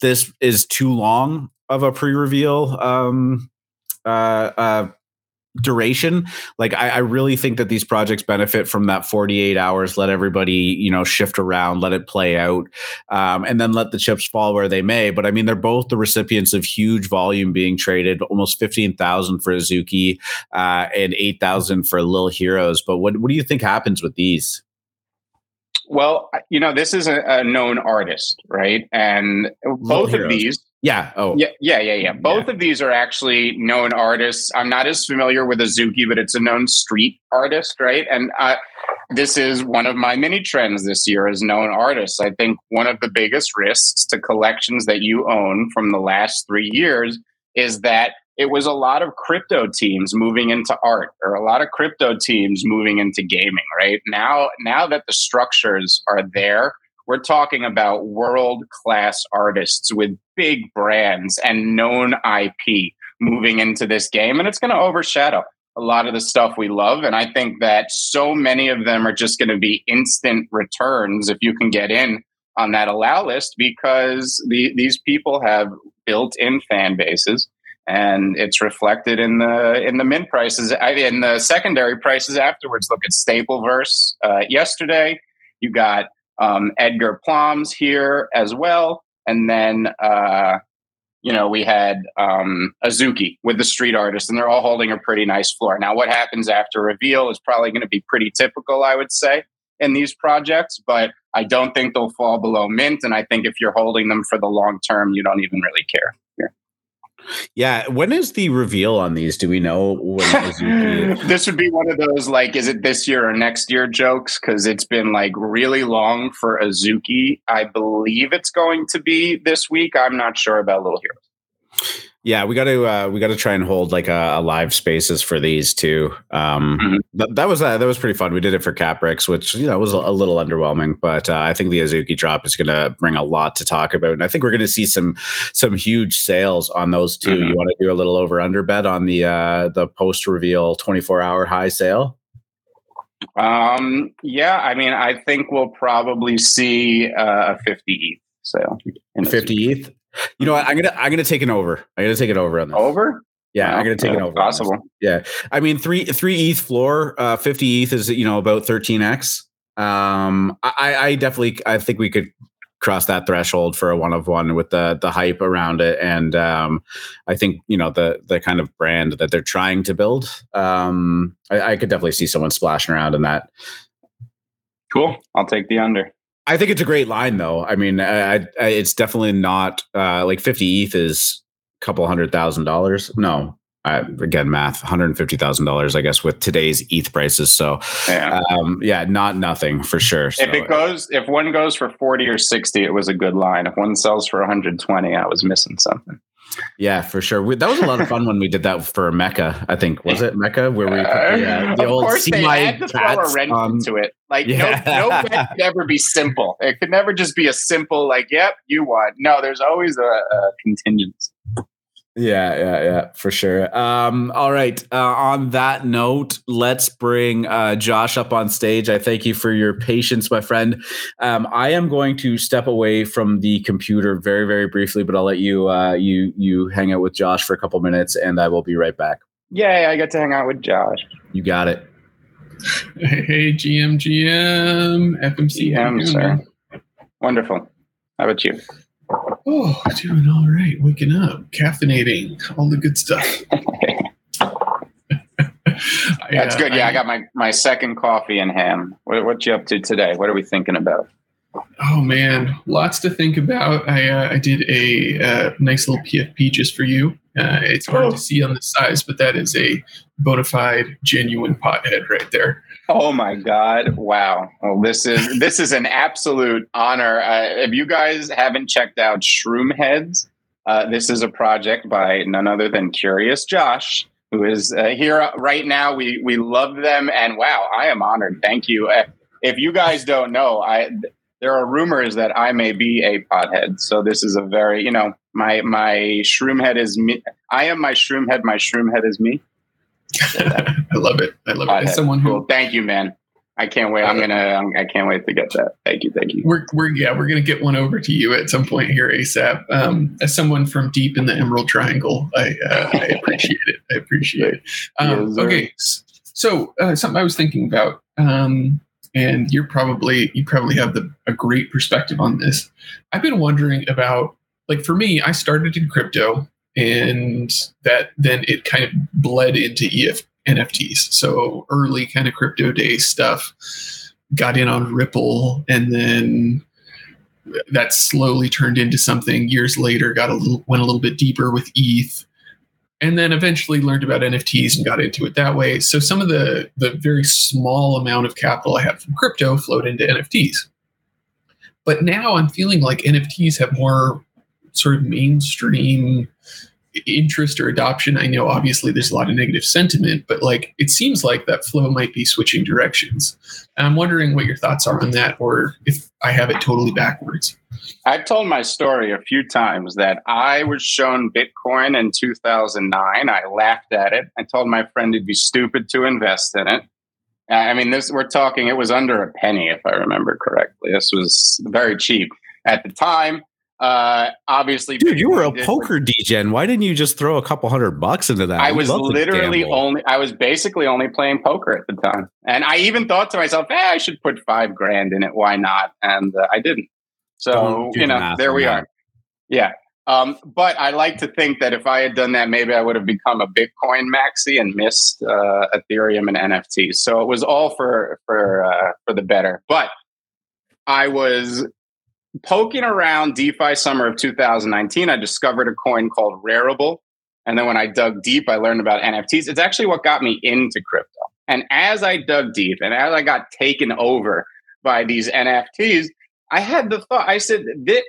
S1: this is too long of a pre-reveal um, uh, uh, duration. Like I, I, really think that these projects benefit from that 48 hours let everybody you know shift around let it play out um, and then let the chips fall where they may. But i mean they're both the recipients of huge volume being traded almost 15000 for azuki uh, and 8000 for lil heroes. But what, what do you think happens with these?
S2: Well you know this is a, a known artist right? And both of these
S1: yeah. Oh.
S2: Yeah. Yeah. Yeah. Yeah. Both yeah. of these are actually known artists. I'm not as familiar with Azuki, but it's a known street artist, right? And uh, this is one of my mini trends this year as known artists. I think one of the biggest risks to collections that you own from the last three years is that it was a lot of crypto teams moving into art or a lot of crypto teams moving into gaming right now now that the structures are there we're talking about world class artists with big brands and known IP moving into this game, and it's going to overshadow a lot of the stuff we love. And I think that so many of them are just going to be instant returns if you can get in on that allow list because the, these people have built in fan bases and it's reflected in the in the mint prices in the secondary prices afterwards look at stapleverse uh, yesterday you got um, Edgar Plans here as well and then uh, you know, we had um, Azuki with the street artist, and they're all holding a pretty nice floor. Now, what happens after reveal is probably going to be pretty typical, I would say, in these projects, but I don't think they'll fall below mint. And I think if you're holding them for the long term, you don't even really care.
S1: Yeah. When is the reveal on these? Do we know
S2: this would be one of those like, is it this year or next year jokes? Because it's been like really long for Azuki. I believe it's going to be this week. I'm not sure about Little Heroes.
S1: Yeah, we got to uh, we got to try and hold like a, a, live spaces for these too. Um, mm-hmm. th- that was uh, that was pretty fun. We did it for Caprix, which you know was a, a little underwhelming, but uh, I think the Azuki drop is going to bring a lot to talk about, and I think we're going to see some some huge sales on those 2 mm-hmm. You want to do a little over under bet on the uh, the post reveal twenty four hour high sale?
S2: Um, yeah, I mean, I think we'll probably see uh, a fifty ETH sale.
S1: Fifty ETH. You know what? I'm gonna I'm gonna take an over. I'm gonna take it over on this.
S2: Over?
S1: Yeah, I'm gonna take it over.
S2: Possible.
S1: Yeah, I mean three three ETH floor, uh, 50 ETH is you know about 13x. Um, I, I definitely I think we could cross that threshold for a one of one with the the hype around it, and um, I think you know the the kind of brand that they're trying to build. Um, I, I could definitely see someone splashing around in that.
S2: Cool. I'll take the under.
S1: I think it's a great line, though. I mean, I, I, it's definitely not uh, like 50 ETH is a couple hundred thousand dollars. No, I, again, math, one hundred fifty thousand dollars, I guess, with today's ETH prices. So, yeah, um, yeah not nothing for sure. So,
S2: if it goes, if one goes for forty or sixty, it was a good line. If one sells for one hundred twenty, I was missing something.
S1: Yeah, for sure. We, that was a lot of fun when we did that for Mecca. I think was it Mecca where we put the, uh, the
S2: old course they had to throw a wrench um, into it. Like yeah. no, no bet could ever be simple. It could never just be a simple like, "Yep, you won." No, there's always a, a contingency.
S1: Yeah, yeah, yeah, for sure. Um, all right. Uh, on that note, let's bring uh, Josh up on stage. I thank you for your patience, my friend. Um, I am going to step away from the computer very, very briefly, but I'll let you uh, you you hang out with Josh for a couple minutes, and I will be right back.
S2: Yay! I get to hang out with Josh.
S1: You got it.
S3: Hey, GM, GM, FMC,
S2: GM, sir. Wonderful. How about you?
S3: Oh, doing all right. Waking up, caffeinating, all the good stuff.
S2: That's good. Yeah, I, I, got my, my second coffee and ham. What, what you up to today? What are we thinking about?
S3: Oh man, lots to think about. I uh, I did a uh, nice little PFP just for you. Uh, it's hard oh. to see on the size, but that is a bona fide, genuine pothead right there.
S2: Oh my God! Wow. Well, this is this is an absolute honor. Uh, if you guys haven't checked out Shroom Heads, uh, this is a project by none other than Curious Josh, who is uh, here right now. We we love them, and wow, I am honored. Thank you. If you guys don't know, I there are rumors that I may be a pothead. So this is a very you know my my shroom head is me. I am my shroom head. My shroom head is me.
S3: I love it. I love it. As someone who,
S2: cool. thank you, man. I can't wait. I'm gonna. I'm, I can not wait to get that. Thank you. Thank you.
S3: We're, we're yeah. We're gonna get one over to you at some point here ASAP. Um, as someone from deep in the Emerald Triangle, I, uh, I appreciate it. I appreciate it. Um, yes, okay, so uh, something I was thinking about, um, and you're probably you probably have the, a great perspective on this. I've been wondering about like for me, I started in crypto and that then it kind of bled into EF, NFTs. So early kind of crypto day stuff got in on Ripple, and then that slowly turned into something. Years later, got a little went a little bit deeper with ETH, and then eventually learned about NFTs and got into it that way. So some of the the very small amount of capital I had from crypto flowed into NFTs. But now I'm feeling like NFTs have more sort of mainstream interest or adoption? I know obviously there's a lot of negative sentiment, but like it seems like that flow might be switching directions. And I'm wondering what your thoughts are on that, or if I have it totally backwards.
S2: I've told my story a few times that I was shown Bitcoin in 2009. I laughed at it. I told my friend it'd be stupid to invest in it. I mean, this we're talking. It was under a penny, if I remember correctly. This was very cheap at the time. Uh, obviously,
S1: dude, you were a poker degen. Why didn't you just throw a couple hundred bucks into that?
S2: I was literally only. I was basically only playing poker at the time, and I even thought to myself, "Hey, I should put five grand in it. Why not?" And uh, I didn't. So you know, there we that. are. Yeah. Um, but I like to think that if I had done that, maybe I would have become a Bitcoin maxi and missed uh, Ethereum and NFTs. So it was all for for uh, for the better. But I was poking around DeFi summer of 2019. I discovered a coin called Rarible, and then when I dug deep, I learned about NFTs. It's actually what got me into crypto. And as I dug deep, and as I got taken over by these NFTs, I had the thought, I said,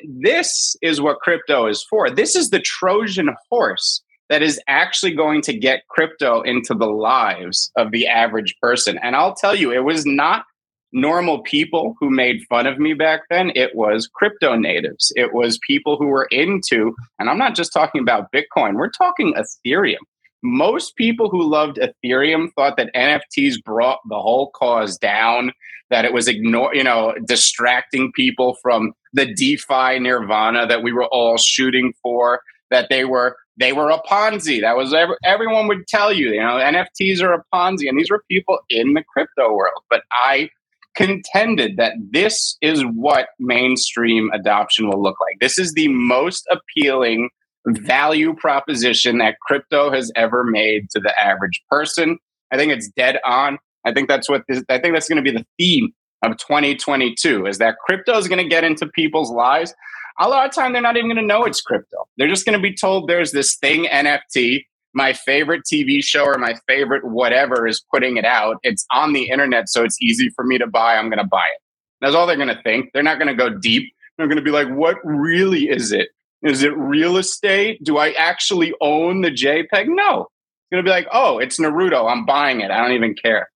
S2: this is what crypto is for. This is the Trojan horse that is actually going to get crypto into the lives of the average person. And I'll tell you, it was not normal people who made fun of me back then. It was crypto natives. It was people who were into, and I'm not just talking about Bitcoin, we're talking Ethereum. Most people who loved Ethereum thought that NFTs brought the whole cause down that it was ignore, you know, distracting people from the DeFi nirvana that we were all shooting for. That they were they were a Ponzi. That was every, everyone would tell you, you know, NFTs are a Ponzi, and these were people in the crypto world. But I contended that this is what mainstream adoption will look like. This is the most appealing value proposition that crypto has ever made to the average person. I think it's dead on. I think that's what this, I think that's going to be the theme of 2022 is that crypto is going to get into people's lives. A lot of time they're not even going to know it's crypto. They're just going to be told there's this thing NFT. My favorite TV show or my favorite whatever is putting it out. It's on the internet, so it's easy for me to buy. I'm going to buy it. That's all they're going to think. They're not going to go deep. They're going to be like, what really is it? Is it real estate? Do I actually own the JPEG? No. It's going to be like, oh, it's Naruto. I'm buying it. I don't even care.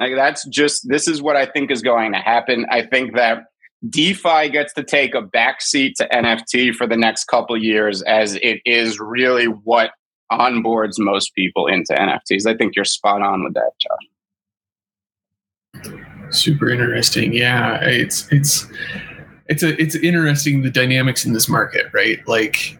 S2: Like that's just this is what I think is going to happen. I think that DeFi gets to take a backseat to NFT for the next couple years as it is really what onboards most people into NFTs. I think you're spot on with that,
S3: Josh. Super interesting. Yeah, it's it's it's a it's interesting the dynamics in this market, right? Like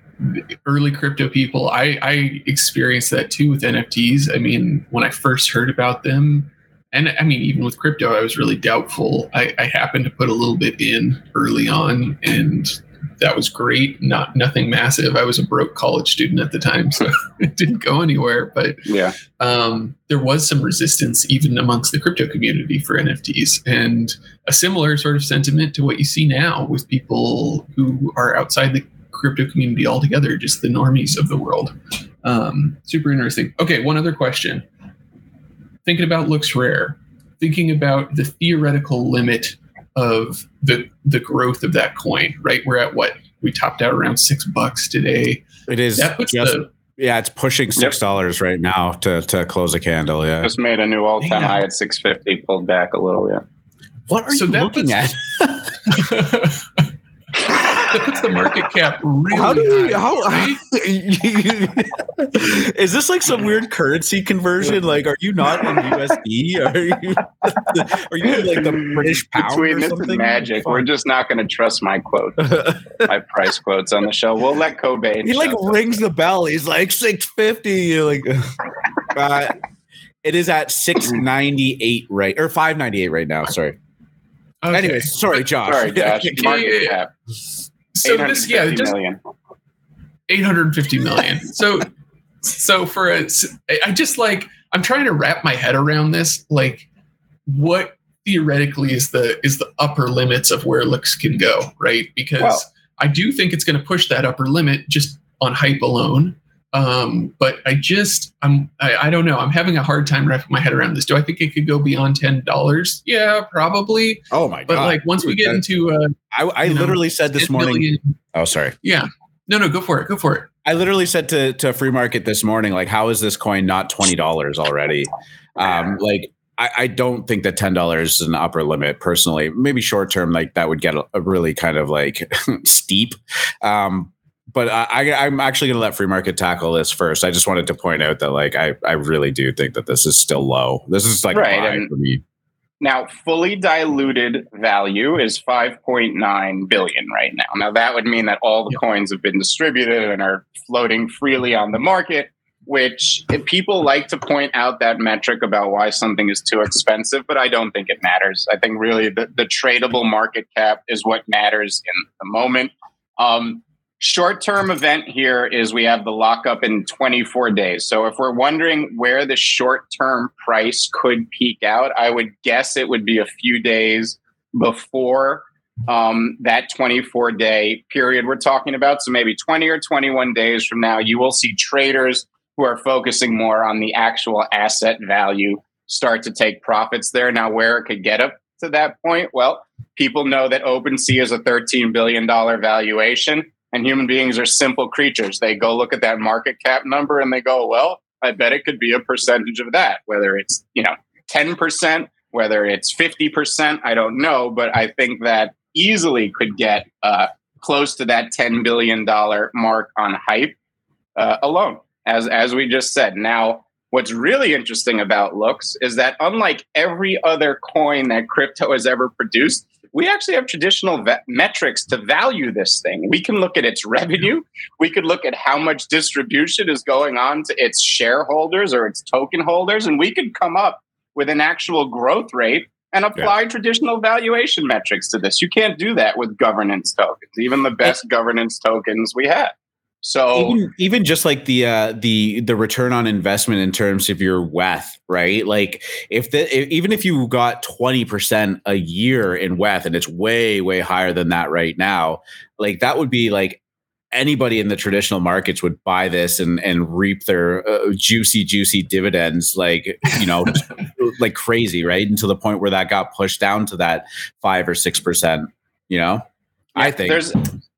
S3: early crypto people, I I experienced that too with NFTs. I mean, when I first heard about them, and I mean, even with crypto, I was really doubtful. I, I happened to put a little bit in early on, and that was great. Not nothing massive. I was a broke college student at the time, so it didn't go anywhere. But
S2: yeah,
S3: um, there was some resistance even amongst the crypto community for NFTs, and a similar sort of sentiment to what you see now with people who are outside the crypto community altogether, just the normies of the world. Um, super interesting. Okay, one other question thinking about LooksRare. thinking about the theoretical limit of the the growth of that coin. Right, we're at what we topped out around six bucks today.
S1: It is that puts just, the, yeah, it's pushing six dollars yep. right now to to close a candle. Yeah,
S2: just made a new all time high at six fifty. Pulled back a little. Yeah.
S1: What are so you looking puts, at?
S3: that puts the market cap really
S1: how
S3: do
S1: we, how, right? is this like some weird currency conversion? Like are you not in usd are you are you like the british pound between this
S2: is magic. We're just not going to trust my quote, my price quotes on the show. We'll let kobe
S1: he like rings the bell. He's like 650 you're like uh, it is at 698 right or 598 right now. Sorry. Okay. Anyway, sorry, Josh.
S2: Sorry, Josh. Market cap
S3: so this yeah just million. 850 million. So so for a i just like i'm trying to wrap my head around this like what theoretically is the is the upper limits of where looks can go right? Because well, i do think it's going to push that upper limit just on hype alone um, but I just I'm I, I, don't know. I'm having a hard time wrapping my head around this. Do I think it could go beyond ten dollars? Yeah, probably.
S1: Oh my
S3: but god! But like once we get into, uh,
S1: I, I literally know, said this morning. Million,
S3: oh,
S1: sorry.
S3: Yeah. No, no, go for it. Go for it.
S1: I literally said to to free market this morning, like, how is this coin not twenty dollars already? Um, like, I, I, don't think that ten dollars is an upper limit personally. Maybe short term, like that would get a, a really kind of like steep. Um, but I, I'm actually going to let free market tackle this first. I just wanted to point out that like I, I really do think that this is still low. This is like right. for me.
S2: Now, fully diluted value is 5.9 billion right now. Now, that would mean that all the yep. coins have been distributed and are floating freely on the market, which people like to point out that metric about why something is too expensive, but I don't think it matters. I think really the, the tradable market cap is what matters in the moment. Um, short term event here is we have the lockup in 24 days. So if we're wondering where the short term price could peak out, I would guess it would be a few days before um, that 24 day period we're talking about. So maybe 20 or 21 days from now, you will see traders who are focusing more on the actual asset value start to take profits there. Now, where it could get up to that point, well, people know that OpenSea is a $13 billion valuation and human beings are simple creatures. They go look at that market cap number and they go, well, I bet it could be a percentage of that, whether it's, you know, 10%, whether it's 50%, I don't know. But I think that easily could get uh, close to that $10 billion mark on hype uh, alone, as, as we just said. Now, what's really interesting about looks is that unlike every other coin that crypto has ever produced, we actually have traditional ve- metrics to value this thing. We can look at its revenue. We could look at how much distribution is going on to its shareholders or its token holders, and we could come up with an actual growth rate and apply yeah. traditional valuation metrics to this. You can't do that with governance tokens, even the best governance tokens we have. So
S1: even, even just like the uh, the the return on investment in terms of your WETH, right? Like if the if, even if you got twenty percent a year in WETH, and it's way way higher than that right now, like that would be like anybody in the traditional markets would buy this and and reap their uh, juicy juicy dividends like you know like crazy, right? Until the point where that got pushed down to that five or six percent, you know.
S2: Yeah, I think there's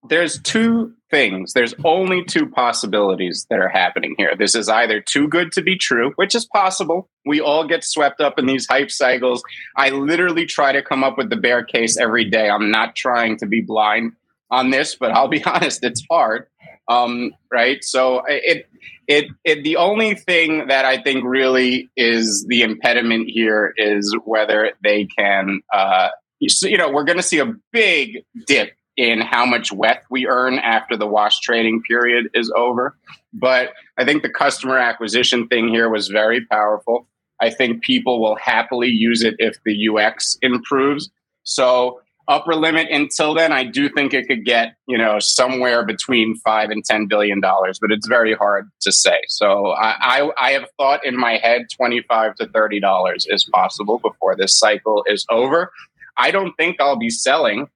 S2: there's two things. There's only two possibilities that are happening here. This is either too good to be true, which is possible. We all get swept up in these hype cycles. I literally try to come up with the bear case every day. I'm not trying to be blind on this, but I'll be honest, it's hard. Um, right? So it, it, it, the only thing that I think really is the impediment here is whether they can, uh, you know, we're going to see a big dip in how much WETH we earn after the wash trading period is over. But I think the customer acquisition thing here was very powerful. I think people will happily use it if the UX improves. So upper limit until then, I do think it could get, you know, somewhere between five and ten billion dollars, but it's very hard to say. So I, I, I have thought in my head twenty-five to thirty dollars is possible before this cycle is over. I don't think I'll be selling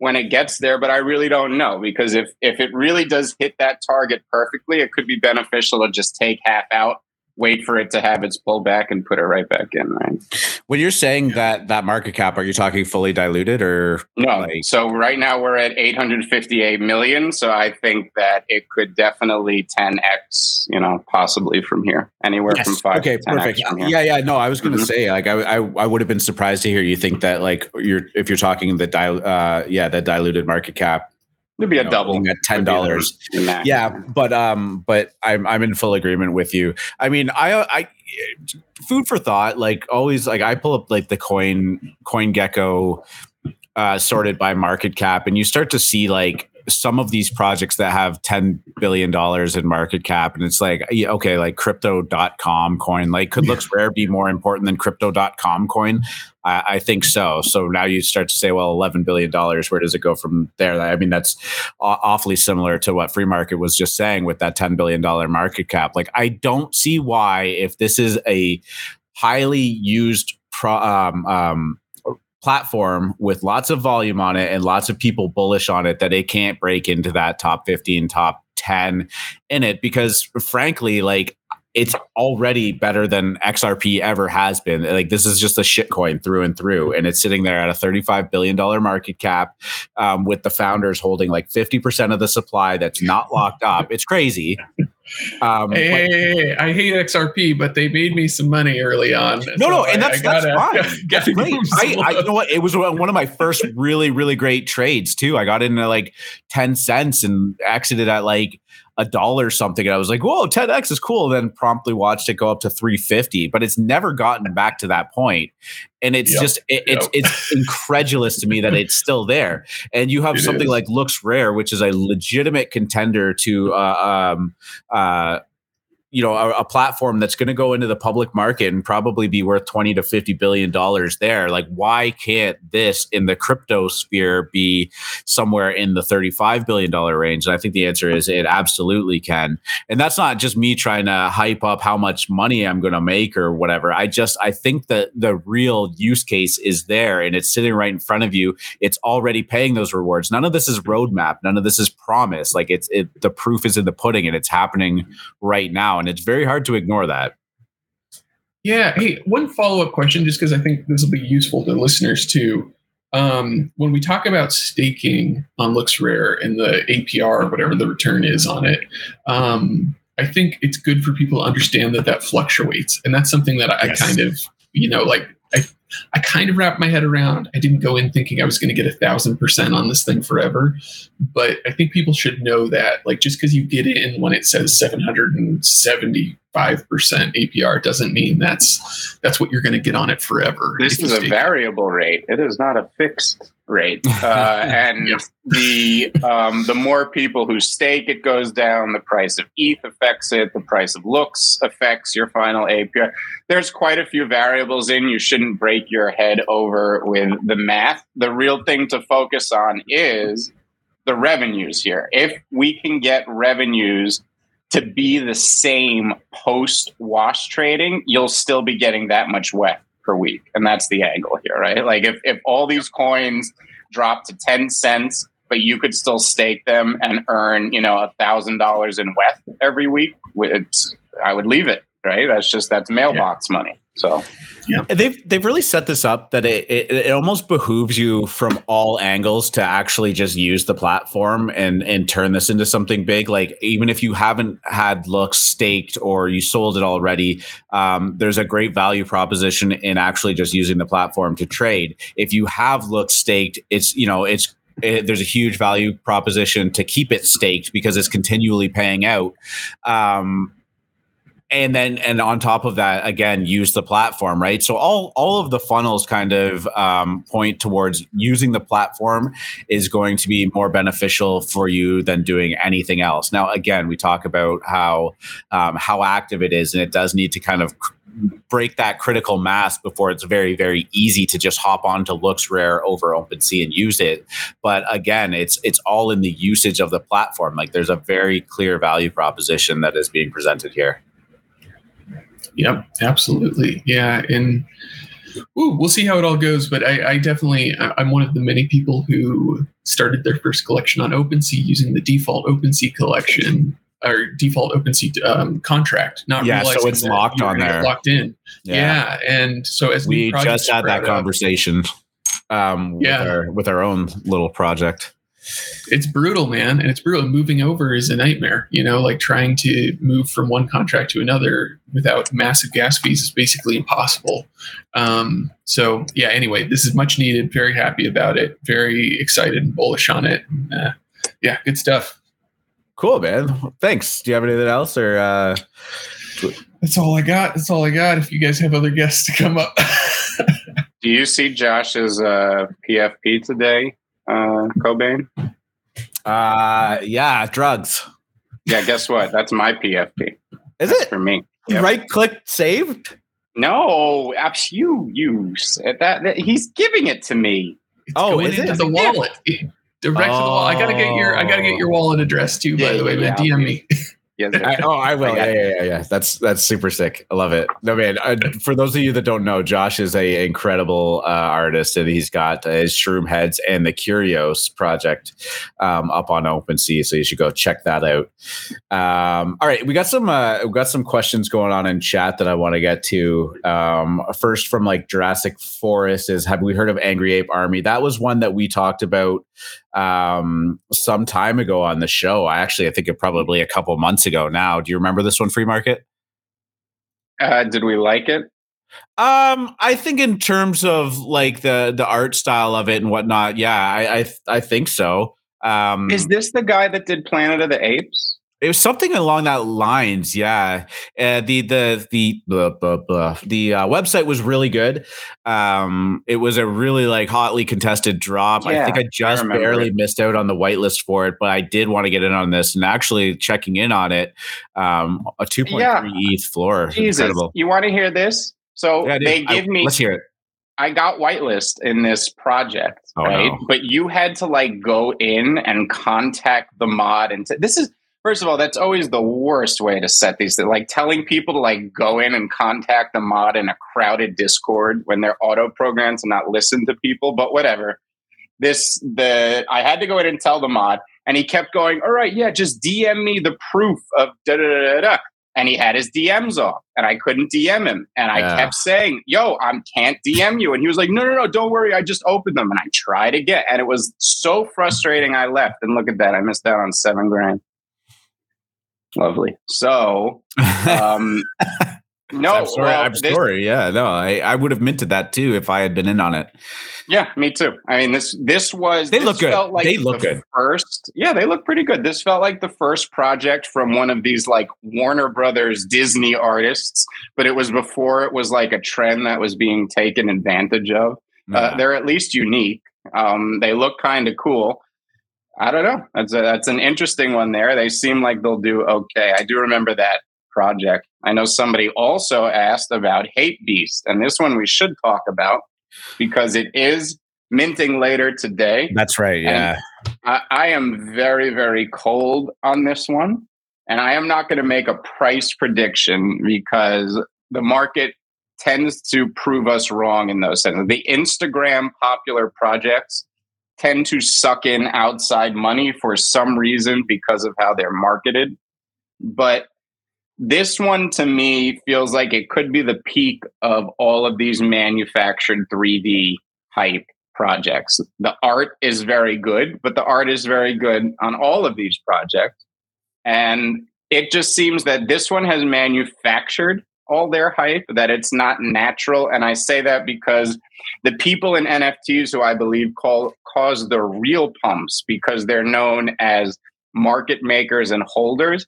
S2: when it gets there, but I really don't know because if if it really does hit that target perfectly, it could be beneficial to just take half out wait for it to have its pullback and put it right back in. Right.
S1: When you're saying that that market cap, are you talking fully diluted or
S2: no? Like- so right now we're at 858 million. So I think that it could definitely 10x. You know, possibly from here, anywhere yes. from five. Okay, perfect.
S1: Yeah, yeah. No, I was going to mm-hmm. say like I, I I would have been surprised to hear you think that like you're if you're talking the dil- uh yeah the diluted market cap
S2: It'd be a know, double
S1: at ten dollars. Yeah, but um, but I'm I'm in full agreement with you. I mean, I I food for thought. Like always, like I pull up like the coin coin gecko uh, sorted by market cap, and you start to see like some of these projects that have 10 billion dollars in market cap and it's like okay like crypto.com coin like could LooksRare be more important than crypto.com coin I, I, think so. So now you start to say well 11 billion dollars where does it go from there? I mean that's awfully similar to what free market was just saying with that 10 billion dollar market cap. Like i don't see why if this is a highly used pro, um, um, platform with lots of volume on it and lots of people bullish on it that it can't break into that top 15 top 10 in it. Because frankly like it's already better than XRP ever has been. Like this is just a shitcoin through and through, and it's sitting there at a thirty-five billion dollar market cap, um, with the founders holding like fifty percent of the supply that's not locked up. It's crazy.
S3: Um, hey, hey, hey, I hate XRP, but they made me some money early on.
S1: No, so no, and that's, gotta, that's fine. Gotta, great. I, I, you know what? It was one of my first really, really great trades too. I got into like ten cents and exited at like a dollar something and I was like, whoa, 10x is cool. Then promptly watched it go up to 350, but it's never gotten back to that point. And it's yep. just it, yep. it's it's incredulous to me that it's still there. And you have it something is. like LooksRare, which is a legitimate contender to uh, um, uh, you know a, a platform that's going to go into the public market and probably be worth 20 to 50 billion dollars there. Like why can't this in the crypto sphere be somewhere in the 35 billion dollar range? And i think the answer is it absolutely can. And that's not just me trying to hype up how much money i'm going to make or whatever. I just i think that the real use case is there and it's sitting right in front of you. It's already paying those rewards. None of this is roadmap. None of this is promise. Like it's it the proof is in the pudding and it's happening right now and it's very hard to ignore that.
S3: Yeah. Hey, one follow up question, just because I think this will be useful to listeners too. Um, when we talk about staking on LooksRare and the APR, or whatever the return is on it, um, I think it's good for people to understand that that fluctuates, and that's something that I yes. kind of, you know, like I kind of wrapped my head around. I didn't go in thinking I was going to get a thousand percent on this thing forever, but I think people should know that, like, just because you get in when it says seven hundred and seventy-five percent APR doesn't mean that's that's what you're going to get on it forever.
S2: This is a variable rate. It is not a fixed rate, uh, and the um, the more people who stake, it goes down. The price of ETH affects it. The price of looks affects your final APR. There's quite a few variables in. You shouldn't break your head over with the math. The real thing to focus on is the revenues here. If we can get revenues to be the same post wash trading, you'll still be getting that much WETH per week. And that's the angle here, right? Like if, if all these coins drop to 10 cents, but you could still stake them and earn, you know, a thousand dollars in WETH every week, it's, I would leave it, right? That's just, that's mailbox yeah. money. So
S1: yeah, they've they've really set this up that it, it, it almost behooves you from all angles to actually just use the platform and and turn this into something big. Like even if you haven't had looks staked or you sold it already, um, there's a great value proposition in actually just using the platform to trade. If you have looks staked, it's you know it's it, there's a huge value proposition to keep it staked because it's continually paying out. Um, and then and on top of that again use the platform right? So all all of the funnels kind of um, point towards using the platform is going to be more beneficial for you than doing anything else. Now again we talk about how um, how active it is and it does need to kind of break that critical mass before it's very very easy to just hop onto LooksRare over OpenSea and use it. But again it's it's all in the usage of the platform. Like there's a very clear value proposition that is being presented here
S3: Yep, absolutely. Yeah, and ooh, we'll see how it all goes. But I, I definitely, I'm one of the many people who started their first collection on OpenSea using the default OpenSea collection or default OpenSea um, contract. Not
S1: yeah, so it's locked on there,
S3: locked in. Yeah. yeah. and so as
S1: we just had that conversation, um, yeah. with our, with our own little project
S3: it's brutal, man. And it's brutal. Moving over is a nightmare, you know, like trying to move from one contract to another without massive gas fees is basically impossible. Um, so, yeah, anyway, this is much needed. Very happy about it. Very excited and bullish on it. Uh, yeah, good stuff.
S1: Cool, man. Thanks. Do you have anything else or? Uh...
S3: That's all I got. That's all I got. If you guys have other guests to come up.
S2: Do you see Josh's uh, PFP today? Uh, Cobain?
S1: Uh, yeah, drugs.
S2: Yeah, guess what? That's my PFP.
S1: Is
S2: That's
S1: it
S2: for me?
S1: Yep. Right click saved.
S2: No, you you said that, that he's giving it to me.
S3: It's oh, going into it? the wallet. Direct oh. to the wallet. I gotta get your I gotta get your wallet address too. By the way, yeah, man, DM me.
S1: I, oh, I will. I yeah, yeah, yeah, yeah. That's that's super sick. I love it. No man. Uh, for those of you that don't know, Josh is a incredible uh, artist, and he's got uh, his Shroom Heads and the Curios project um, up on OpenSea. So you should go check that out. Um, all right, we got some uh, we got some questions going on in chat that I want to get to. Um, first, from like Jurassic Forest is Have we heard of Angry Ape Army? That was one that we talked about um, some time ago on the show. I actually, I think it probably a couple months ago now. Do you remember this one, Free Market?
S2: Uh, did we like it?
S1: Um, I think in terms of like the the art style of it and whatnot, yeah, I I, I think so. Um,
S2: Is this the guy that did Planet of the Apes?
S1: It was something along that lines, yeah. Uh, the the the blah, blah, blah. the uh, website was really good. Um, it was a really like hotly contested drop. Yeah, I think I just I barely it. missed out on the whitelist for it, but I did want to get in on this and actually checking in on it. Um, a two point yeah. three ETH floor,
S2: Jesus. incredible. You want to hear this? So yeah, they give I, me.
S1: Let's hear it.
S2: I got whitelist in this project, oh, right? No. But you had to like go in and contact the mod and t- this is First of all, that's always the worst way to set these. Like telling people to like go in and contact the mod in a crowded Discord when they're auto programmed to not listen to people. But whatever. This the I had to go in and tell the mod, and he kept going. All right, yeah, just DM me the proof of da da da da. And he had his DMs off, and I couldn't DM him. And I yeah. kept saying, "Yo, I can't DM you." And he was like, "No, no, no, don't worry. I just opened them." And I tried again, and it was so frustrating. I left, and look at that. I missed out on seven grand. Lovely. So, um, no,
S1: I'm sorry. Well, I'm this, sorry. Yeah, no, I, I would have minted that too if I had been in on it.
S2: Yeah, me too. I mean, this this was
S1: they this look good.
S2: Like
S1: they look
S2: the
S1: good.
S2: First, yeah, they look pretty good. This felt like the first project from one of these like Warner Brothers Disney artists, but it was before it was like a trend that was being taken advantage of. Uh, yeah. Uh, they're at least unique. Um, they look kind of cool. I don't know. That's a, that's an interesting one there. They seem like they'll do okay. I do remember that project. I know somebody also asked about HAPEBEAST, and this one we should talk about because it is minting later today.
S1: That's right. Yeah.
S2: I, I, am very, very cold on this one. And I am not going to make a price prediction because the market tends to prove us wrong in those senses. The Instagram popular projects tend to suck in outside money for some reason because of how they're marketed. But this one to me feels like it could be the peak of all of these manufactured 3D hype projects. The art is very good, but the art is very good on all of these projects. And it just seems that this one has manufactured all their hype, that it's not natural. And I say that because the people in NFTs who I believe call cause the real pumps because they're known as market makers and holders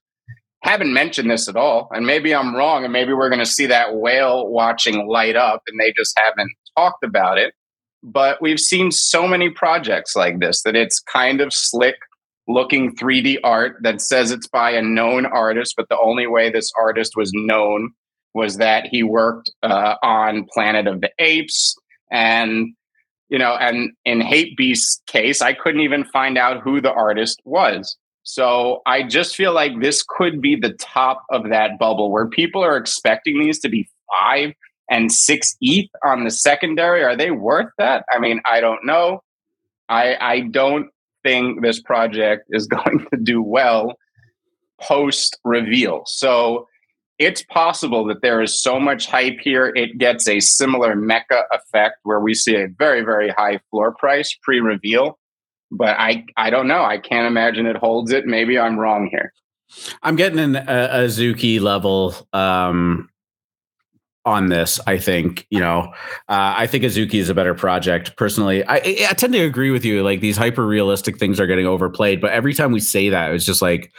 S2: haven't mentioned this at all. And maybe I'm wrong, and maybe we're going to see that whale watching light up, and they just haven't talked about it. But we've seen so many projects like this that it's kind of slick looking 3D art that says it's by a known artist, but the only way this artist was known was that he worked uh, on Planet of the Apes and you know and in HAPEBEAST's case i couldn't even find out who the artist was so i just feel like this could be the top of that bubble where people are expecting these to be five and six ETH on the secondary. Are they worth that? I mean, I don't know. I I don't think this project is going to do well post reveal. So it's possible that there is so much hype here, it gets a similar Meka effect where we see a very, very high floor price pre reveal. But I, I don't know. I can't imagine it holds it. Maybe I'm wrong here.
S1: I'm getting an a, Azuki level um, on this. I think you know. Uh, I think Azuki is a better project personally. I, I tend to agree with you. Like these hyper realistic things are getting overplayed, but every time we say that, it's just like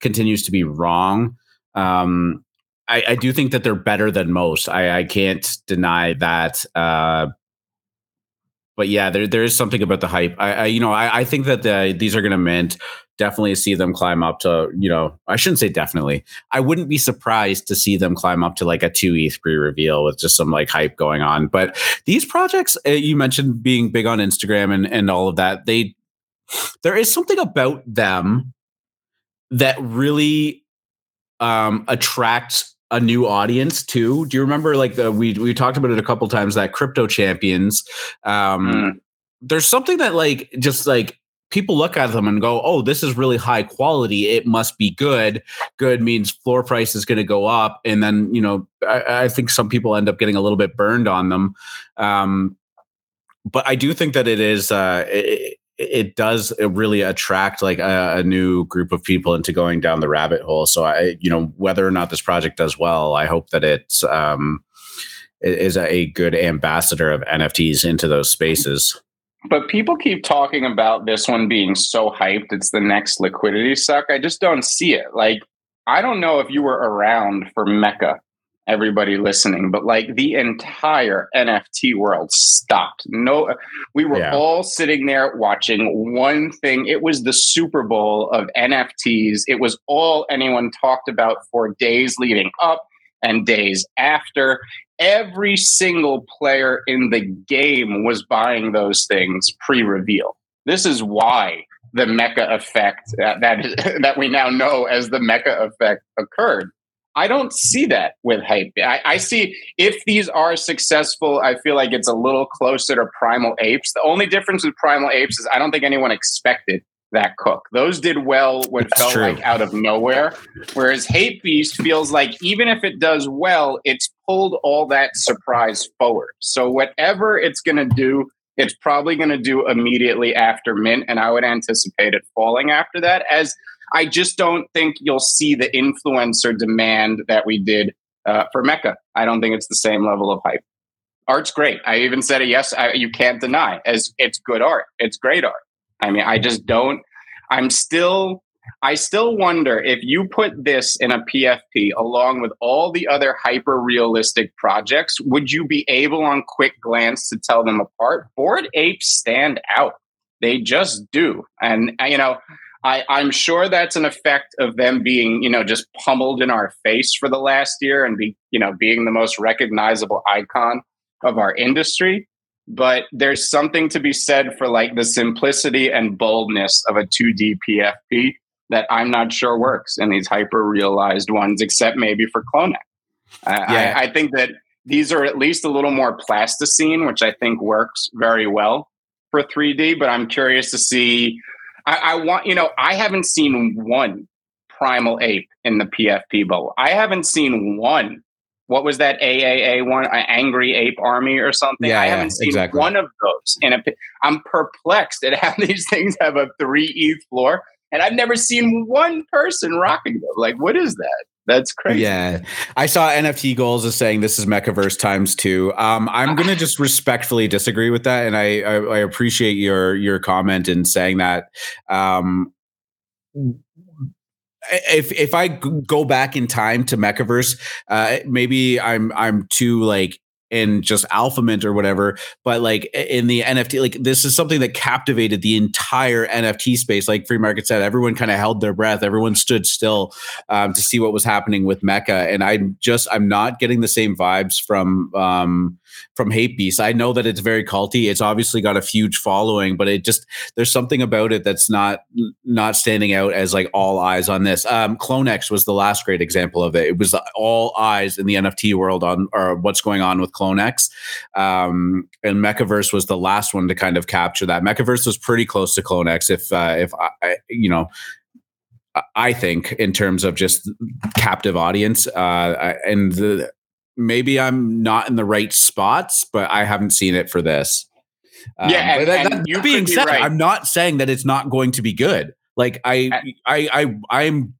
S1: continues to be wrong. Um, I, I, do think that they're better than most. I, I can't deny that. Uh, but yeah, there there is something about the hype. I, I you know I, I think that the, these are going to mint. Definitely see them climb up to you know I shouldn't say definitely. I wouldn't be surprised to see them climb up to like a two ETH pre reveal with just some like hype going on. But these projects uh, you mentioned being big on Instagram and and all of that, they there is something about them that really um, attract a new audience too. Do you remember like the we we talked about it a couple times that crypto champions um mm. there's something that like just like people look at them and go, "Oh, this is really high quality. It must be good." Good means floor price is going to go up, and then you know, I, I, think some people end up getting a little bit burned on them. Um, but I do think that it is. Uh, it, it does really attract like a, a, new group of people into going down the rabbit hole. So I, you know, whether or not this project does well, I hope that it's um, is a good ambassador of NFTs into those spaces.
S2: But people keep talking about this one being so hyped. It's the next liquidity suck. I just don't see it. Like, I don't know if you were around for Meka everybody listening, but like the entire NFT world stopped. No, we were yeah. all sitting there watching one thing. It was the Super Bowl of NFTs. It was all anyone talked about for days leading up and days after. Every single player in the game was buying those things pre reveal. This is why the Meka effect that, that, that we now know as the Meka effect occurred I don't see that with hype. I, I, see if these are successful, I feel like it's a little closer to Primal Apes. The only difference with Primal Apes is I don't think anyone expected that cook. Those did well when it felt true. like out of nowhere. Whereas HAPEBEAST feels like even if it does well, it's pulled all that surprise forward. So whatever it's going to do, it's probably going to do immediately after mint, and I would anticipate it falling after that as I just don't think you'll see the influencer demand that we did uh, for Meka. I don't think it's the same level of hype. Art's great. I even said it. Yes, I, you can't deny as it's good art. It's great art. I mean, I just don't. I'm still. I still wonder if you put this in a PFP along with all the other hyper realistic projects, would you be able on quick glance to tell them apart? Bored apes stand out. They just do. And, you know, I, I'm sure that's an effect of them being, you know, just pummeled in our face for the last year and be, you know, being the most recognizable icon of our industry. But there's something to be said for like the simplicity and boldness of a 2D PFP that I'm not sure works in these hyper realized ones, except maybe for Clonex. Yeah. I, I think that these are at least a little more plasticine, which I think works very well for 3D. But I'm curious to see I, I want, you know, I haven't seen one primal ape in the PFP bubble. I haven't seen one. What was that AAA one? An Angry Ape Army or something?
S1: Yeah,
S2: I haven't
S1: yeah,
S2: seen
S1: exactly.
S2: one of those. In a, I'm perplexed at how these things have a three ETH floor, and I've never seen one person rocking them. Like, what is that? That's crazy.
S1: Yeah. I saw NFT goals as saying this is MekaVerse times two. Um, I'm going to just respectfully disagree with that. And I, I, I, appreciate your, your comment in saying that. Um, if if I go back in time to MekaVerse, uh, maybe I'm I'm too like in just alpha mint or whatever but like in the nft like this is something that captivated the entire nft space. Like free market said everyone kind of held their breath. Everyone stood still um, to see what was happening with Meka. And i'm just i'm not getting the same vibes from um, from HAPEBEAST. I know that it's very culty. It's obviously got a huge following, but it just there's something about it that's not not standing out as like all eyes on this. Um, Clonex was the last great example of it. It was all eyes in the NFT world on or what's going on with Clonex. Um, and MekaVerse was the last one to kind of capture that. MekaVerse was pretty close to Clonex. If uh, if I, you know. I think in terms of just captive audience, uh, and the maybe I'm not in the right spots, but I haven't seen it for this.
S2: Um, yeah, and, that, and that
S1: being said, right. I'm not saying that it's not going to be good. Like I, I, I, I'm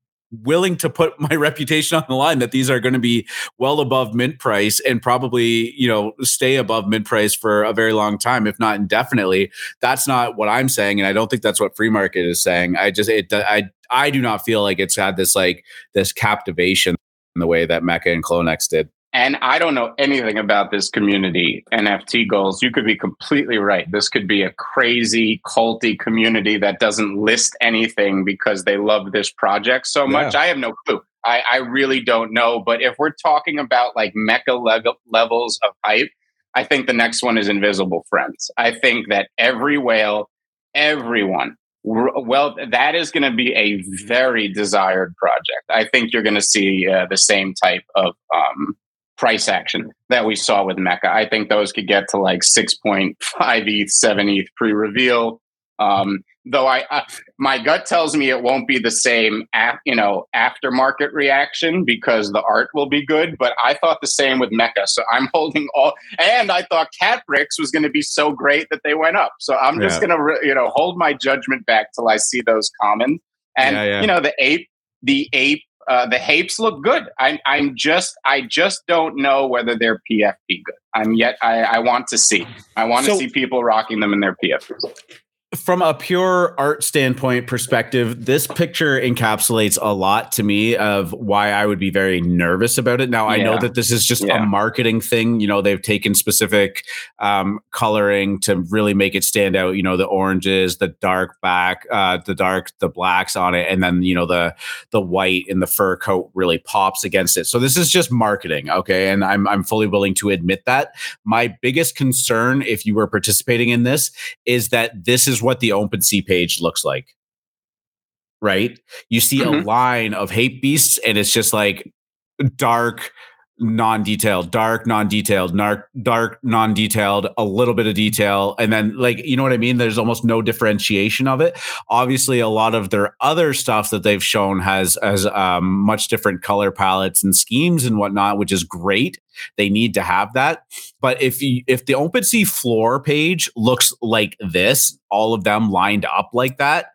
S1: willing to put my reputation on the line that these are going to be well above mint price and probably you know stay above mint price for a very long time if not indefinitely that's not what i'm saying and i don't think that's what free market is saying i just it i i do not feel like it's had this like this captivation in the way that Meka and Clonex did
S2: and I don't know anything about this community NFT goals. You could be completely right. This could be a crazy culty community that doesn't list anything because they love this project so much. I have no clue. I, I, really don't know. But if we're talking about like Meka le- levels of hype, I think the next one is Invisible Friends. I think that every whale, everyone Well, that is going to be a very desired project. I think you're going to see uh, the same type of um, price action that we saw with Meka. I think those could get to like 6.5 ETH, 7 ETH pre reveal. Um, though I, I, my gut tells me it won't be the same af, you know aftermarket reaction because the art will be good but i thought the same with Meka, so i'm holding all and i thought cat bricks was going to be so great that they went up so i'm just going to you know hold my judgment back till i see those common and yeah, yeah. you know the ape the ape uh, the hapes look good. I'm, I'm just, I just don't know whether they're PFP good. I'm yet, I, I want to see. I want so, to see people rocking them in their PFPs
S1: from a pure art standpoint perspective, this picture encapsulates a lot to me of why I would be very nervous about it. Now, yeah. I know that this is just yeah. a marketing thing. You know, they've taken specific um, coloring to really make it stand out. You know, the oranges, the dark back, uh, the dark, the blacks on it, and then you know the the white in the fur coat really pops against it. So this is just marketing, okay? And I'm I'm fully willing to admit that. My biggest concern, if you were participating in this, is that this is what the OpenSea page looks like. Right? You see mm-hmm. a line of HAPEBEASTs, and it's just like dark, non-detailed, dark, non-detailed, dark, dark, non-detailed, a little bit of detail, and then like you know what I mean. There's almost no differentiation of it. Obviously, a lot of their other stuff that they've shown has has um, much different color palettes and schemes and whatnot, which is great. They need to have that. But if you if the OpenSea floor page looks like this, all of them lined up like that,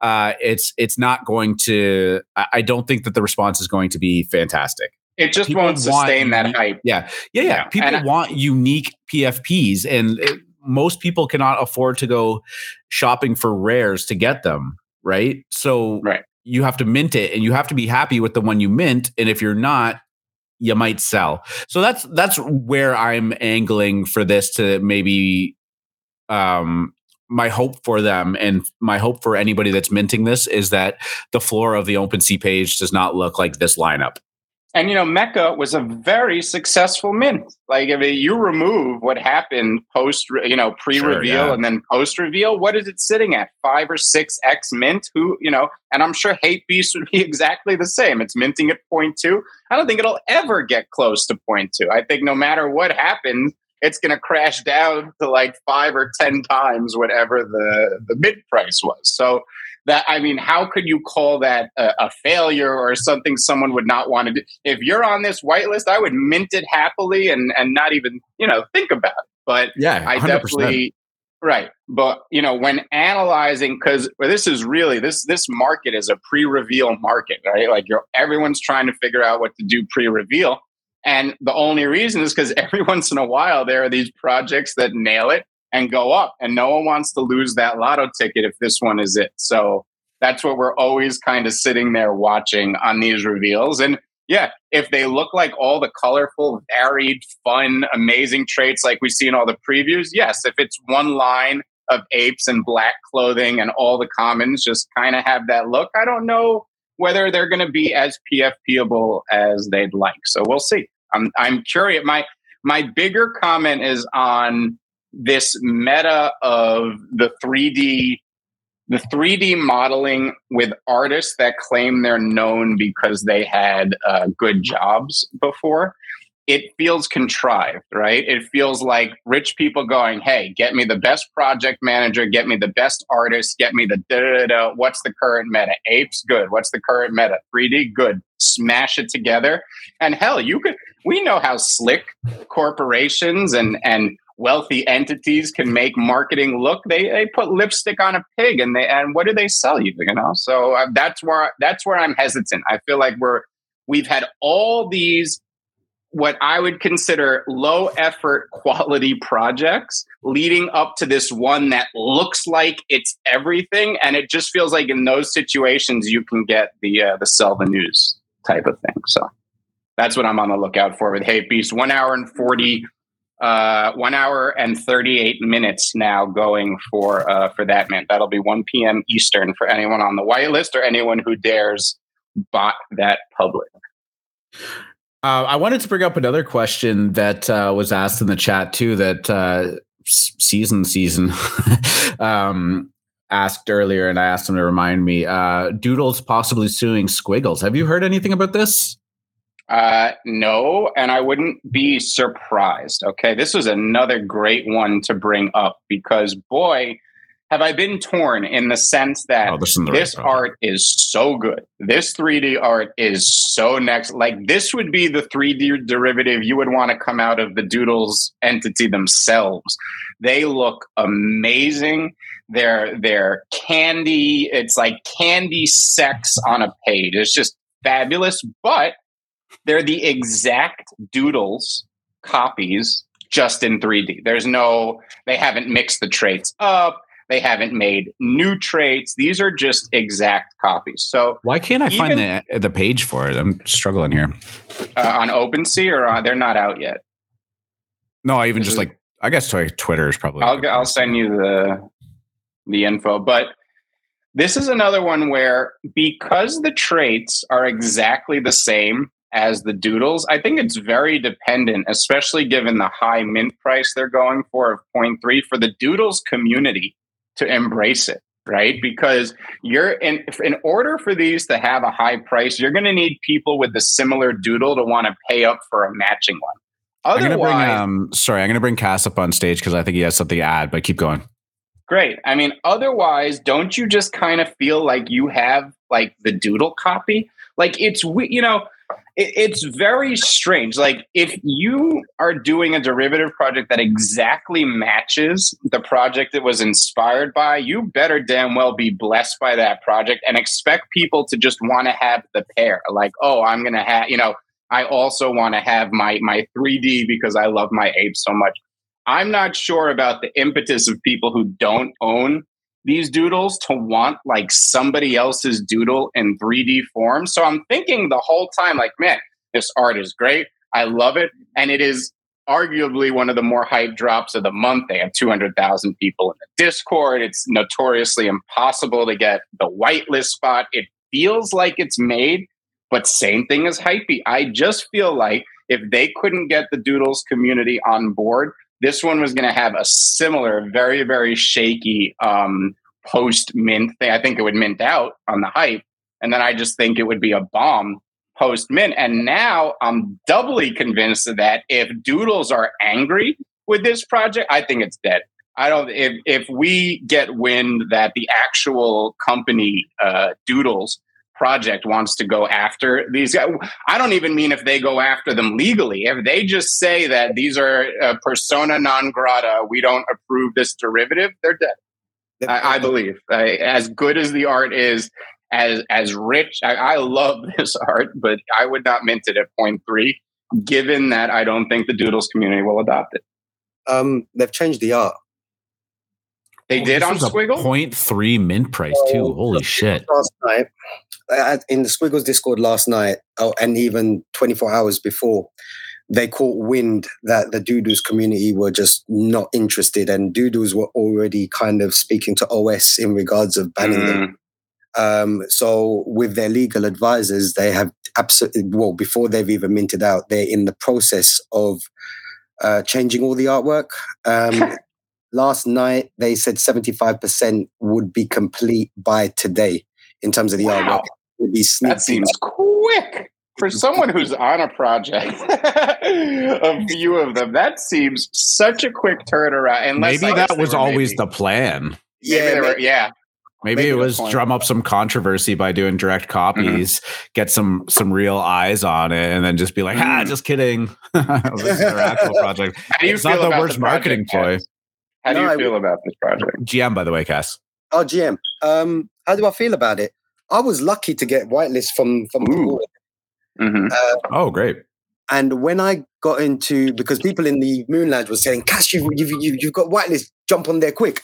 S1: uh, it's it's not going to. I don't think that the response is going to be fantastic.
S2: It just People won't sustain that hype.
S1: Yeah, yeah, yeah. yeah. People and want I, unique PFPs, and it, most people cannot afford to go shopping for rares to get them. Right. So
S2: right.
S1: you have to mint it, and you have to be happy with the one you mint. And if you're not, you might sell. So that's that's where I'm angling for this to maybe um my hope for them and my hope for anybody that's minting this is that the floor of the OpenSea page does not look like this lineup.
S2: And you know, Meka was a very successful mint. Like if you remove what happened post, you know, pre-reveal sure, yeah. and then post-reveal, what is it sitting at? Five or six X mint? Who, you know, and I'm sure HAPEBEAST would be exactly the same. It's minting at point two. I don't think it'll ever get close to point two. I think no matter what happens, it's going to crash down to like five or ten times whatever the the mid price was. So that I mean, how could you call that a, a, failure or something someone would not want to do? If you're on this whitelist, I would mint it happily and and not even you know think about it. But
S1: yeah, 100%.
S2: I definitely right. But you know, when analyzing, because well, this is really this this market is a pre-reveal market, right? Like you're everyone's trying to figure out what to do pre-reveal. And the only reason is because every once in a while there are these projects that nail it and go up. And no one wants to lose that lotto ticket if this one is it. So that's what we're always kind of sitting there watching on these reveals. And yeah, if they look like all the colorful, varied, fun, amazing traits like we see in all the previews, yes. If it's one line of apes and black clothing and all the commons just kind of have that look, I don't know whether they're going to be as PFPable as they'd like. So we'll see. I'm I'm curious. My my bigger comment is on this meta of the 3D the 3D modeling with artists that claim they're known because they had uh, good jobs before, it feels contrived, right? It feels like rich people going, "Hey, get me the best project manager, get me the best artist, get me the da da da. What's the current meta? Apes, good. What's the current meta? 3D, good. Smash it together, and hell, you could. We know how slick corporations and and wealthy entities can make marketing look they, they put lipstick on a pig and they and what do they sell you you know? So uh, that's where that's where i'm hesitant. I feel like we're we've had all these what i would consider low effort quality projects leading up to this one that looks like it's everything and it just feels like in those situations you can get the uh, the sell the news type of thing. So that's what i'm on the lookout for with HAPEBEAST. One hour and 40 uh, one hour and 38 minutes now going for uh, for that mint. That'll be 1 p.m. Eastern for anyone on the whitelist or anyone who dares bot that public.
S1: Uh, I wanted to bring up another question that uh, was asked in the chat too. That uh, season season um, asked earlier, and I asked him to remind me. Uh, Doodles possibly suing Squiggles. Have you heard anything about this?
S2: Uh, no, and I wouldn't be surprised. Okay, this was another great one to bring up because boy, have I been torn in the sense that oh, this, this right art is so good. This 3D art is so next. Like this would be the 3D derivative you would want to come out of the Doodles entity themselves. They look amazing. They're they're candy. It's like candy sex on a page. It's just fabulous. But they're the exact Doodles copies just in 3D. There's no, they haven't mixed the traits up they haven't made new traits. These are just exact copies. So
S1: why can't I even, find the the page for it? I'm struggling here.
S2: Uh, on OpenSea or on, they're not out yet.
S1: No, I even just is, like I guess Twitter is probably.
S2: I'll I'll send you the the info, but this is another one where because the traits are exactly the same as the doodles, I think it's very dependent, especially given the high mint price they're going for of 0.3 for the doodles community to embrace it right because you're in in order for these to have a high price you're going to need people with the similar doodle to want to pay up for a matching one
S1: Otherwise, I'm gonna bring um sorry, I'm gonna bring Cass up on stage because I think he has something to add, but keep going.
S2: Great. I mean, otherwise, don't you just kind of feel like you have like the doodle copy? Like it's you know, it, it's very strange. Like if you are doing a derivative project that exactly matches the project it was inspired by, you better damn well be blessed by that project and expect people to just want to have the pair. Like, oh, I'm gonna have, you know, I also want to have my my 3D because I love my ape so much. I'm not sure about the impetus of people who don't own these doodles to want like somebody else's doodle in 3D form. So I'm thinking the whole time, like, man, this art is great. I love it. And it is arguably one of the more hype drops of the month. They have 200,000 people in the Discord. It's notoriously impossible to get the whitelist spot. It feels like it's made, but same thing as hypey. I just feel like if they couldn't get the Doodles community on board, this one was going to have a similar, very, very shaky um, post mint thing. I think it would mint out on the hype. And then I just think it would be a bomb post mint. And now I'm doubly convinced of that if Doodles are angry with this project, I think it's dead. I don't. If if we get wind that the actual company uh, Doodles project wants to go after these guys. I don't even mean if they go after them legally. If they just say that these are uh, persona non grata, we don't approve this derivative, they're dead. I, I believe. I, as good as the art is, as as rich, I, I love this art, but I would not mint it at point three, given that I don't think the Doodles community will adopt it.
S4: Um, they've changed the art.
S2: They oh, did on Squiggle.
S1: Point three mint price too. Oh, Holy shit!
S4: Last night, in the Squiggles Discord last night, oh, and even 24 hours before, they caught wind that the Doodles community were just not interested, and Doodles were already kind of speaking to OS in regards of banning mm. them. Um, so, with their legal advisors, they have absolutely well before they've even minted out, they're in the process of uh, changing all the artwork. Um, last night, they said 75% would be complete by today in terms of the wow. artwork
S2: that seems quick for someone who's on a project, a few of them. That seems such a quick turnaround. And
S1: maybe that was always maybe, the plan.
S2: Yeah, were, yeah.
S1: Maybe, maybe it was drum up some controversy by doing direct mm-hmm. copies, mm-hmm. get some some real eyes on it, and then just be like, ah, just kidding. this is their actual project. it's not the worst the marketing ploy.
S2: How do no, you feel about this project?
S1: GM, by the way, Cass.
S4: Oh, GM. Um, how do I feel about it? I was lucky to get whitelist from from
S1: mm-hmm. uh, oh, great!
S4: And when I got into because people in the Moon Lounge were saying, "Cass, you've you've, you've got whitelist, jump on there quick."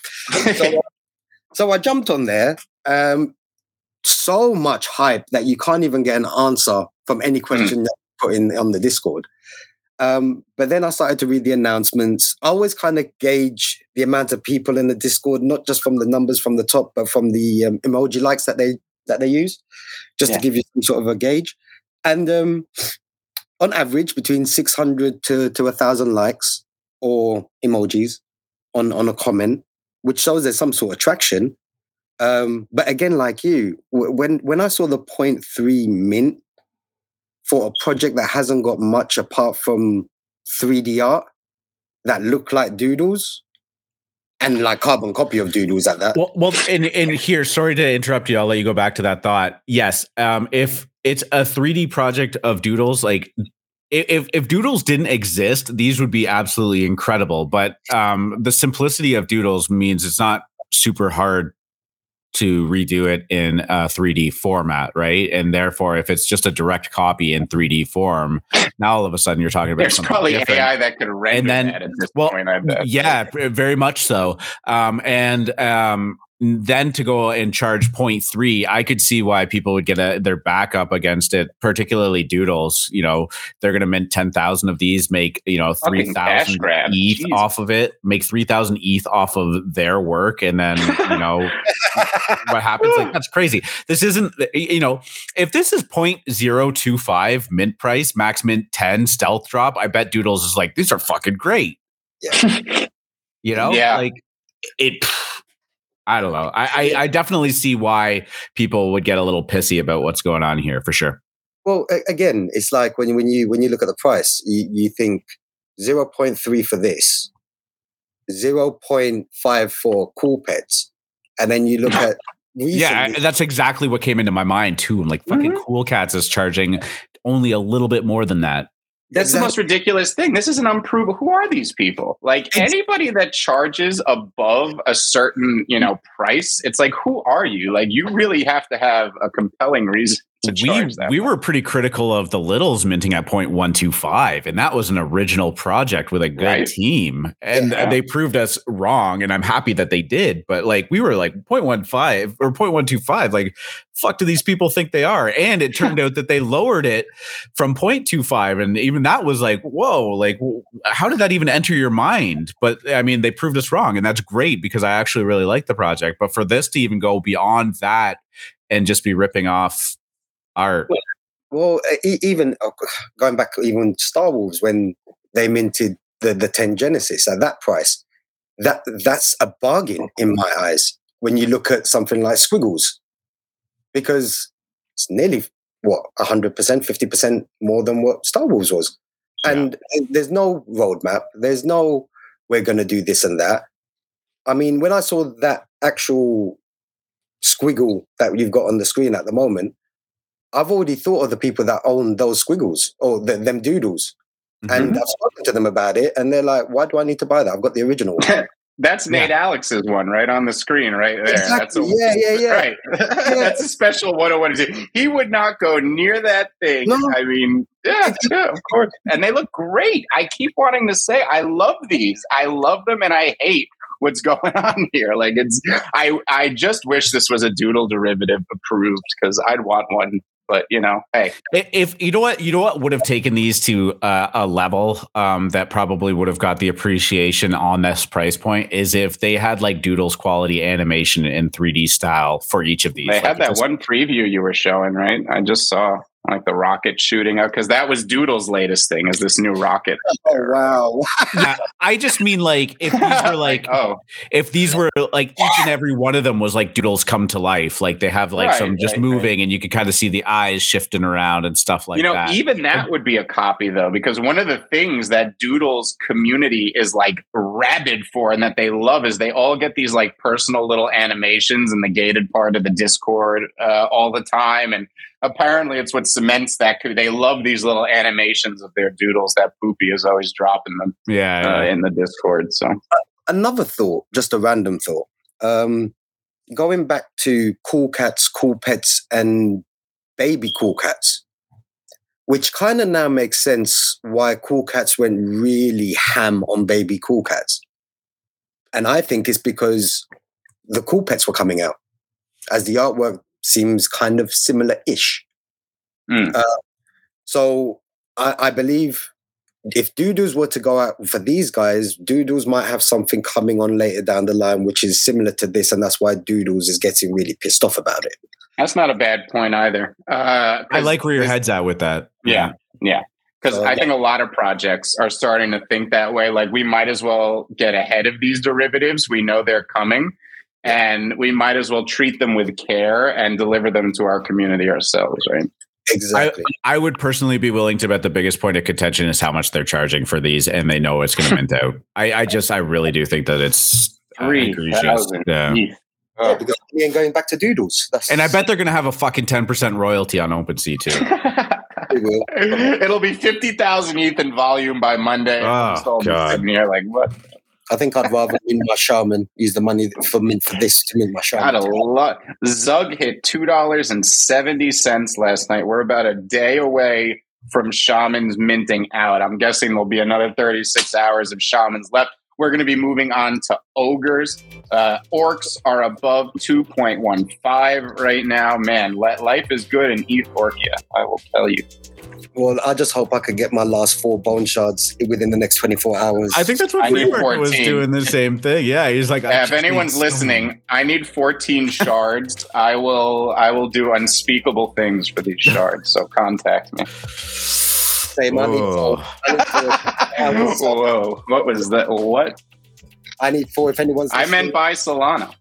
S4: so, so, I jumped on there. Um, so much hype that you can't even get an answer from any hmm. question mm. that you put in on the Discord. Um, but then I started to read the announcements. I always kind of gauge the amount of people in the Discord, not just from the numbers from the top, but from the um, emoji likes that they that they use, just yeah. to give you some sort of a gauge. And um, on average, between 600 to, to 1,000 likes or emojis on, on a comment, which shows there's some sort of traction. Um, but again, like you, when when I saw the 0.3 mint for a project that hasn't got much apart from 3D art that look like doodles, and like carbon copy of doodles at that.
S1: Well, well, and here, sorry to interrupt you. I'll let you go back to that thought. Yes, um, if it's a 3D project of doodles, like if if doodles didn't exist, these would be absolutely incredible. But um, the simplicity of doodles means it's not super hard to redo it in a 3D format, right? And therefore, if it's just a direct copy in 3D form, now all of a sudden you're talking about
S2: there's probably different. AI that could render and then, that at this well, point. I bet.
S1: Yeah, very much so. Um, and um, then to go and charge 0.3 i could see why people would get a, their back up against it particularly doodles you know they're going to mint 10,000 of these make you know 3,000 ETH Jeez. off of it make 3,000 ETH off of their work and then you know what happens? Like that's crazy. This isn't you know if this is 0.025 mint price max mint 10 stealth drop i bet doodles is like these are fucking great. Yeah. You know?
S2: Yeah.
S1: Like it I don't know. I, I, I definitely see why people would get a little pissy about what's going on here for sure.
S4: Well, again, it's like when you when you when you look at the price, you, you think zero point three for this, zero point five for cool pets, and then you look at
S1: recently, yeah, that's exactly what came into my mind too. I'm like, fucking mm-hmm. Cool Cats is charging only a little bit more than that.
S2: That's exactly. the most ridiculous thing. This is an unprovable. Who are these people? Like anybody that charges above a certain, you know, price, it's like, who are you? Like you really have to have a compelling reason
S1: we we were pretty critical of the Littles minting at 0.125, and that was an original project with a good right. team, and yeah. they proved us wrong. And I'm happy that they did. But like we were like 0.15 or 0.125, like fuck do these people think they are? And it turned out that they lowered it from 0.25, and even that was like whoa, like how did that even enter your mind? But I mean, they proved us wrong, and that's great because I actually really like the project. But for this to even go beyond that and just be ripping off art.
S4: Well, even oh, going back, even Star Wars when they minted the the ten Genesis at that price, that that's a bargain in my eyes. When you look at something like Squiggles, because it's nearly what hundred percent, fifty percent more than what Star Wars was, yeah. and there's no roadmap. There's no we're going to do this and that. I mean, when I saw that actual squiggle that you've got on the screen at the moment, I've already thought of the people that own those squiggles or the, them doodles. Mm-hmm. And I've spoken to them about it, and they're like, "Why do I need to buy that? I've got the original."
S2: That's Nate yeah. Alex's one right on the screen, right there.
S4: Exactly.
S2: That's a,
S4: yeah, yeah, yeah.
S2: Right. Yeah. That's a special 101. He would not go near that thing. No. I mean, yeah, yeah, of course. And they look great. I keep wanting to say, I love these. I love them, and I hate what's going on here. Like it's, I, I just wish this was a doodle derivative approved because I'd want one but you know, hey,
S1: if you know what, you know what would have taken these to uh, a level um, that probably would have got the appreciation on this price point is if they had like Doodles quality animation in 3D style for each of these.
S2: They
S1: like
S2: had that just, one preview you were showing, right? I just saw like the rocket shooting up because that was Doodle's latest thing is this new rocket.
S4: Oh wow!
S1: yeah, I just mean like if these were like oh if these were like each and every one of them was like Doodles come to life, like they have like right, some just right, moving right. and you could kind of see the eyes shifting around and stuff like
S2: you know,
S1: that.
S2: Even that would be a copy though, because one of the things that Doodles community is like rabid for and that they love is they all get these like personal little animations in the gated part of the Discord uh, all the time and apparently it's what cements that they love these little animations of their doodles that Poopie is always dropping them
S1: yeah,
S2: uh, in the discord so.
S4: Another thought just a random thought. Um, going back to cool cats cool pets and baby cool cats which kind of now makes sense why cool cats went really ham on baby cool cats. And i think it's because the cool pets were coming out as the artwork seems kind of similar-ish. Mm. Uh, so I, I, believe if Doodles were to go out for these guys, Doodles might have something coming on later down the line, which is similar to this, and that's why Doodles is getting really pissed off about it.
S2: That's not a bad point either. Uh,
S1: I like where your head's at with that.
S2: Yeah, yeah. Because I think a lot of projects are starting to think that way. Like we might as well get ahead of these derivatives. We know they're coming and we might as well treat them with care and deliver them to our community ourselves, right?
S4: Exactly.
S1: I, I, would personally be willing to bet the biggest point of contention is how much they're charging for these, and they know it's going to mint out. I, I, just, I really do think that it's
S2: three thousand.
S1: Yeah.
S4: Oh. Yeah, because we ain't going back to doodles.
S1: That's... And I bet they're going to have a fucking ten percent royalty on OpenSea too.
S2: It'll be fifty thousand ETH in volume by Monday.
S1: Oh, God.
S2: Here, like what?
S4: I think I'd rather mint my shaman, use the money for mint for this to mint my shaman.
S2: Got a lot. Zug hit two dollars and seventy cents last night. We're about a day away from shamans minting out. I'm guessing there'll be another 36 hours of shamans left. We're going to be moving on to ogres. Uh, orcs are above 2.15 right now. Man, life is good in Orkia. I will tell you.
S4: Well, I just hope I could get my last four bone shards within the next 24 hours.
S1: I think that's what Freemarket was doing the same thing. Yeah, he's like,
S2: yeah, if anyone's listening, I need 14 shards. I will I will do unspeakable things for these shards. So contact me.
S4: Same, I need four.
S2: Whoa, what was that? What?
S4: I need four. If anyone's,
S2: I meant by Solana.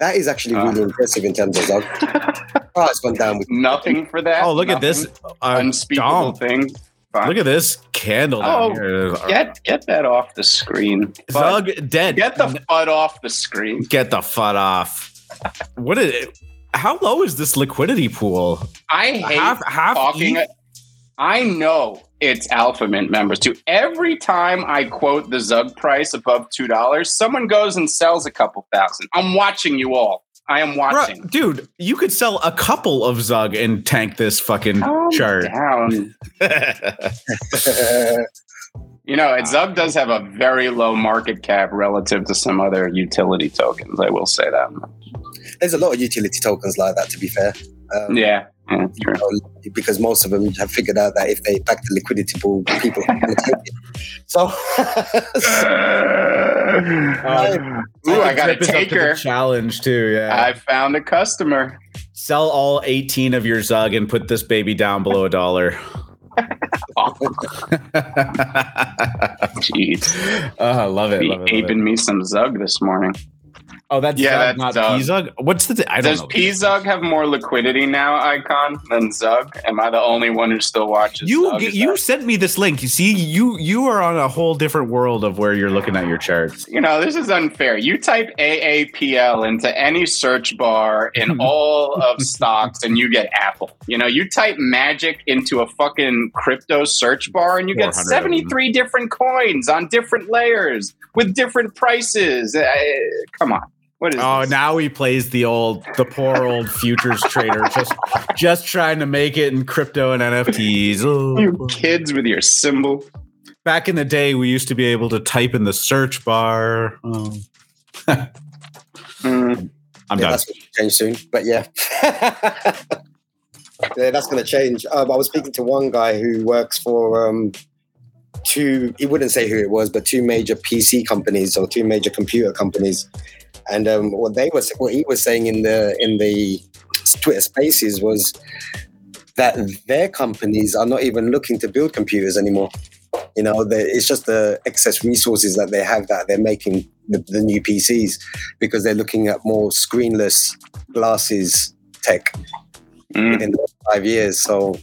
S4: That is actually really uh. impressive in terms of Zog. oh, down with
S2: nothing for that.
S1: Oh, look
S2: nothing.
S1: at this
S2: uh, unspeakable Dom. thing.
S1: Fine. Look at this candle.
S2: Oh, get get that off the screen.
S1: Zug dead.
S2: Get the FUD off the screen.
S1: Get the FUD off. what is it? How low is this liquidity pool?
S2: I hate half, half talking. E- I know it's Alpha Mint members too. Every time I quote the Zug price above two dollars, someone goes and sells a couple thousand. I'm watching you all. I am watching,
S1: Bro, dude. You could sell a couple of Zug and tank this fucking Calm chart.
S2: Down. you know, Zug does have a very low market cap relative to some other utility tokens. I will say that.
S4: There's a lot of utility tokens like that. To be fair.
S2: Um, yeah,
S4: you know, because most of them have figured out that if they back the liquidity pool, people are going to take it. So,
S2: um, ooh, I got a taker
S1: challenge too. Yeah,
S2: I found a customer.
S1: Sell all 18 of your Zug and put this baby down below a dollar.
S2: Jeez,
S1: oh, I love it. Love it, love
S2: aping
S1: it.
S2: me some Zug this morning.
S1: Oh, that's yeah, Zug, that's not Zug. What's the? I
S2: don't Does know. Zug have more liquidity now, Icon, than Zug? Am I the only one who still watches?
S1: You
S2: Zug?
S1: you that? sent me this link. You see, you you are on a whole different world of where you're looking at your charts.
S2: You know, this is unfair. You type AAPL into any search bar in all of stocks, and you get Apple. You know, you type Magic into a fucking crypto search bar, and you get 73 different coins on different layers with different prices. Come on.
S1: What is oh, this? now he plays the old, the poor old futures trader, just just trying to make it in crypto and NFTs. Oh.
S2: You kids with your symbol.
S1: Back in the day, we used to be able to type in the search bar. Oh. mm. I'm
S4: yeah,
S1: done.
S4: That's going to change soon, but yeah. yeah, that's going to change. Um, I was speaking to one guy who works for um, two, he wouldn't say who it was, but two major PC companies or two major computer companies. And um, what they was what he was saying in the in the Twitter Spaces was that their companies are not even looking to build computers anymore. You know, it's just the excess resources that they have that they're making the, the new PCs because they're looking at more screenless glasses tech mm. within five years. So,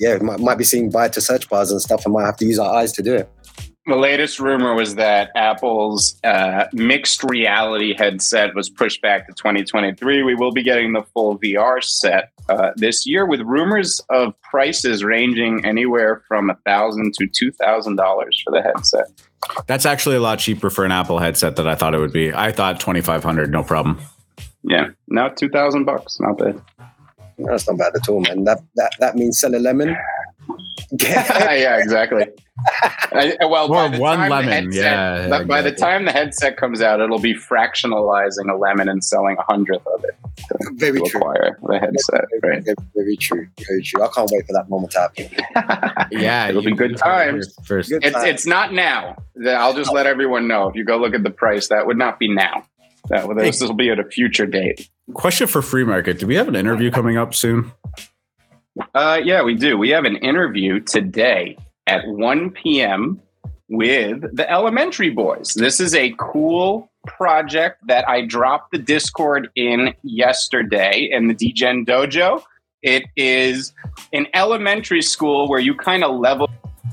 S4: yeah, might, might be seeing buy to search bars and stuff. I might have to use our eyes to do it.
S2: The latest rumor was that Apple's uh, mixed reality headset was pushed back to 2023. We will be getting the full VR set uh, this year, with rumors of prices ranging anywhere from a thousand to two thousand dollars for the headset.
S1: That's actually a lot cheaper for an Apple headset than I thought it would be. I thought twenty five hundred, no problem.
S2: Yeah, now two thousand bucks, not bad.
S4: That's not bad at all, man. That that that means sell a lemon.
S2: yeah, exactly. I, well,
S1: or one lemon. Headset, yeah.
S2: Exactly. By the time the headset comes out, it'll be fractionalizing a lemon and selling a hundredth of it.
S4: To, very to true.
S2: Acquire the headset.
S4: Very, right? very, very, true. Very true. I can't wait for that moment to happen.
S1: yeah,
S2: it'll be good times. First, Good it's, time. it's not now. I'll just let everyone know. If you go look at the price, that would not be now. That this will be at a future date.
S1: Question for free market: Do we have an interview coming up soon?
S2: Uh, yeah, we do. We have an interview today at 1 p.m. with the Elementary Boys. This is a cool project that I dropped the Discord in yesterday in the DGen Dojo. It is an elementary school where you kind of level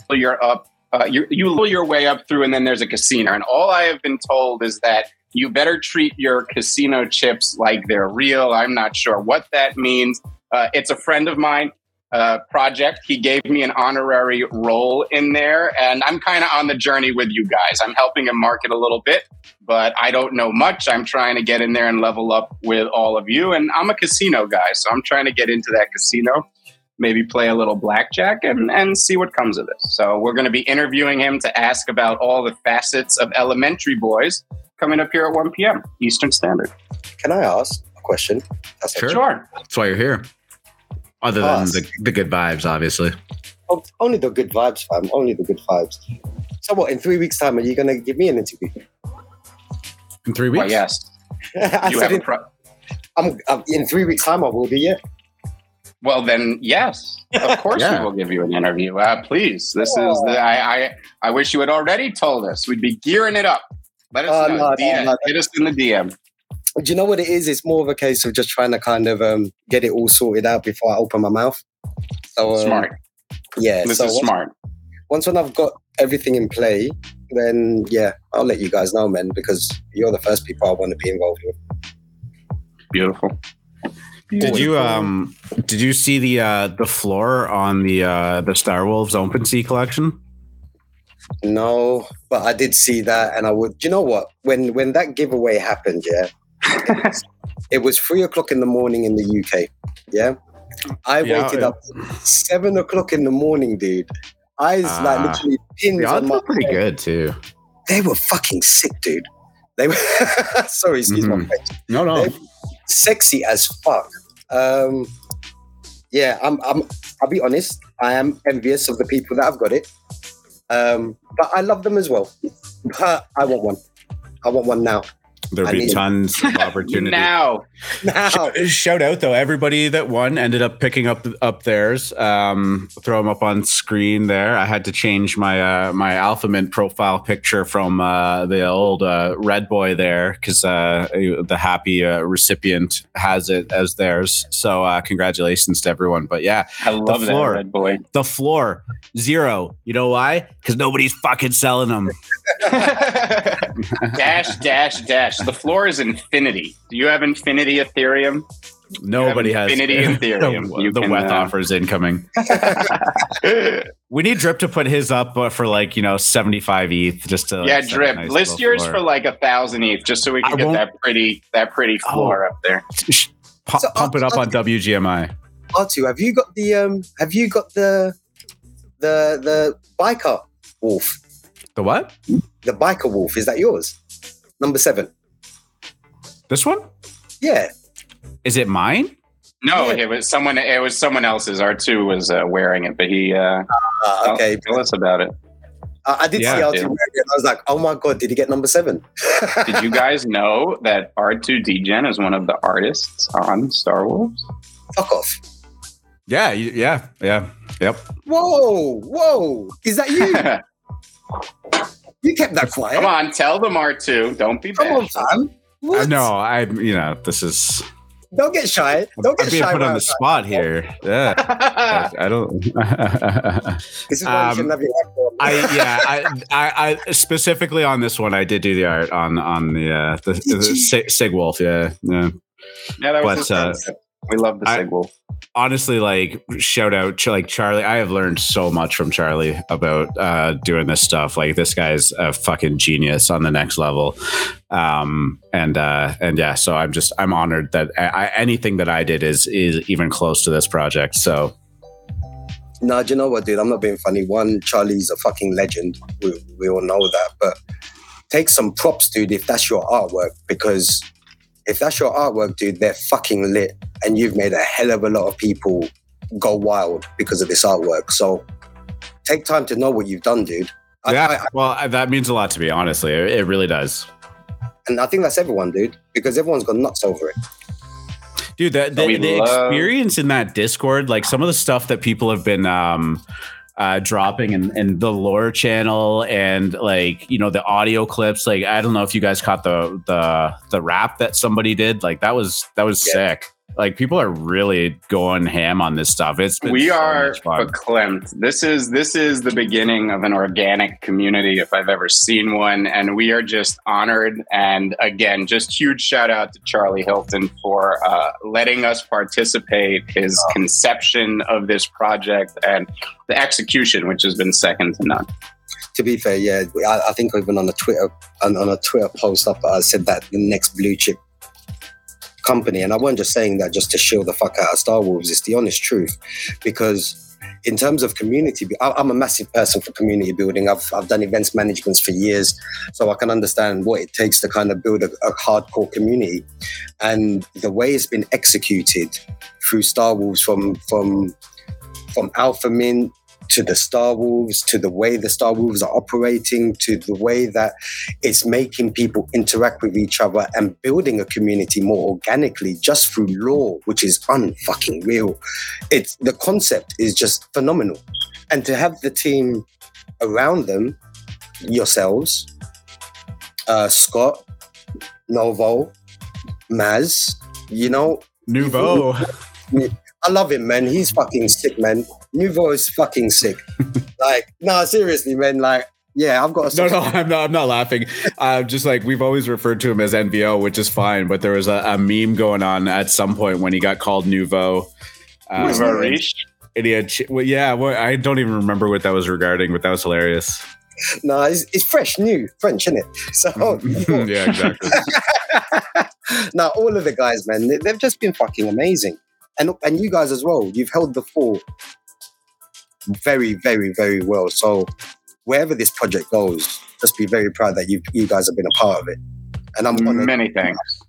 S2: your up, uh, you, you level your way up through, and then there's a casino. And all I have been told is that you better treat your casino chips like they're real. I'm not sure what that means. Uh, it's a friend of mine uh, project. He gave me an honorary role in there, and I'm kind of on the journey with you guys. I'm helping him market a little bit, but I don't know much. I'm trying to get in there and level up with all of you, and I'm a casino guy, so I'm trying to get into that casino. Maybe play a little blackjack and, and see what comes of this. So, we're going to be interviewing him to ask about all the facets of Elementary Boys coming up here at 1 p.m. Eastern Standard.
S4: Can I ask a question?
S1: That's sure.
S2: Sure.
S1: That's why you're here. Other than the, the good vibes, obviously.
S4: Oh, only the good vibes, fam. Only the good vibes. So what? In three weeks' time, are you gonna give me an interview?
S1: In three weeks?
S2: Well, yes.
S4: I
S2: You
S4: said
S2: have a
S4: in,
S2: pro-
S4: I'm, I'm, in three weeks' time, I will be. Yeah.
S2: well, then, yes. Of course,
S1: Yeah.
S2: we will give you an interview. Uh, please. This is the. I, I. I wish you had already told us. We'd be gearing it up. Let us
S4: Oh,
S2: know.
S4: no, no, no.
S2: Hit us in the DM.
S4: Do you know what it is? It's more of a case of just trying to kind of um, get it all sorted out before I open my mouth. So um,
S2: Smart.
S4: Yeah.
S2: This
S4: so
S2: is
S4: once,
S2: smart.
S4: once when I've got everything in play, then yeah, I'll let you guys know, man, because you're the first people I want to be involved with.
S2: Beautiful.
S1: Did you um did you see the uh the floor on the uh the Star Wolves Open Sea collection?
S4: No, but I did see that, and I would. You know what? When when that giveaway happened, yeah, it was three o'clock in the morning in the UK. Yeah, I
S1: Yeah,
S4: waited
S1: yeah.
S4: up seven o'clock in the morning, dude. Eyes like
S1: Ah.
S4: literally pins
S1: The
S4: on my.
S1: pretty good too.
S4: They were fucking sick, dude. They were. sorry, excuse my
S1: Mhm.
S4: French.
S1: No, no.
S4: Sexy as fuck. Um, yeah, I'm. I'm. I'll be honest. I am envious of the people that have got it. Um, but I love them as well. But I want one. I want one now.
S1: There'll
S4: I
S1: be
S4: mean-
S1: tons of opportunity.
S2: Now.
S4: Now.
S1: Shout out though, everybody that won ended up picking up up theirs. Um, throw them up on screen there. I had to change my uh, my Alpha Mint profile picture from uh, the old uh, red boy there because uh, the happy uh, recipient has it as theirs. So uh, congratulations to everyone. But yeah,
S2: I love that
S1: floor.
S2: red boy.
S1: the floor zero. You know why? Because nobody's fucking selling them.
S2: dash, dash, dash. The floor is infinity. Do you have infinity Ethereum?
S1: Nobody has
S2: Infinity Ethereum.
S1: the,
S2: You
S1: the
S2: can,
S1: WETH
S2: uh,
S1: offers incoming. We need Drip to put his up uh, for like you know seventy five ETH just to
S2: yeah,
S1: set a
S2: drip.
S1: nice
S2: List yours
S1: floor.
S2: for like a thousand ETH, just so we can
S1: I
S2: get
S1: won't-
S2: that pretty that pretty
S1: Oh.
S2: floor up there.
S1: Sh- pu-
S4: So,
S1: pump it
S4: uh,
S1: up on WGMI.
S4: R2, have you got the um? Have you got the the the biker wolf?
S1: The what?
S4: The biker wolf is that yours? Number seven.
S1: This one?
S4: Yeah.
S1: Is it mine?
S2: No,
S4: Yeah.
S2: it was someone. It was someone else's. R two was uh, wearing it, but he. Uh,
S4: Uh, okay.
S2: tell us about it.
S4: I, I did
S1: Yeah,
S4: see R2
S2: dude.
S4: wearing it. I was like, oh my god, did he get number seven?
S2: Did you guys know that R two Dgen is one of the artists on Star Wolves?
S4: Fuck off.
S1: Yeah, yeah, yeah. Yep.
S4: Whoa, whoa. Is that you? you kept that quiet.
S2: Come on, tell them R two. Don't be bad.
S4: Come on,
S2: bashful.
S4: fam. What?
S1: I know. I you know this is.
S4: Don't get shy. Don't
S1: I'm
S4: get
S1: being
S4: shy.
S1: put on
S4: around
S1: the
S4: that.
S1: spot here. Yeah. I, I don't.
S4: This is why
S1: Um,
S4: you shouldn't have your.
S1: I yeah. I, I I specifically on this one. I did do the art on on the uh the, the Sig, Sig Wolf. Yeah. Yeah.
S2: yeah, that was
S1: But, uh,
S2: concept. We love the
S1: I- honestly like shout out to like charlie i have learned so much from charlie about uh doing this stuff like this guy's a fucking genius on the next level um and uh and yeah so i'm just i'm honored that I, I, anything that i did is is even close to this project so
S4: No, do you know what, dude? I'm not being funny. One, Charlie's a fucking legend. We, we all know that. But take some props, dude, if that's your artwork, because if that's your artwork, dude, they're fucking lit. And you've made a hell of a lot of people go wild because of this artwork. So take time to know what you've done, dude. I-
S1: yeah
S4: I- I-
S1: well I- that means a lot to me honestly it, it really does
S4: and I think that's everyone, dude, because everyone's gone nuts over it.
S1: dude the, the, the
S2: love-
S1: experience in that discord like some of the stuff that people have been um uh, dropping and, and the lore channel and like you know the audio clips like i don't know if you guys caught the the the rap that somebody did like that was that was yeah. sick like people are really going ham on this stuff. It's
S2: we so are verklempt. This is this is the beginning of an organic community if I've ever seen one, and we are just honored. And again, just huge shout out to Charlie Hilton for uh, letting us participate. His conception of this project and the execution, which has been second to none
S4: to be fair, yeah, I, I, think even on a Twitter on, on a Twitter post up, I said that the next blue chip company. And I wasn't just saying that just to shield the fuck out of Star Wolves. It's the honest truth. Because in terms of community, I'm a massive person for community building. I've, I've done events management for years, so I can understand what it takes to kind of build a, a hardcore community. And the way it's been executed through Star Wolves from from from Alpha Mint to the Star Wolves, to the way the Star Wolves are operating, to the way that it's making people interact with each other and building a community more organically just through lore, which is unfucking real. It's the concept is just phenomenal. And to have the team around them, yourselves, uh, Scott, Novo, Maz, you know,
S1: Nouveau.
S4: I love him, man. He's fucking sick, man. Nouveau is fucking sick. like, no, seriously, man. Like, yeah, I've got.
S1: A no, no, I'm not. I'm not laughing. Uh, just like we've always referred to him as NVO, which is fine. But there was a, a meme going on at some point when he got called Nouveau.
S2: Um, Nouveau riche.
S1: And he had, well, yeah. Well, I don't even remember what that was regarding, but that was hilarious.
S4: No, it's, it's fresh, new French, isn't it? So
S1: yeah, exactly.
S4: now all of the guys, man, they, they've just been fucking amazing and and you guys as well. You've held the fort very, very, very well. So wherever this project goes, just be very proud that you you guys have been a part of it.
S2: And I'm many thanks.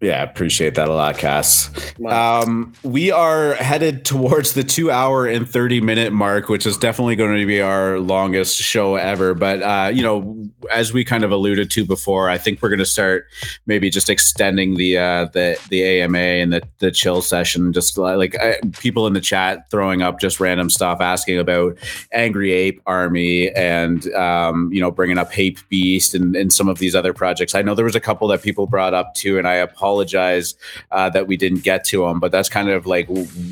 S1: Yeah, appreciate that a lot, Cass. Um, we are headed towards the two hour and 30 minute mark, which is definitely going to be our longest show ever. But, uh, you know, as we kind of alluded to before, I think we're going to start maybe just extending the uh, the the AMA and the, the chill session. Just like uh, people in the chat throwing up just random stuff, asking about Angry Ape Army and, um, you know, bringing up Hape Beast and, and some of these other projects. I know there was a couple that people brought up too, and I apologize apologize uh, that we didn't get to them, but that's kind of like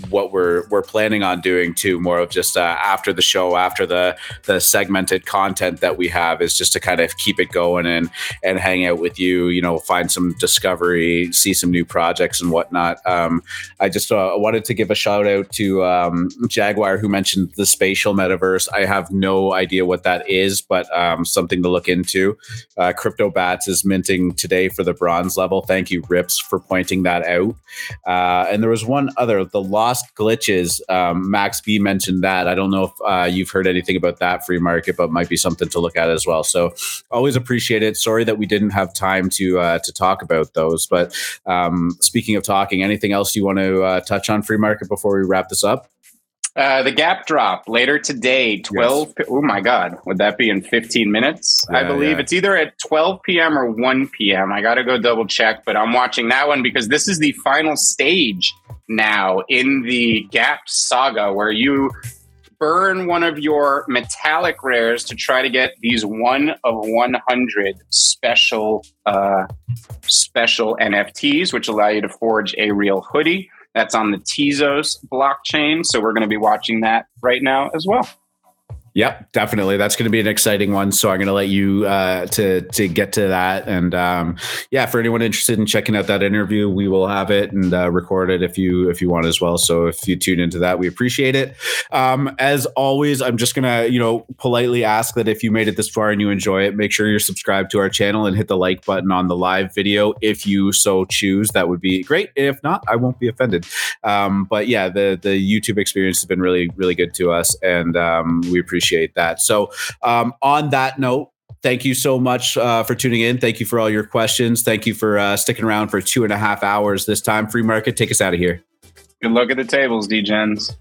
S1: what we're we're planning on doing too. More of just uh, after the show, after the the segmented content that we have, is just to kind of keep it going and and hang out with you. You know, find some discovery, see some new projects and whatnot. Um, I just uh, wanted to give a shout out to um, Jaguar who mentioned the spatial metaverse. I have no idea what that is, but um, something to look into. Uh, CryptoBatz is minting today for the bronze level. Thank you, Rip for pointing that out. Uh, and there was one other, the Lost Glitches. Um, Max B mentioned that. I don't know if uh, you've heard anything about that free market, but might be something to look at as well. So always appreciate it. Sorry that we didn't have time to uh, to talk about those. But um, speaking of talking, anything else you want to uh, touch on free market before we wrap this up?
S2: Uh, the gap drop later today, 12. Yes. Oh my God. Would that be in 15 minutes? Yeah, I believe yeah. it's either at 12 p.m. or 1 p.m. I got to go double check, but I'm watching that one because this is the final stage now in the gap saga where you burn one of your metallic rares to try to get these one of 100 special, uh, special NFTs, which allow you to forge a real hoodie. That's on the Tezos blockchain. So we're going to be watching that right now as well.
S1: Yep, definitely. That's going to be an exciting one. So I'm going to let you uh, to to get to that. And um, yeah, for anyone interested in checking out that interview, we will have it and uh, record it if you if you want as well. So if you tune into that, we appreciate it. Um, as always, I'm just going to you know politely ask that if you made it this far and you enjoy it, make sure you're subscribed to our channel and hit the like button on the live video if you so choose. That would be great. If not, I won't be offended. Um, but yeah, the the YouTube experience has been really really good to us, and um, we appreciate appreciate that. So, um, on that note, thank you so much uh, for tuning in. Thank you for all your questions. Thank you for uh, sticking around for two and a half hours this time. Free market, take us out of here.
S2: Good luck at the tables, D-Gens.